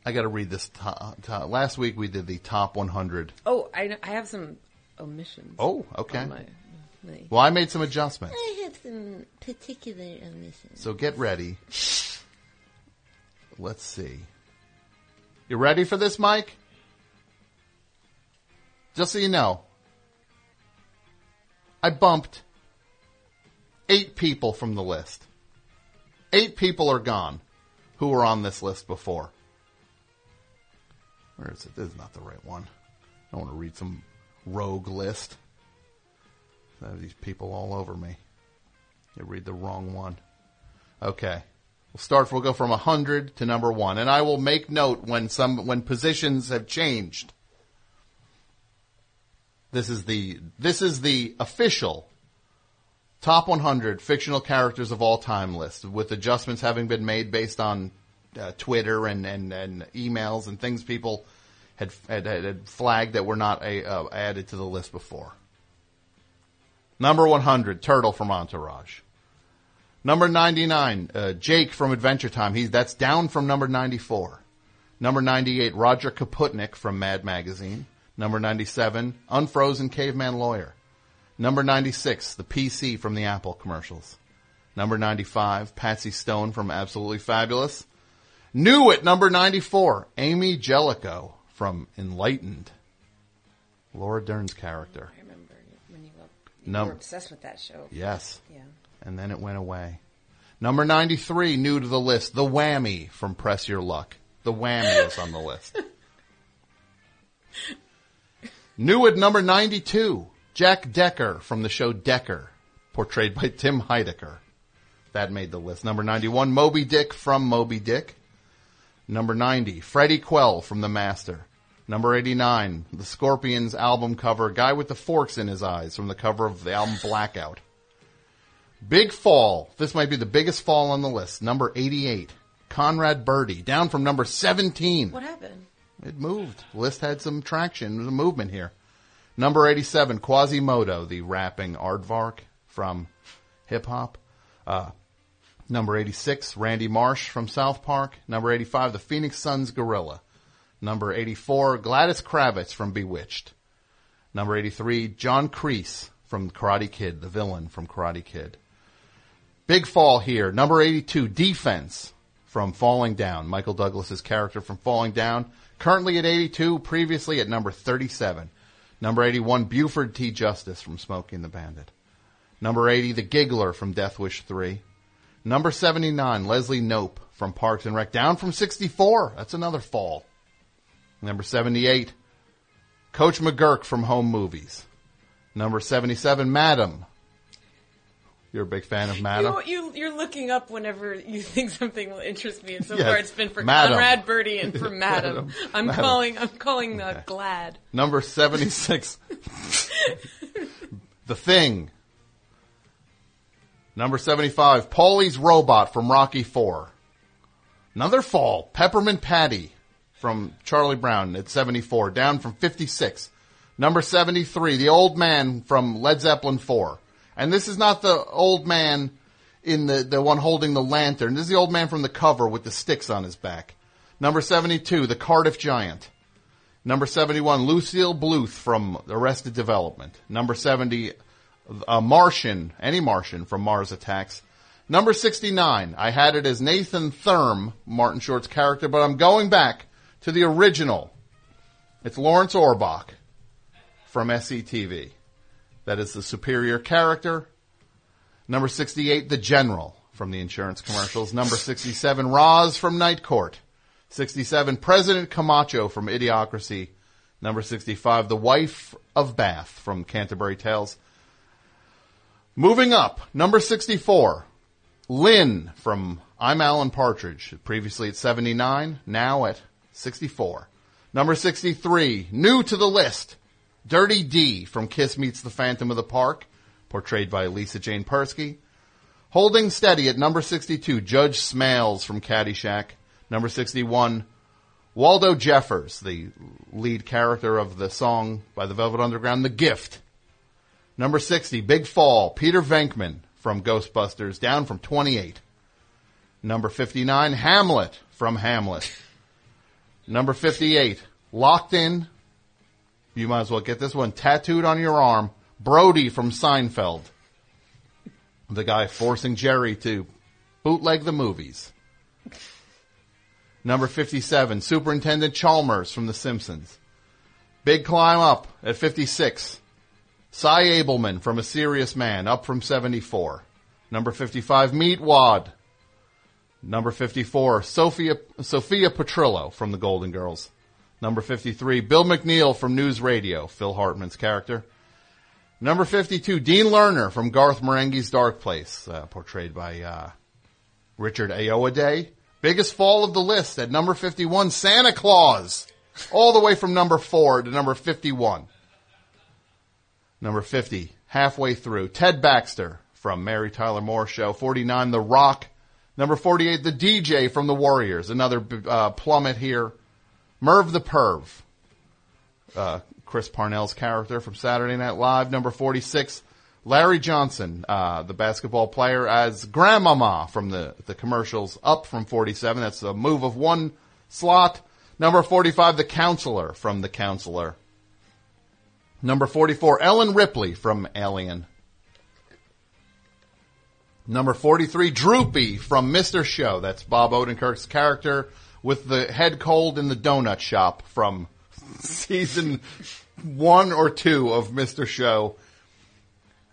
I got to read this. To, to, last week we did the top 100. Oh, I, I have some omissions. Oh, okay. on my- Well, I made some adjustments. I have some particular omissions. So get ready. Let's see. You ready for this, Mike? Just so you know, I bumped eight people from the list. Eight people are gone who were on this list before. Where is it? This is not the right one. I want to read some rogue list. I have these people all over me. You read the wrong one. Okay. We'll start, we'll go from 100 to number one. And I will make note when some, when positions have changed. This is the, this is the official top 100 fictional characters of all time list with adjustments having been made based on uh, Twitter and, and, and emails and things people had, had, had flagged that were not a, uh, added to the list before. Number 100, Turtle from Entourage. Number 99, uh, Jake from Adventure Time. He's, that's down from number 94. Number 98, Roger Kaputnik from Mad Magazine. Number 97, Unfrozen Caveman Lawyer. Number 96, the PC from the Apple commercials. Number 95, Patsy Stone from Absolutely Fabulous. New at number 94, Amy Jellicoe from Enlightened. Laura Dern's character. I remember when you, you Num- were obsessed with that show. Yes. Yeah. And then it went away. Number 93, new to the list, The Whammy from Press Your Luck. The Whammy is on the list. New at number 92, Jack Decker from the show Decker, portrayed by Tim Heidecker. That made the list. Number 91, Moby Dick from Moby Dick. Number 90, Freddie Quell from The Master. Number 89, the Scorpions album cover, guy with the forks in his eyes from the cover of the album Blackout. Big fall. This might be the biggest fall on the list. Number 88, Conrad Birdie, down from number 17. What happened? It moved. The list had some traction. There's a movement here. Number 87, Quasimodo, the rapping aardvark from hip hop. Uh, number 86, Randy Marsh from South Park. Number 85, the Phoenix Suns Gorilla. Number 84, Gladys Kravitz from Bewitched. Number 83, John Kreese from Karate Kid, the villain from Karate Kid. Big fall here. Number 82, D-Fens from Falling Down. Michael Douglas's character from Falling Down. Currently at 82, previously at number 37. Number 81, Buford T. Justice from Smokey and the Bandit. Number 80, The Giggler from Death Wish 3. Number 79, Leslie Knope from Parks and Rec. Down from 64. That's another fall. Number 78, Coach McGuirk from Home Movies. Number 77, Madam. You're a big fan of Madam? You, you, you're looking up whenever you think something will interest me, and so Yes. far it's been for Madam. Conrad Birdie and for Madam. Madam. I'm Madam. calling. I'm calling uh, Glad. Number 76. the Thing. Number 75. Paulie's Robot from Rocky 4. Another fall. Peppermint Patty from Charlie Brown at 74. Down from 56. Number 73. The Old Man from Led Zeppelin 4. And this is not the old man in the, the one holding the lantern. This is the old man from the cover with the sticks on his back. Number 72. The Cardiff Giant. Number 71, Lucille Bluth from Arrested Development. Number 70, a Martian, any Martian from Mars Attacks. Number 69, I had it as Nathan Thurm, Martin Short's character, but I'm going back to the original. It's Lawrence Orbach from SCTV. That is the superior character. Number 68, the General from the insurance commercials. Number 67, Roz from Night Court. 67, President Camacho from Idiocracy. Number 65, The Wife of Bath from Canterbury Tales. Moving up, number 64, Lynn from I'm Alan Partridge. Previously at 79, now at 64. Number 63, new to the list, Dirty D from Kiss Meets the Phantom of the Park, portrayed by Lisa Jane Persky. Holding steady at number 62, Judge Smales from Caddyshack. Number 61, Waldo Jeffers, the lead character of the song by the Velvet Underground, The Gift. Number 60, Big Fall, Peter Venkman from Ghostbusters, down from 28. Number 59, Hamlet from Hamlet. Number 58, Locked In. You might as well get this one tattooed on your arm. Brody from Seinfeld. The guy forcing Jerry to bootleg the movies. Number 57, Superintendent Chalmers from The Simpsons. Big climb up at 56. Sy Ableman from A Serious Man, up from 74. Number 55, Meat Wad. Number 54, Sophia, Sophia Petrillo from The Golden Girls. Number 53, Bill McNeil from News Radio, Phil Hartman's character. Number 52, Dean Lerner from Garth Marenghi's Dark Place, uh, portrayed by uh, Richard Ayoade. Biggest fall of the list at number 51, Santa Claus. All the way from number 4 to number 51. Number 50, halfway through, Ted Baxter from Mary Tyler Moore Show. 49, The Rock. Number 48, The DJ from The Warriors. Another uh, plummet here. Merv the Perv. Uh, Chris Parnell's character from Saturday Night Live. Number 46, Larry Johnson, uh, the basketball player as Grandmama from the, the commercials, up from 47. That's a move of one slot. Number 45, The Counselor from The Counselor. Number 44, Ellen Ripley from Alien. Number 43, Droopy from Mr. Show. That's Bob Odenkirk's character with the head cold in the donut shop from season one or two of Mr. Show.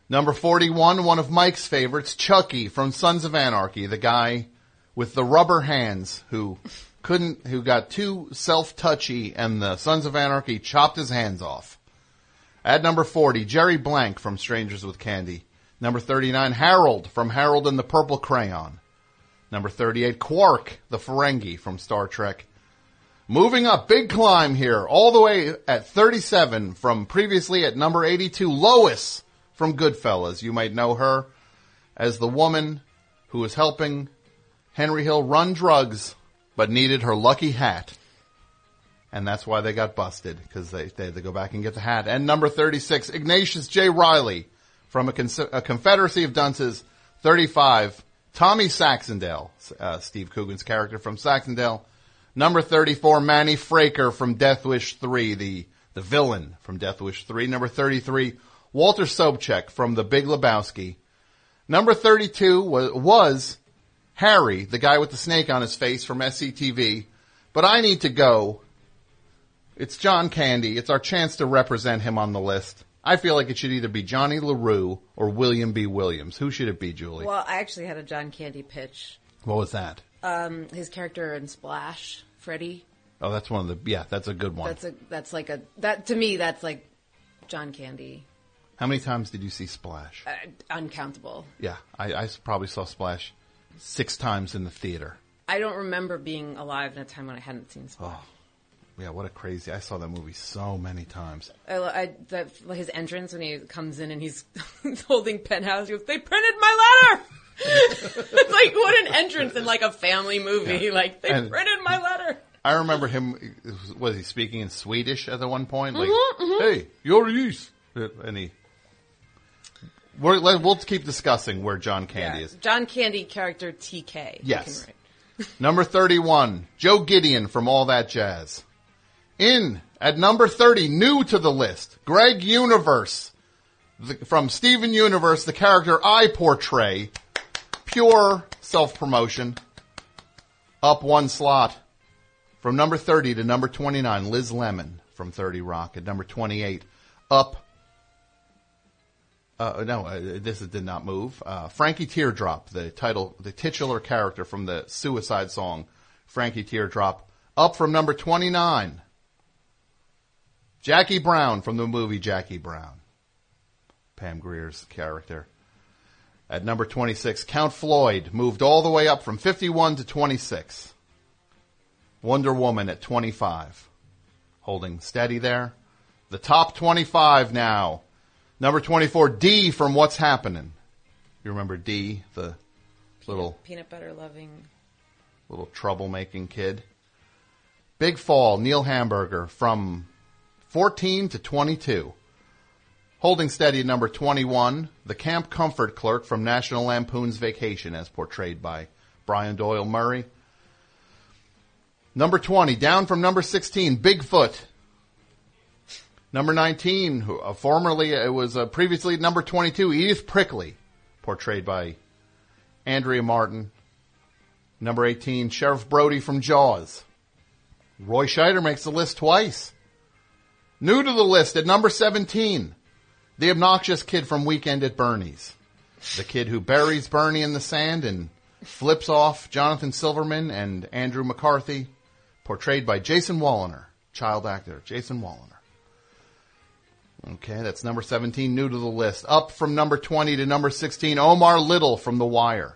Number 41, one of Mike's favorites, Chucky from Sons of Anarchy, the guy with the rubber hands who couldn't, who got too self-touchy and the Sons of Anarchy chopped his hands off. At number 40, Jerry Blank from Strangers with Candy. Number 39, Harold from Harold and the Purple Crayon. Number 38, Quark, the Ferengi from Star Trek. Moving up, big climb here, all the way at 37 from previously at number 82, Lois from Goodfellas. You might know her as the woman who was helping Henry Hill run drugs, but needed her lucky hat. And that's why they got busted, because they, they had to go back and get the hat. And number 36, Ignatius J. Riley from a, a Confederacy of Dunces, 35, Tommy Saxondale, uh, Steve Coogan's character from Saxondale. Number 34, Manny Fraker from Death Wish 3, the, the villain from Death Wish 3. Number 33, Walter Sobchak from The Big Lebowski. Number 32 was, was Harry, the guy with the snake on his face from SCTV. But I need to go. It's John Candy. It's our chance to represent him on the list. I feel like it should either be Johnny LaRue or William B. Williams. Who should it be, Julie? Well, I actually had a John Candy pitch. What was that? Um, his character in Splash, Freddy. Oh, that's one of the, yeah, that's a good one. That's a that's like a that to me that's like John Candy, How many times did you see Splash? uh, uncountable. Yeah, I, I probably saw Splash six times in the theater. I don't remember being alive in a time when I hadn't seen Splash. Oh, yeah, what a crazy! I saw that movie so many times. I, I that his entrance when he comes in and he's holding penthouse. He goes, "They printed my letter." it's like what an entrance in like a family movie. Yeah. Like they And- printed my letter. I remember him. Was he speaking in Swedish at the one point? Like, Mhm, mhm. "Hey, you're yeast," and he. We're, let- we'll keep discussing where John Candy Yeah. is. John Candy character TK. Yes. Number 31, Joe Gideon from All That Jazz. In at number 30, new to the list, Greg Universe the, from Steven Universe, the character I portray. Pure self-promotion. Up one slot. From number 30 to number 29, Liz Lemon from 30 Rock. At number 28, up uh, no, uh, this did not move. Uh, Frankie Teardrop, the title, the titular character from the Suicide song, Frankie Teardrop, up from number 29. Jackie Brown from the movie Jackie Brown. Pam Grier's character. At number 26, Count Floyd moved all the way up from 51 to 26. Wonder Woman at 25. Holding steady there. The top 25 now. Number 24, D from What's Happening. You remember D, the little Peanut butter loving. little troublemaking kid. Big Fall, Neil Hamburger from 14 to 22. Holding steady at number 21, the Camp Comfort clerk from National Lampoon's Vacation as portrayed by Brian Doyle Murray. Number 20, down from number 16, Bigfoot. Number 19, who, uh, formerly, it was uh, previously number 22, Edith Prickley, portrayed by Andrea Martin. Number 18, Sheriff Brody from Jaws. Roy Scheider makes the list twice. New to the list at number 17, the obnoxious kid from Weekend at Bernie's. The kid who buries Bernie in the sand and flips off Jonathan Silverman and Andrew McCarthy, portrayed by Jason Woliner, child actor Jason Woliner. Okay, that's number 17, new to the list. Up from number 20 to number 16, Omar Little from The Wire.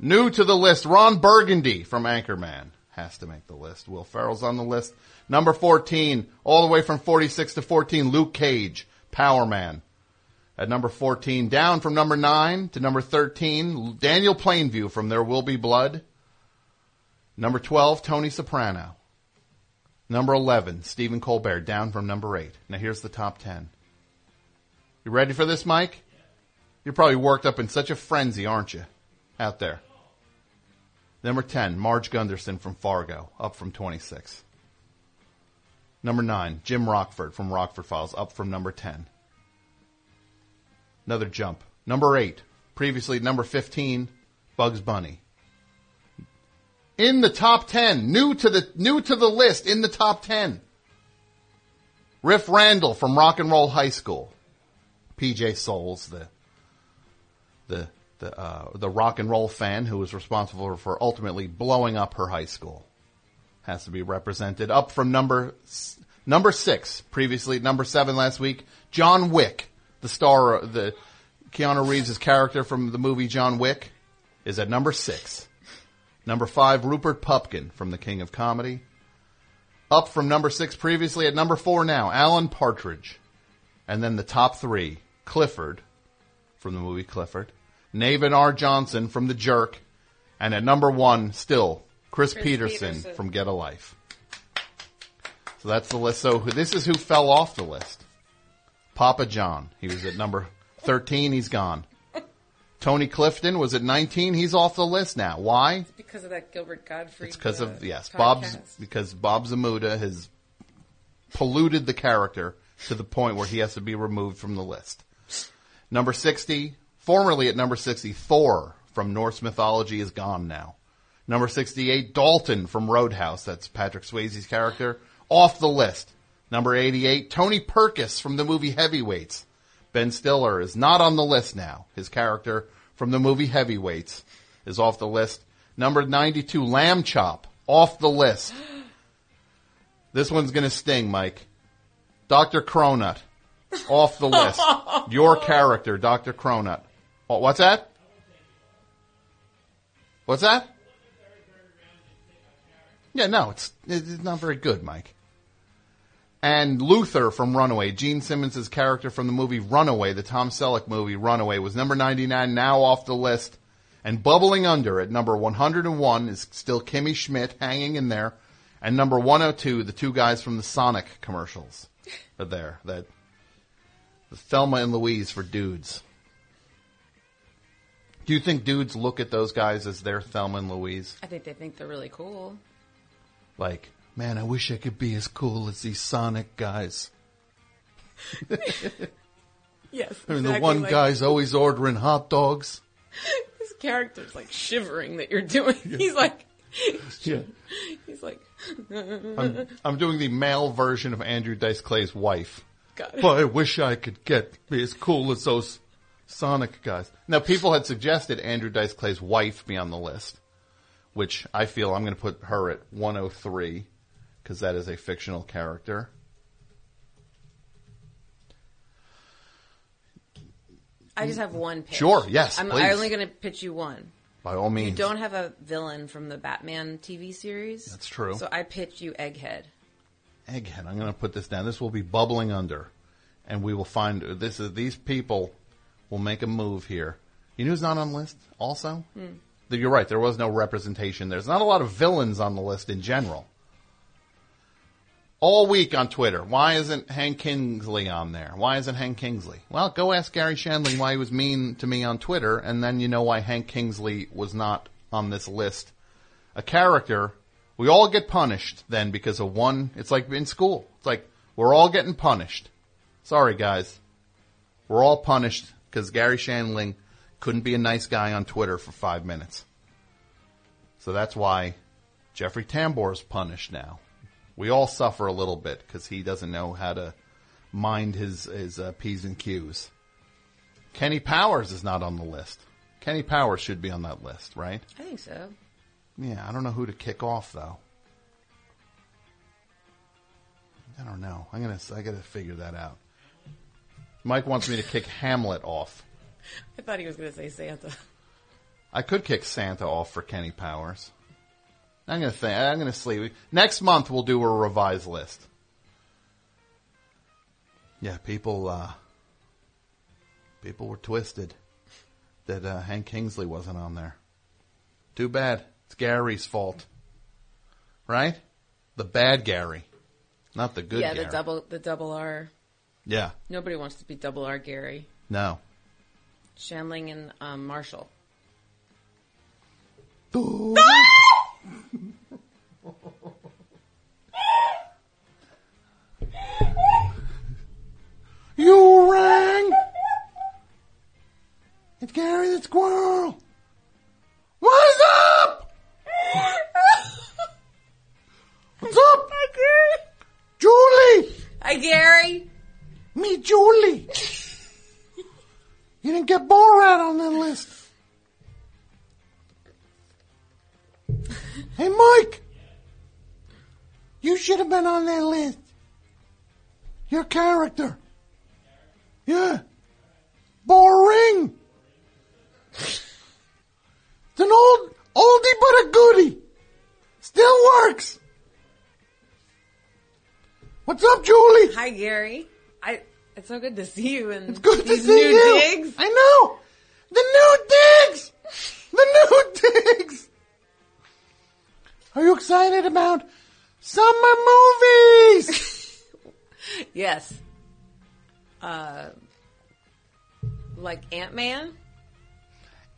New to the list, Ron Burgundy from Anchorman. Has to make the list. Will Ferrell's on the list. Number 14, all the way from 46 to 14, Luke Cage, Power Man. At number 14, down from number 9 to number 13, Daniel Plainview from There Will Be Blood. Number 12, Tony Soprano. Number 11, Stephen Colbert, down from number 8. Now here's the top 10. You ready for this, Mike? You're probably worked up in such a frenzy, aren't you? Out there. Number 10, Marge Gunderson from Fargo, up from 26. Number 9, Jim Rockford from Rockford Files, up from number 10. Another jump. Number 8, previously number 15, Bugs Bunny. In the top 10, new to the, new to the list, in the top 10. Riff Randell from Rock and Roll High School. PJ Soles, the, the, the, uh, the rock and roll fan who was responsible for ultimately blowing up her high school. Has to be represented. Up from number, number six, previously number seven last week, John Wick, the star, the Keanu Reeves' character from the movie John Wick, is at number six. Number five, Rupert Pupkin from The King of Comedy. Up from number six previously at number four now, Alan Partridge. And then the top three, Clifford from the movie Clifford, Navin R. Johnson from The Jerk, and at number one, still, Chris, Chris Peterson, Peterson. from Get a Life. So that's the list. So this is who fell off the list. Papa John. He was at number 13. He's gone. Tony Clifton was at 19. He's off the list now. Why? Because of that Gilbert Gottfried. It's because uh, of yes, podcast. Bob's because Bob Zmuda has polluted the character to the point where he has to be removed from the list. Number 60, formerly at number 60, Thor from Norse mythology is gone now. Number 68, Dalton from Roadhouse, that's Patrick Swayze's character, off the list. Number 88, Tony Perkis from the movie Heavyweights. Ben Stiller is not on the list now. His character from the movie Heavyweights is off the list. Number 92, Lamb Chop, off the list. This one's gonna sting, Mike. Dr. Cronut, off the list. Your character, Dr. Cronut. Oh, what's that? What's that? Yeah, no, it's, it's not very good, Mike. And Luther from Runaway, Gene Simmons' character from the movie Runaway, the Tom Selleck movie Runaway, was number 99, now off the list. And bubbling under at number 101 is still Kimmy Schmidt hanging in there. And number 102, the two guys from the Sonic commercials are there. That the Thelma and Louise for dudes. Do you think dudes look at those guys as their Thelma and Louise? I think they think they're really cool. Like, man, I wish I could be as cool as these Sonic guys. Yes. Exactly. I mean, the one like- guy's always ordering hot dogs. His character's like shivering that you're doing. He's like, Yeah. he's like, I'm, I'm doing the male version of Andrew Dice Clay's wife. But I wish I could get be as cool as those Sonic guys. Now, people had suggested Andrew Dice Clay's wife be on the list, which I feel I'm going to put her at 103 because that is a fictional character. I just have one pitch. Sure, yes, I'm please. I'm only going to pitch you one. By all means. You don't have a villain from the Batman TV series. That's true. So I pitch you Egghead. again, I'm going to put this down. This will be bubbling under, and we will find this. Is, these people will make a move here. You know who's not on the list? Also, Hmm. you're right. There was no representation. There's not a lot of villains on the list in general. All week on Twitter, why isn't Hank Kingsley on there? Why isn't Hank Kingsley? Well, go ask Garry Shandling why he was mean to me on Twitter, and then you know why Hank Kingsley was not on this list. A character, we all get punished then because of one, it's like in school. It's like, we're all getting punished. Sorry guys. We're all punished because Garry Shandling couldn't be a nice guy on Twitter for five minutes. So that's why Jeffrey Tambor is punished now. We all suffer a little bit because he doesn't know how to mind his his uh, p's and q's. Kenny Powers is not on the list. Kenny Powers should be on that list, right? I think so. Yeah, I don't know who to kick off though. I don't know. I'm gonna I gotta figure that out. Mike wants me to kick Hamlet off. I thought he was going to say Santa. I could kick Santa off for Kenny Powers. I'm gonna think. I'm gonna sleep. Next month we'll do a revised list. Yeah, people. uh People were twisted that uh, Hank Kingsley wasn't on there. Too bad. It's Gary's fault, right? The bad Gary, not the good. yeah, Gary. the double the double R. Yeah. Nobody wants to be double R Gary. No. Shandling and um, Marshall. You rang. It's Gary the squirrel. What's up? What's up? Hi, Gary. Julie. Hi, Gary. Meet Julie. You didn't get Borat on that list. hey, Mike. You should have been on that list. Your character. Yeah. Boring. It's an old oldie but a goodie. Still works. What's up, Julie? Hi, Gary. I. It's so good to see you and it's good to these see new you. digs. I know. The new digs. The new digs. Are you excited about summer movies? Yes. Uh, like Ant Man.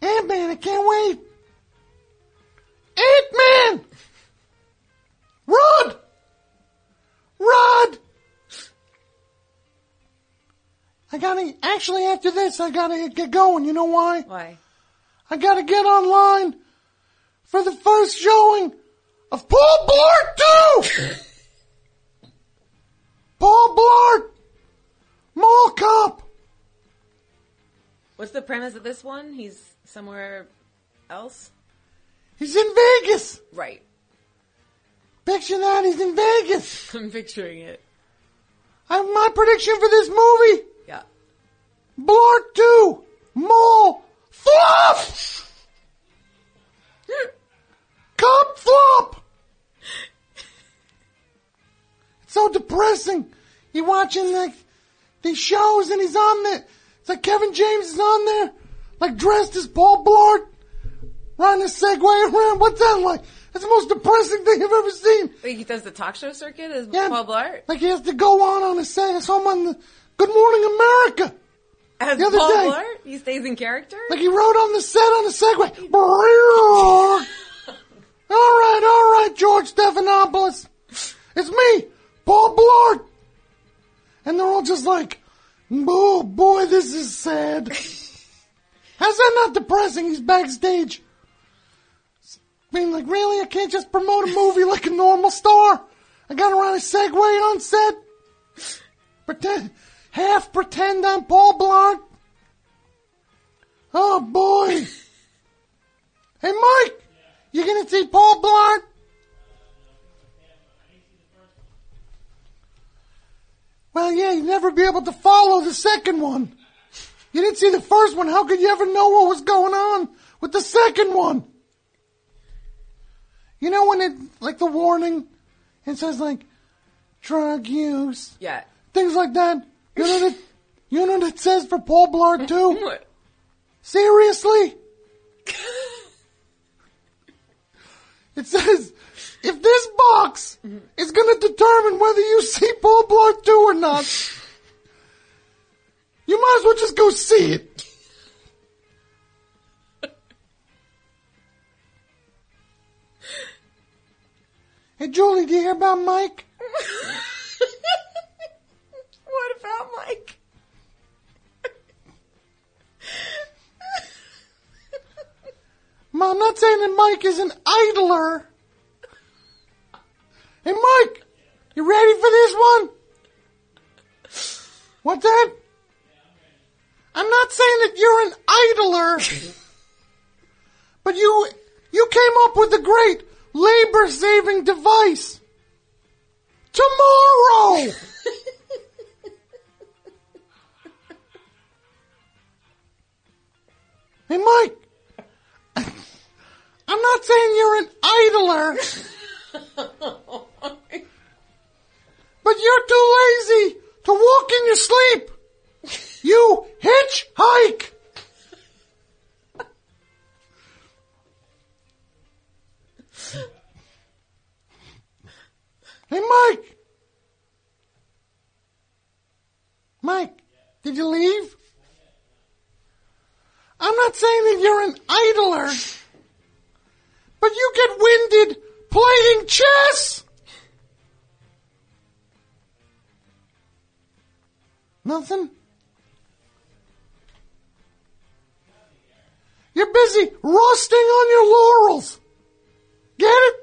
Ant Man, I can't wait. Ant Man. I gotta, actually after this, I gotta get going. You know why? Why? I gotta get online for the first showing of Paul Blart 2! Paul Blart! Mall Cop! What's the premise of this one? He's somewhere else. He's in Vegas! Right. Picture that, he's in Vegas! I'm picturing it. I have my prediction for this movie! Blart 2! Mall Flop! Cop Flop! It's so depressing. You're watching like these shows and he's on there. It's like Kevin James is on there, like dressed as Paul Blart, riding a Segway around. What's that like? That's the most depressing thing I've ever seen. Wait, he does the talk show circuit as Yeah. Paul Blart? Like he has to go on on a set. It's home on the Good Morning America. As The other Paul day. Blart? He stays in character? Like he rode on the set on a Segway. all right, all right, George Stephanopoulos. It's me, Paul Blart. And they're all just like, oh boy, this is sad. How's that not depressing? He's backstage. I mean, like, really? I can't just promote a movie like a normal star. I gotta ride a Segway on set. Pretend, half pretend I'm Paul Blart. Oh boy. Hey Mike, you gonna see Paul Blart? Well, yeah, you'd never be able to follow the second one. You didn't see the first one. How could you ever know what was going on with the second one? You know when it, like the warning, it says like, drug use, Yeah. things like that. You know that, you know what it says for Paul Blart too? What? Seriously? It says, if this box is going to determine whether you see Paul Blart 2 or not, you might as well just go see it. Hey, Julie, do you hear about Mike? Ma, I'm not saying that Mike is an idler. Hey, Mike, you ready for this one? What's that? I'm not saying that you're an idler, but you you came up with a great labor-saving device. Tomorrow. Hey, Mike. I'm not saying you're an idler, but you're too lazy to walk in your sleep. You hitchhike. Hey, Mike. Mike, did you leave? I'm not saying that you're an idler, but you get winded playing chess. Nothing? You're busy rusting on your laurels. Get it?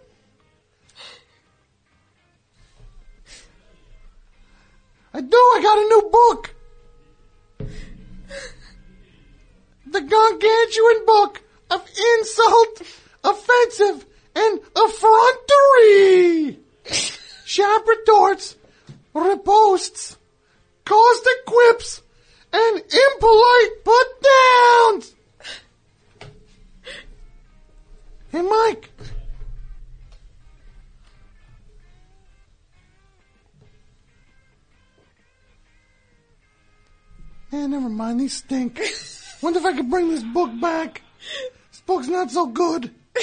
I do. I got a new book. The gargantuan book of insult, offensive, and effrontery. Sharp retorts, riposts, caustic quips, and impolite put downs. Hey, Mike. Man, never mind. These stink. Wonder if I could bring this book back. This book's not so good.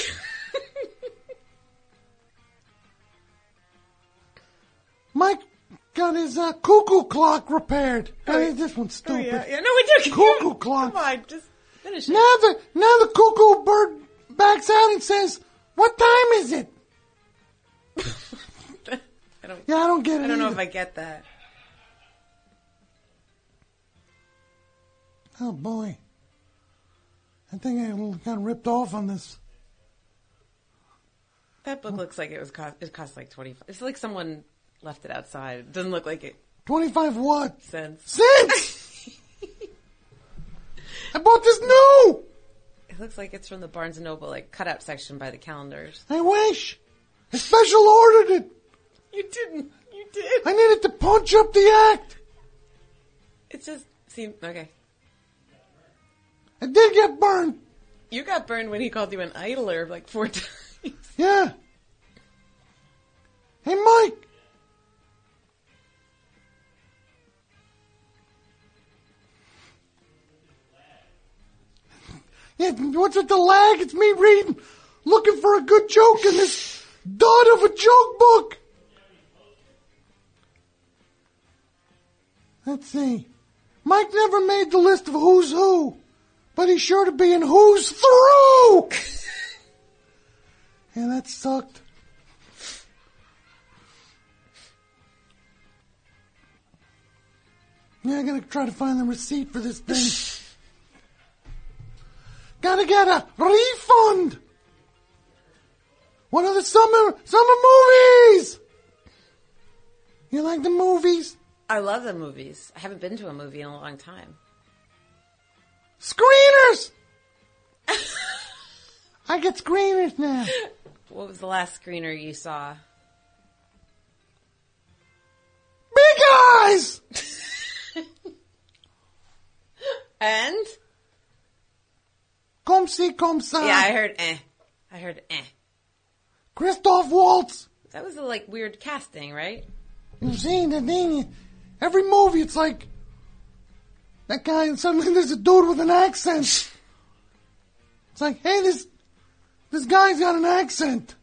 Mike got his uh, cuckoo clock repaired. Hey, this one's Oh, stupid. yeah, yeah. No, we do. Cuckoo clock. Come on, just finish it. Now the now the cuckoo bird backs out and says, "What time is it?" I don't, Yeah, I don't get it. I don't know if I get that. Oh boy, I think I got ripped off on this. That book looks like it was cost. It cost like twenty. It's like someone left it outside. It doesn't look like it Twenty-five what? cents. Cents. I bought this new. It looks like it's from the Barnes and Noble like cutout section by the calendars. I wish. I special ordered it. You didn't. You did. I needed to punch up the act. It just seemed okay. I did get burned. You got burned when he called you an idler like four times. Yeah. Hey, Mike. Yeah, what's with the lag? It's me reading, looking for a good joke in this dud of a joke book. Let's see. Mike never made the list of who's who, but he's sure to be in who's through. yeah, that sucked. Yeah, I gotta try to find the receipt for this thing. gotta get a refund. One of the summer summer movies. You like the movies? I love the movies. I haven't been to a movie in a long time. Screeners. I get screeners now. What was the last screener you saw? Big eyes. And Come see, come see. yeah, I heard eh. I heard eh. Christoph Waltz. That was a like weird casting, right? You've seen the thing. Every movie, it's like that guy, and suddenly there's a dude with an accent. It's like, hey, this this guy's got an accent.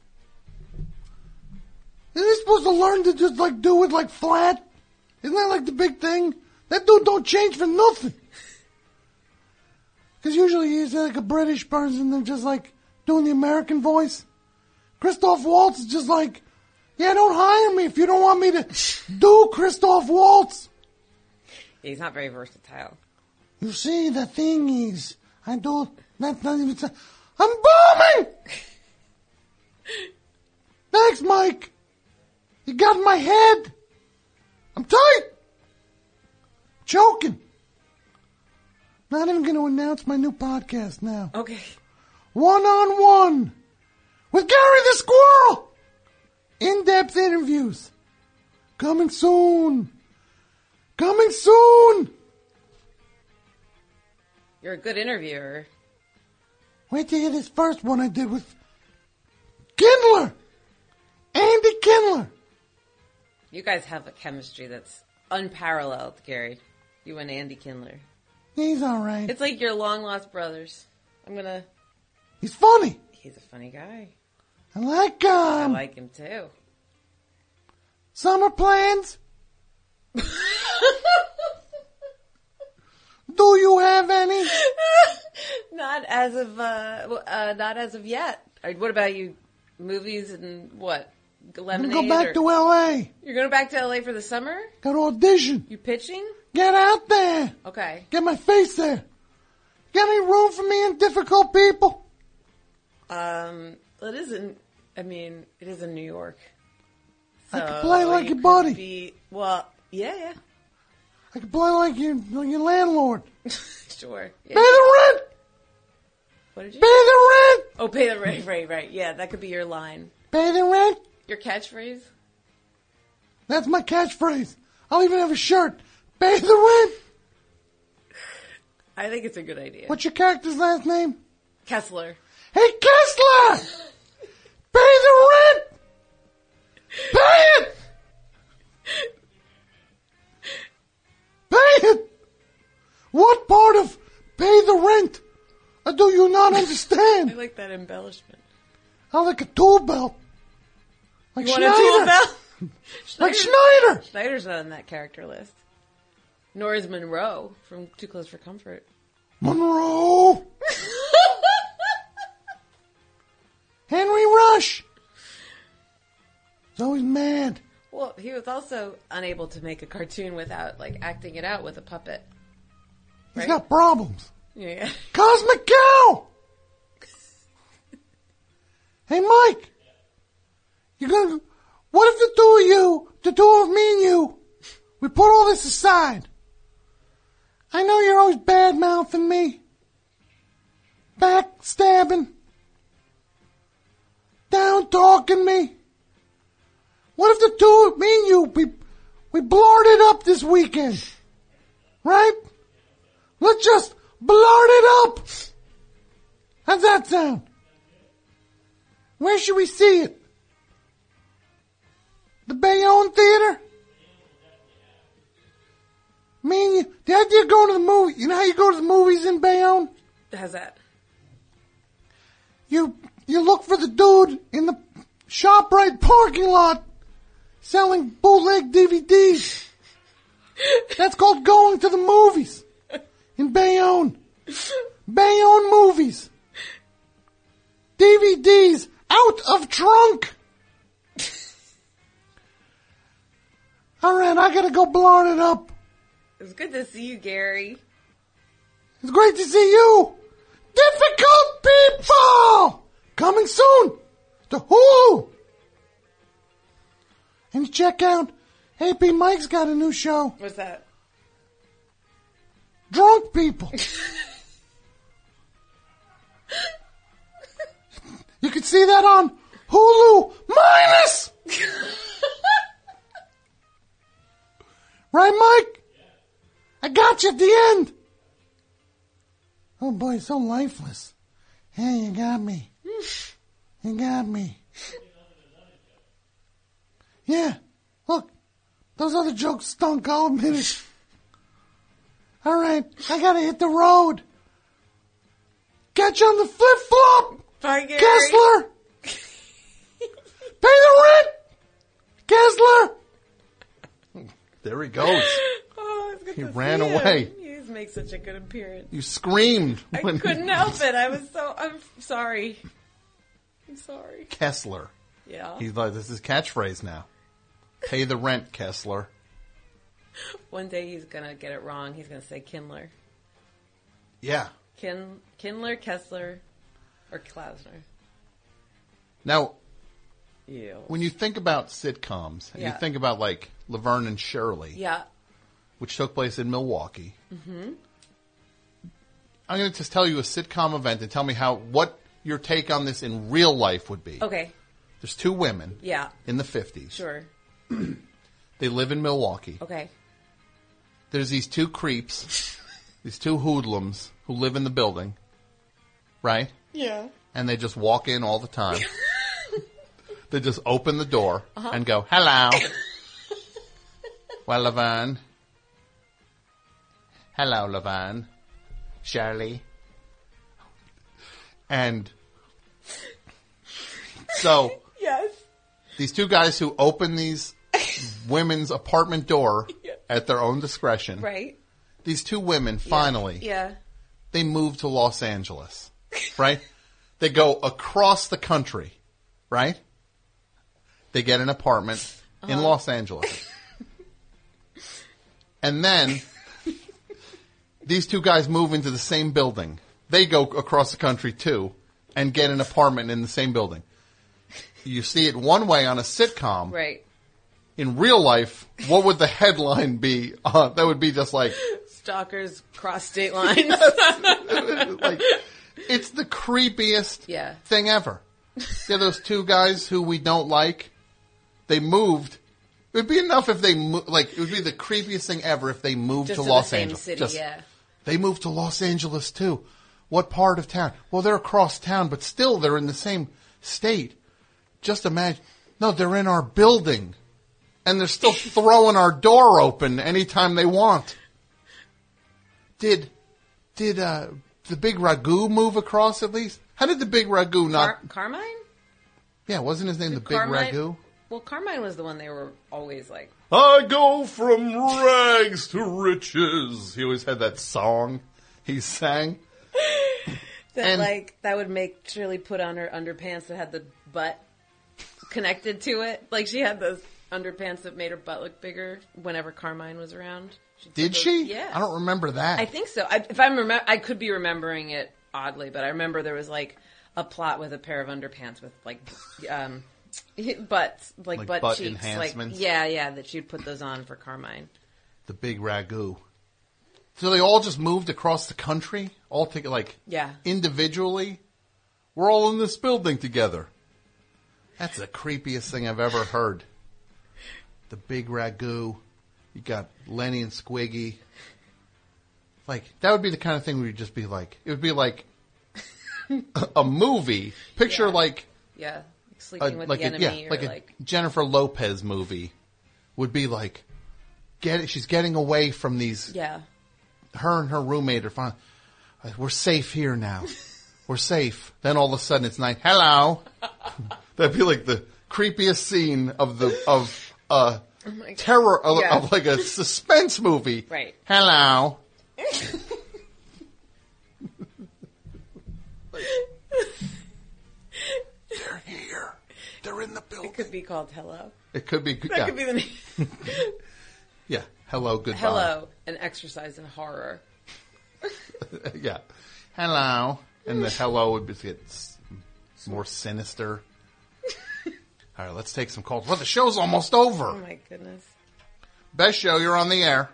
Isn't he supposed to learn to just like do it like flat? Isn't that like the big thing? That dude don't change for nothing. Because usually he's like a British person and just like doing the American voice. Christoph Waltz is just like, yeah, don't hire me if you don't want me to do Christoph Waltz. He's not very versatile. You see, the thing is, I don't, that's not even, I'm bombing! Thanks, Mike. You got my head. I'm tight. Choking. Not even going to announce my new podcast now. Okay. One on one with Gary the Squirrel. In depth interviews. Coming soon. Coming soon. You're a good interviewer. Wait till you hear this first one I did with Kindler. Andy Kindler. You guys have a chemistry that's unparalleled, Gary. You and Andy Kindler. He's alright. It's like your long lost brothers. I'm gonna. He's funny. He's a funny guy. I like him! I like him too. Summer plans? Do you have any? not as of uh, uh, not as of yet. What about you? Movies and what? Lemonade. go back or- to LA. You're going back to LA for the summer? Got to audition. You pitching? Get out there. Okay. Get my face there. Got any room for me and difficult people? Um, it isn't. I mean, it is in New York. I So can play like you your buddy. Be, well, yeah, yeah, I can play like your, like your landlord. sure. Pay the rent. What did you? Pay the rent. Oh, pay the rent. Right, right. Yeah, that could be your line. Pay the rent. Your catchphrase. That's my catchphrase. I'll even have a shirt. Pay the rent. I think it's a good idea. What's your character's last name? Kessler. Hey, Kessler! Pay the rent! Pay it! What part of pay the rent uh, do you not understand? I like that embellishment. I like a tool belt. Like you want Schneider. a tool belt? Like Schneider. Schneider's not on that character list. Nor is Monroe from Too Close for Comfort. Monroe. Henry Rush. He's always mad. Well, he was also unable to make a cartoon without like acting it out with a puppet. He's Right? got problems. Yeah. Cosmic Cow! hey, Mike! You're gonna. What if the two of you, the two of me and you, we put all this aside? I know you're always bad mouthing me, backstabbing, down talking me. What if the two of me and you, we, we blurred it up this weekend? Right? Let's just blurt it up. How's that sound? Where should we see it? The Bayonne Theater? Me and you, the idea of going to the movie, you know how you go to the movies in Bayonne? How's that? You, you look for the dude in the ShopRite parking lot selling bootleg DVDs. That's called going to the movies in Bayonne. Bayonne movies. DVDs out of trunk. All right, I gotta go blart it up. It was good to see you, Gary. It's great to see you. Difficult people coming soon to Hulu. And check out AP Mike's got a new show. What's that? Drunk people. you can see that on Hulu minus. right, Mike? I got you at the end. Oh boy, so lifeless. Hey, you got me. You got me. Yeah, look, Those other jokes stunk, I'll admit it. All right, I gotta hit the road. Catch you on the flip flop! Bye, Gary. Kessler! Pay the rent! Kessler! There he goes. Oh, He ran see him. away. He makes such a good appearance. You screamed I when couldn't help it. I was so. I'm sorry. I'm sorry. Kessler. Yeah. He's like, this is catchphrase now. Pay the rent, Kessler. One day he's gonna get it wrong. He's gonna say Kindler. Yeah. Kin Kindler, Kessler, or Klausner. Now, Ew. when you think about sitcoms, and Yeah. you think about like Laverne and Shirley, Yeah. which took place in Milwaukee, hmm I'm going to just tell you a sitcom event and tell me how what your take on this in real life would be. Okay. There's two women Yeah. in the 50s. Sure. They live in Milwaukee. Okay. There's these two creeps, these two hoodlums who live in the building, right? Yeah. And they just walk in all the time. they just open the door Uh-huh. and go, hello. well, Laverne. Hello, Laverne. Shirley. And so Yes. these two guys who open these women's apartment door at their own discretion. Right. These two women finally Yeah. they move to Los Angeles, right? they go across the country, right? They get an apartment in Uh-huh. Los Angeles. and then these two guys move into the same building. They go across the country too and get an apartment in the same building. You see it one way on a sitcom. Right. In real life, what would the headline be? Uh, that would be just like, Stalkers cross state lines. like it's the creepiest Yeah. thing ever. Yeah, those two guys who we don't like, they moved. It would be enough if they mo- like. It would be the creepiest thing ever if they moved Just to Los Angeles. city. Just- yeah. They moved to Los Angeles too. What part of town? Well, they're across town, but still they're in the same state. Just imagine. No, they're in our building, and they're still throwing our door open anytime they want. Did did uh, the big ragu move across at least? How did the big ragu not? Car- Carmine? yeah, wasn't his name the big Carmine? ragu? Well, Carmine was the one they were always like. I go from rags to riches. He always had that song he sang. That And- like that would make Shirley put on her underpants that had the butt connected to it. Like she had those underpants that made her butt look bigger whenever Carmine was around. Did those- she? Yeah. I don't remember that. I think so. I, if I'm remember, I could be remembering it oddly, but I remember there was like a plot with a pair of underpants with like um butts, like, Like butt, butt cheeks, enhancements? like yeah, yeah, that she'd put those on for Carmine. the big ragu. So they all just moved across the country, all together, like Yeah. individually. We're all in this building together. That's the creepiest thing I've ever heard. The big ragu. You got Lenny and Squiggy. Like that would be the kind of thing you'd just be like, it would be like a movie. Picture Yeah. like Yeah, like a, with like the a, enemy yeah, or like like, a Jennifer Lopez movie would be like get she's getting away from these yeah. her and her roommate are fine. We're safe here now. We're safe. Then all of a sudden it's night. Hello. That'd be like the creepiest scene of the of uh Oh terror of, Yeah. of like a suspense movie. Right. Hello. They're here. They're in the building. It could be called Hello. It could be. That yeah. could be the name. yeah. Hello. Goodbye. Hello, an exercise in horror. yeah. Hello. And the hello would be get more sinister. All right, let's take some calls. Well, the show's almost over. Oh my goodness. Best show, you're on the air.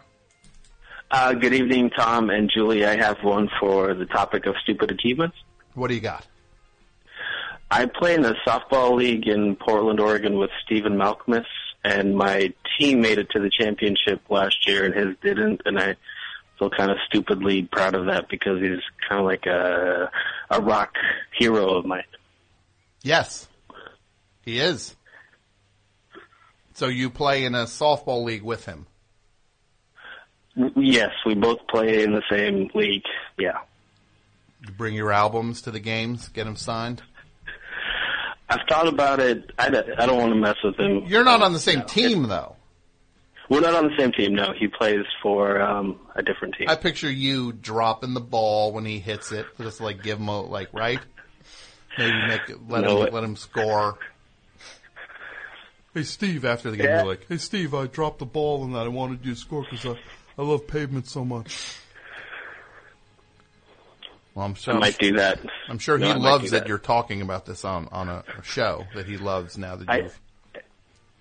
Uh, good evening, Tom and Julie. I have one for the topic of stupid achievements. What do you got? I play in a softball league in Portland, Oregon with Stephen Malkmus, and my team made it to the championship last year, and his didn't, and I feel kind of stupidly proud of that because he's kind of like a a rock hero of mine. Yes. He is. So you play in a softball league with him. Yes, we both play in the same league. Yeah. You bring your albums to the games, get them signed. I've thought about it. I, don't- I don't want to mess with him. You're not on the same team though. We're not on the same team. No, he plays for um, a different team. I picture you dropping the ball when he hits it, just like give him a like right. Maybe make it, let No, him it- let him score. Hey Steve, after the game, Yeah. you're like, "Hey Steve, I dropped the ball and that I wanted you to score because I, I love pavement so much." Well, I'm sure I might do that. I'm sure No, he I loves that. that. you're talking about this on on a, a show that he loves now that I- you've.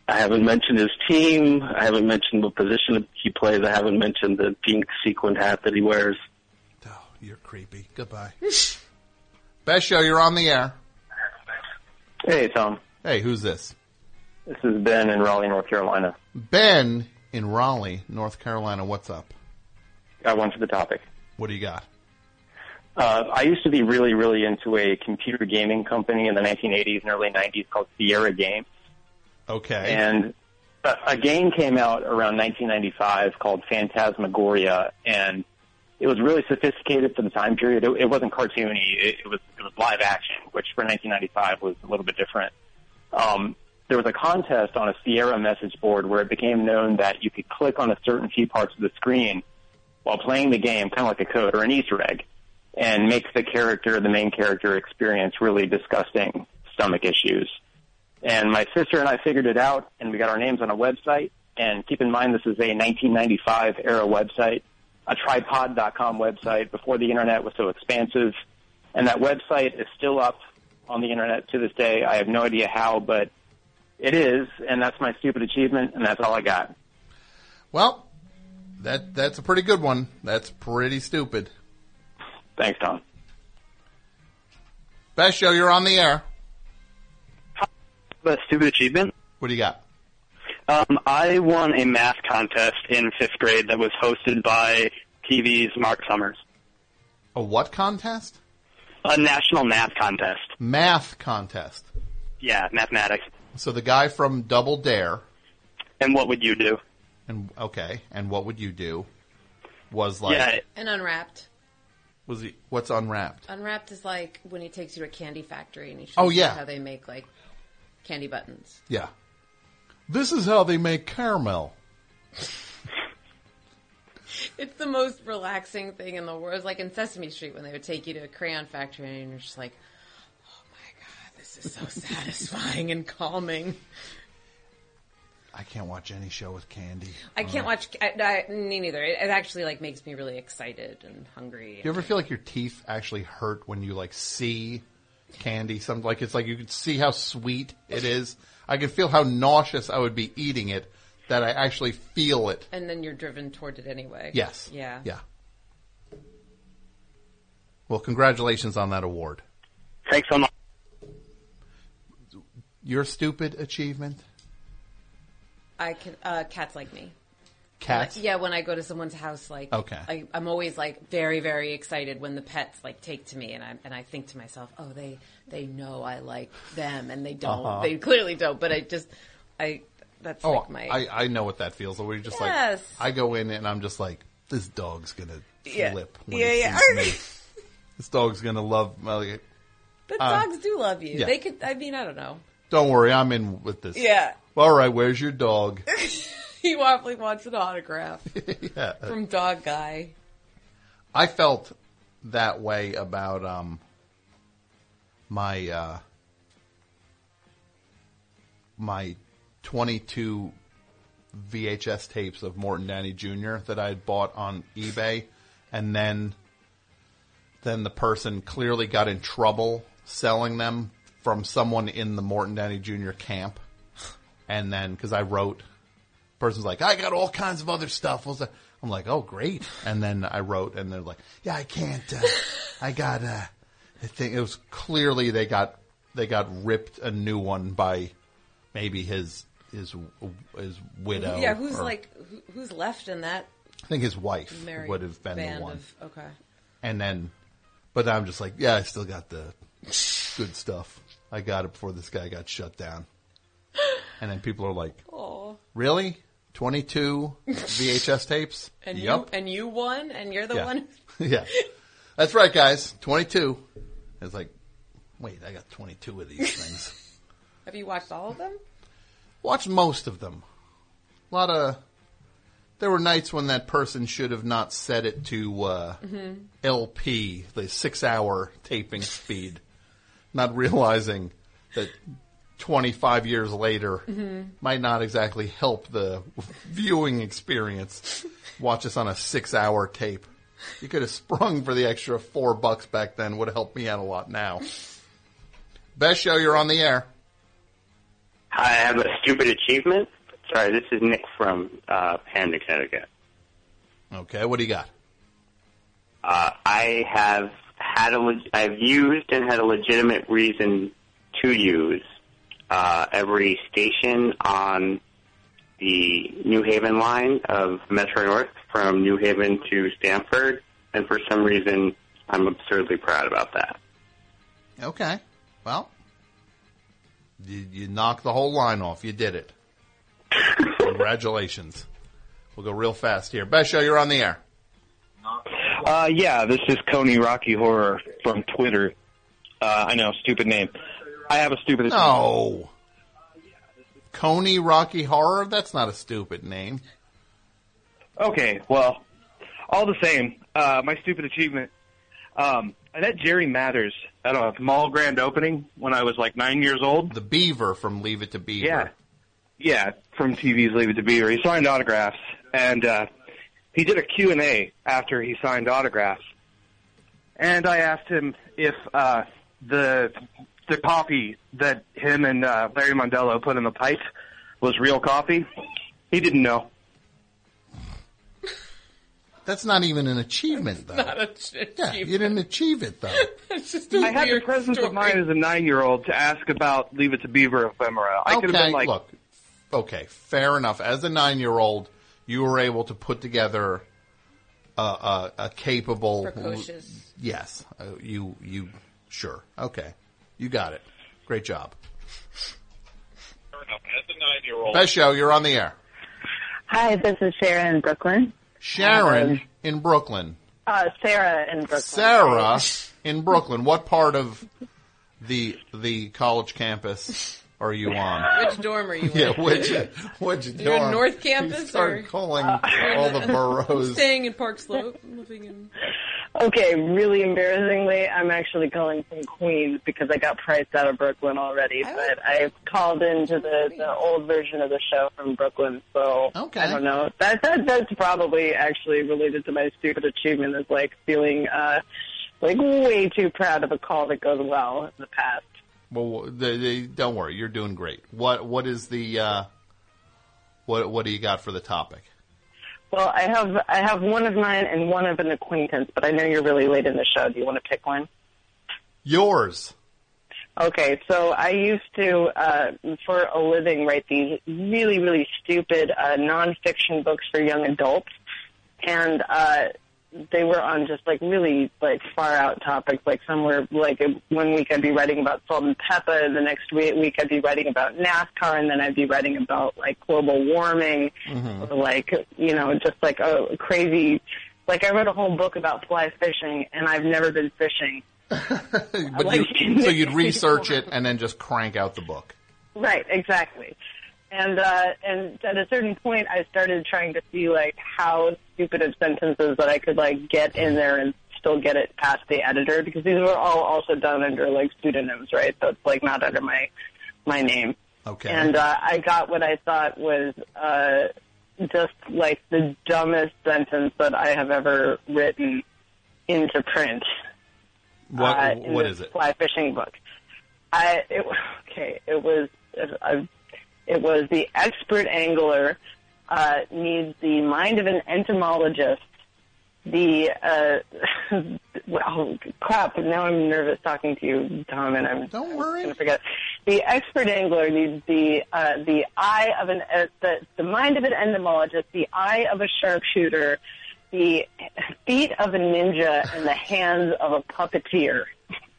I haven't mentioned his team. I haven't mentioned what position he plays. I haven't mentioned the pink sequined hat that he wears. Oh, You're creepy. Goodbye. Best show. You're on the air. Hey, Tom. Hey, who's this? This is Ben in Raleigh, North Carolina. Ben in Raleigh, North Carolina. What's up? Got one for the topic. What do you got? Uh, I used to be really, really into a computer gaming company in the 1980s and early 90s called Sierra Games. Okay. And a, a game came out around 1995 called Phantasmagoria, and it was really sophisticated for the time period. It, it wasn't cartoony; it, it was it was live action, which for 1995 was a little bit different. Um, there was a contest on a Sierra message board where it became known that you could click on a certain few parts of the screen while playing the game, kind of like a code or an Easter egg, and make the character, the main character, experience really disgusting stomach issues. And my sister and I figured it out, and we got our names on a website. And keep in mind, this is a 1995 era website, a tripod.com website before the internet was so expansive. And that website is still up on the internet to this day. I have no idea how, but it is, and that's my stupid achievement, and that's all I got. Well, that that's a pretty good one. That's pretty stupid. Thanks, Tom. Best show. You're on the air. A stupid achievement. What do you got? Um, I won a math contest in fifth grade that was hosted by TV's Mark Summers. A what contest? A national math contest. Math contest. Yeah, mathematics. So the guy from Double Dare. And what would you do? And okay, and what would you do? Was like Yeah. And unwrapped. was he? What's unwrapped? Unwrapped is like when he takes you to a candy factory and he shows Oh, you yeah. how they make like candy buttons. Yeah. This is how they make caramel. It's the most relaxing thing in the world. It's like in Sesame Street when they would take you to a crayon factory and you're just like, oh my god, this is so satisfying and calming. I can't watch any show with candy. I can't watch. I, I, me neither. It, it actually like makes me really excited and hungry. Do you ever feel like your teeth actually hurt when you like see candy? Something like it's like you can see how sweet it is. I can feel how nauseous I would be eating it. That I actually feel it. And then you're driven toward it anyway. Yes. Yeah. Yeah. Well, congratulations on that award. Thanks so much. Your stupid achievement. I can. Uh, cats like me. Cats. Yeah, when I go to someone's house, like Okay. I, I'm always like very, very excited when the pets like take to me, and I and I think to myself, oh, they they know I like them, and they don't. Uh-huh. They clearly don't, but I just I that's Oh, like my I, I know what that feels like. Where you're just Yes. like, I go in and I'm just like, this dog's gonna Yeah. flip when Yeah, he yeah. sees me. This dog's gonna love. Like, but uh, dogs do love you. yeah. They could. I mean, I don't know. Don't worry, I'm in with this. Yeah. All right, where's your dog? he awfully wants an autograph yeah. from Dog Guy. I felt that way about um my uh my 22 VHS tapes of Morton Downey Jr. that I had bought on eBay and then then the person clearly got in trouble selling them from someone in the Morton Downey Jr. camp. And then, cause I wrote, person's like, I got all kinds of other stuff. I was like- I'm like, oh great. And then I wrote and they're like, yeah, I can't, uh, I got, uh, I think it was clearly they got, they got ripped a new one by maybe his, his, his widow. yeah, who's or- like who, who's left in that I think his wife would have been the one. Of, okay. And then, but I'm just like, yeah, I still got the good stuff. I got it before this guy got shut down. And then people are like, "Oh, Really? 22 VHS tapes? And yep. you and you won, and you're the Yeah. one. yeah. That's right, guys. 22. It's like, wait, I got 22 of these things. Have you watched all of them? Watched most of them. A lot of. There were nights when that person should have not set it to uh, Mhm. LP, the six hour taping speed, not realizing that 25 years later Mhm. might not exactly help the viewing experience. Watch us on a six hour tape. You could have sprung for the extra four bucks back then, would have helped me out a lot now. Best show, you're on the air. I have a stupid achievement. Sorry, this is Nick from uh, Panda, Connecticut. Okay, what do you got? Uh, I have had a leg- I've used and had a legitimate reason to use uh, every station on the New Haven line of Metro North from New Haven to Stamford, and for some reason, I'm absurdly proud about that. Okay. Well, you, you knocked the whole line off. You did it. Congratulations. We'll go real fast here. Best show, you're on the air. Uh, yeah, this is Coney Rocky Horror from Twitter. Uh, I know, stupid name. I have a stupid. No. Coney Rocky Horror? That's not a stupid name. Okay, well, all the same, uh, my stupid achievement. Um, I met Jerry Mathers at a mall grand opening when I was like nine years old. The Beaver from Leave It to Beaver. Yeah, yeah, from TV's Leave It to Beaver. He signed autographs, and uh, he did a Q and A after he signed autographs. And I asked him if uh, the the coffee that him and uh, Larry Mondello put in the pipe was real coffee. He didn't know. That's not even an achievement, though. Not a ch- Yeah, you didn't achieve it, though. It's just a I had the weird presence of mind as a nine-year-old to ask about Leave It to Beaver ephemera. I could have okay, been like, look. Okay, fair enough. As a nine-year-old, you were able to put together a, a, a capable, Precocious. Yes, uh, you you sure? Okay, you got it. Great job. As a nine-year-old. Best show. You're on the air. Hi, this is Sharon in Brooklyn. Sharon Um, in Brooklyn. Uh, Sarah in Brooklyn. Sarah in Brooklyn. What part of the the college campus are you on? Which dorm are you in? Yeah, which which You're in? North Campus You start or calling You're all the boroughs. Staying in Park Slope, living in. Okay, really embarrassingly, I'm actually calling from Queens because I got priced out of Brooklyn already. But I called into the, the old version of the show from Brooklyn, so okay. I don't know. That, that that's probably actually related to my stupid achievement is like feeling uh like way too proud of a call that goes well in the past. Well, the, the, don't worry, you're doing great. What what is the uh, what what do you got for the topic? Well, I have I have one of mine and one of an acquaintance, but I know you're really late in the show. Do you want to pick one? Yours. Okay, so I used to, uh, for a living, write these really, really stupid uh, nonfiction books for young adults, and uh, they were on just like really like far out topics. Like some were like one week I'd be writing about salt and pepper, the next week, week I'd be writing about NASCAR, and then I'd be writing about like global warming, or like you know just like a crazy. Like I wrote a whole book about fly fishing, and I've never been fishing. But Like- you, so you'd research it and then just crank out the book. Right, exactly. And uh, and at a certain point, I started trying to see like how stupid of sentences that I could like get in there and still get it past the editor because these were all also done under like pseudonyms, right? So it's like not under my my name. Okay. And uh, I got what I thought was uh, just like the dumbest sentence that I have ever written into print. What uh, what is it? Fly fishing book. I it, okay. It was uh, it was the expert angler uh, needs the mind of an entomologist. The uh, well, crap. Now I'm nervous talking to you, Tom, and I'm don't worry. Gonna forget. The expert angler needs the uh, the eye of an uh, the the mind of an entomologist, the eye of a sharpshooter, the feet of a ninja, and the hands of a puppeteer.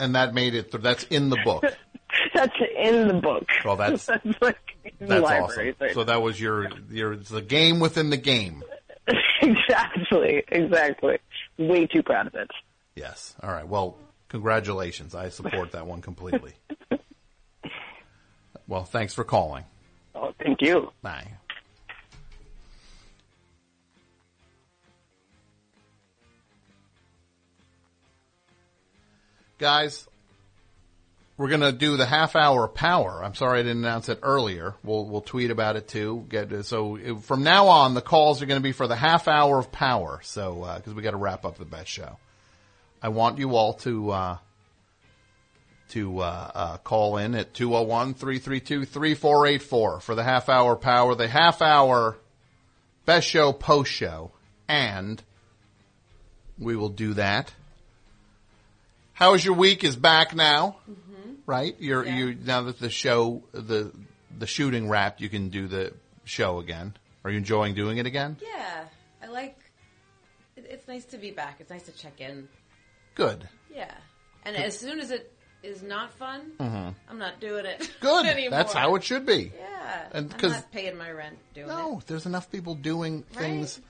And that made it. That's in the book. that's in the book. Well, that's- like in the That's awesome. So that was your your the game within the game. exactly, exactly. Way too proud of it. Yes. All right. Well, congratulations. I support that one completely. well, thanks for calling. Oh, thank you. Bye. Guys, we're gonna do the half hour power. I'm sorry I didn't announce it earlier. We'll we'll tweet about it too. Get so from now on, the calls are going to be for the half hour of power. So because we got to wrap up the best show, I want you all to uh, to uh, uh, call in at 201-332-3484 for the half hour power, the half hour best show post show, and we will do that. How is your week? Is back now, right? You're you now that the show the the shooting wrapped, you can do the show again. Are you enjoying doing it again? Yeah, I like. It, it's nice to be back. It's nice to check in. Good. Yeah, and as soon as it is not fun, Mhm. I'm not doing it. Good. anymore. That's how it should be. Yeah, And I'm 'cause- paying my rent doing No, it. there's enough people doing things.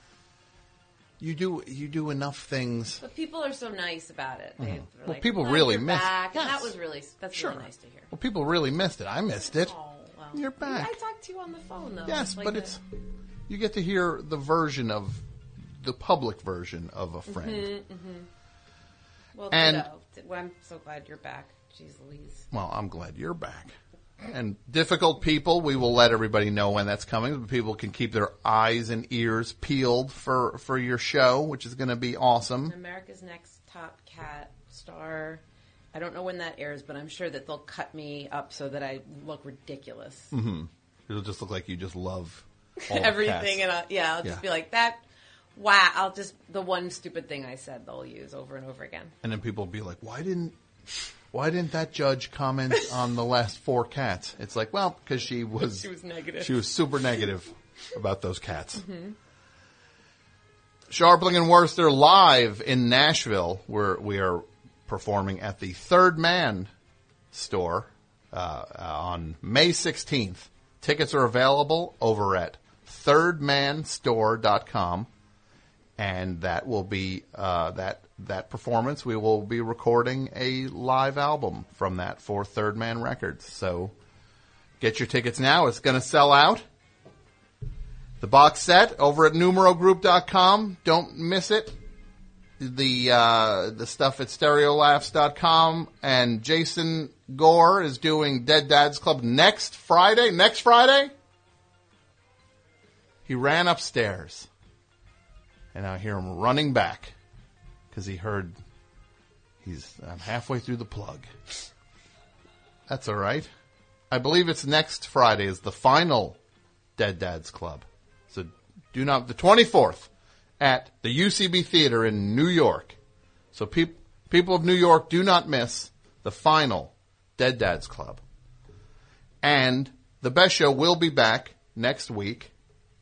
You do you do enough things. But people are so nice about it. Mhm. they're Well, like, people "Glad really you're miss- back," Yes. that was really that's Sure. really nice to hear. Well, people really missed it. I missed it. Oh, well. You're back. I talked to you on the phone though. Yes, Like but the- it's you get to hear the version of the public version of a friend. Mhm, mhm. Well, And- ditto. I'm so glad you're back. Jeez Louise. Well, I'm glad you're back. And difficult people, we will let everybody know when that's coming. But people can keep their eyes and ears peeled for for your show, which is going to be awesome. America's Next Top Cat star. I don't know when that airs, but I'm sure that they'll cut me up so that I look ridiculous. hmm It'll just look like you just love all Everything, and I'll, yeah, I'll just Yeah. be like that. Wow, I'll just the one stupid thing I said they'll use over and over again. And then people will be like, "Why didn't, why didn't that judge comment on the last four cats?" It's like, well, because she was She was negative. She was super negative about those cats. Mhm. Scharpling and Wurster live in Nashville, where we are performing at the Third Man store uh, uh, on May 16th. Tickets are available over at thirdmanstore.com and that will be uh, that that performance. We will be recording a live album from that for Third Man Records. So get your tickets now. It's going to sell out. The box set over at numerogroup.com. Don't miss it. The uh, the stuff at stereolaughs.com and Jason Gore is doing Dead Dads Club next Friday. Next Friday? He ran upstairs and I hear him running back because he heard he's I'm halfway through the plug. That's all right. I believe it's next Friday is the final Dead Dads Club. So do not the 24th at the UCB Theater in New York. So peop, people of New York do not miss the final Dead Dads Club. And the best show will be back next week.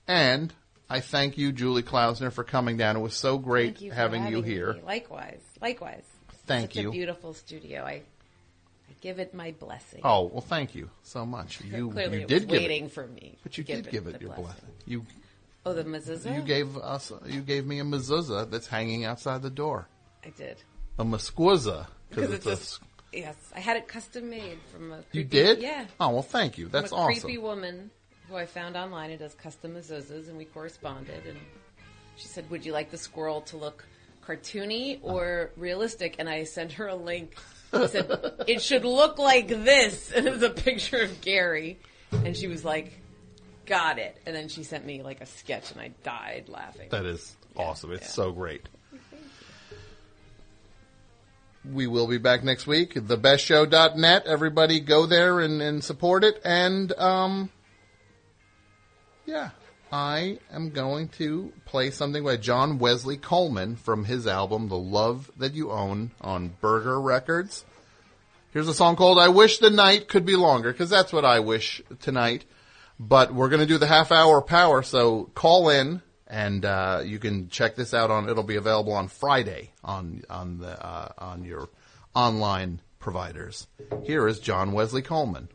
And I thank you, Julie Klausner, for coming down. It was so great you for having, you me. here. Likewise, likewise. Thank you. Such you. A beautiful studio. I, I give it my blessing. Oh well, thank you so much. You Clearly you it did waiting it, for me but you give did it give it your blessing. blessing. You Oh, the mezuzah. you gave us you gave me a mezuzah that's hanging outside the door. I did. A mesquizza Because it's, it's a, yes, I had it custom made from a. you did. Yeah. Oh well, thank you. That's from a awesome. creepy woman who I found online and does custom mezuzahs, and we corresponded. And she said, "Would you like the squirrel to look cartoony or realistic?" And I sent her a link. I said, "It should look like this," and it's a picture of Gary. And she was like, "Got it." And then she sent me like a sketch, and I died laughing. That is awesome. It's so great. We will be back next week. Thebestshow.net. Everybody go there and, and support it. And, um, yeah, I am going to play something by John Wesley Coleman from his album, The Love That You Own on Burger Records. Here's a song called I Wish the Night Could Be Longer, because that's what I wish tonight. But we're going to do the half hour power, so call in and uh, you can check this out on. It'll be available on Friday on on the uh, on your online providers. Here is John Wesley Coleman.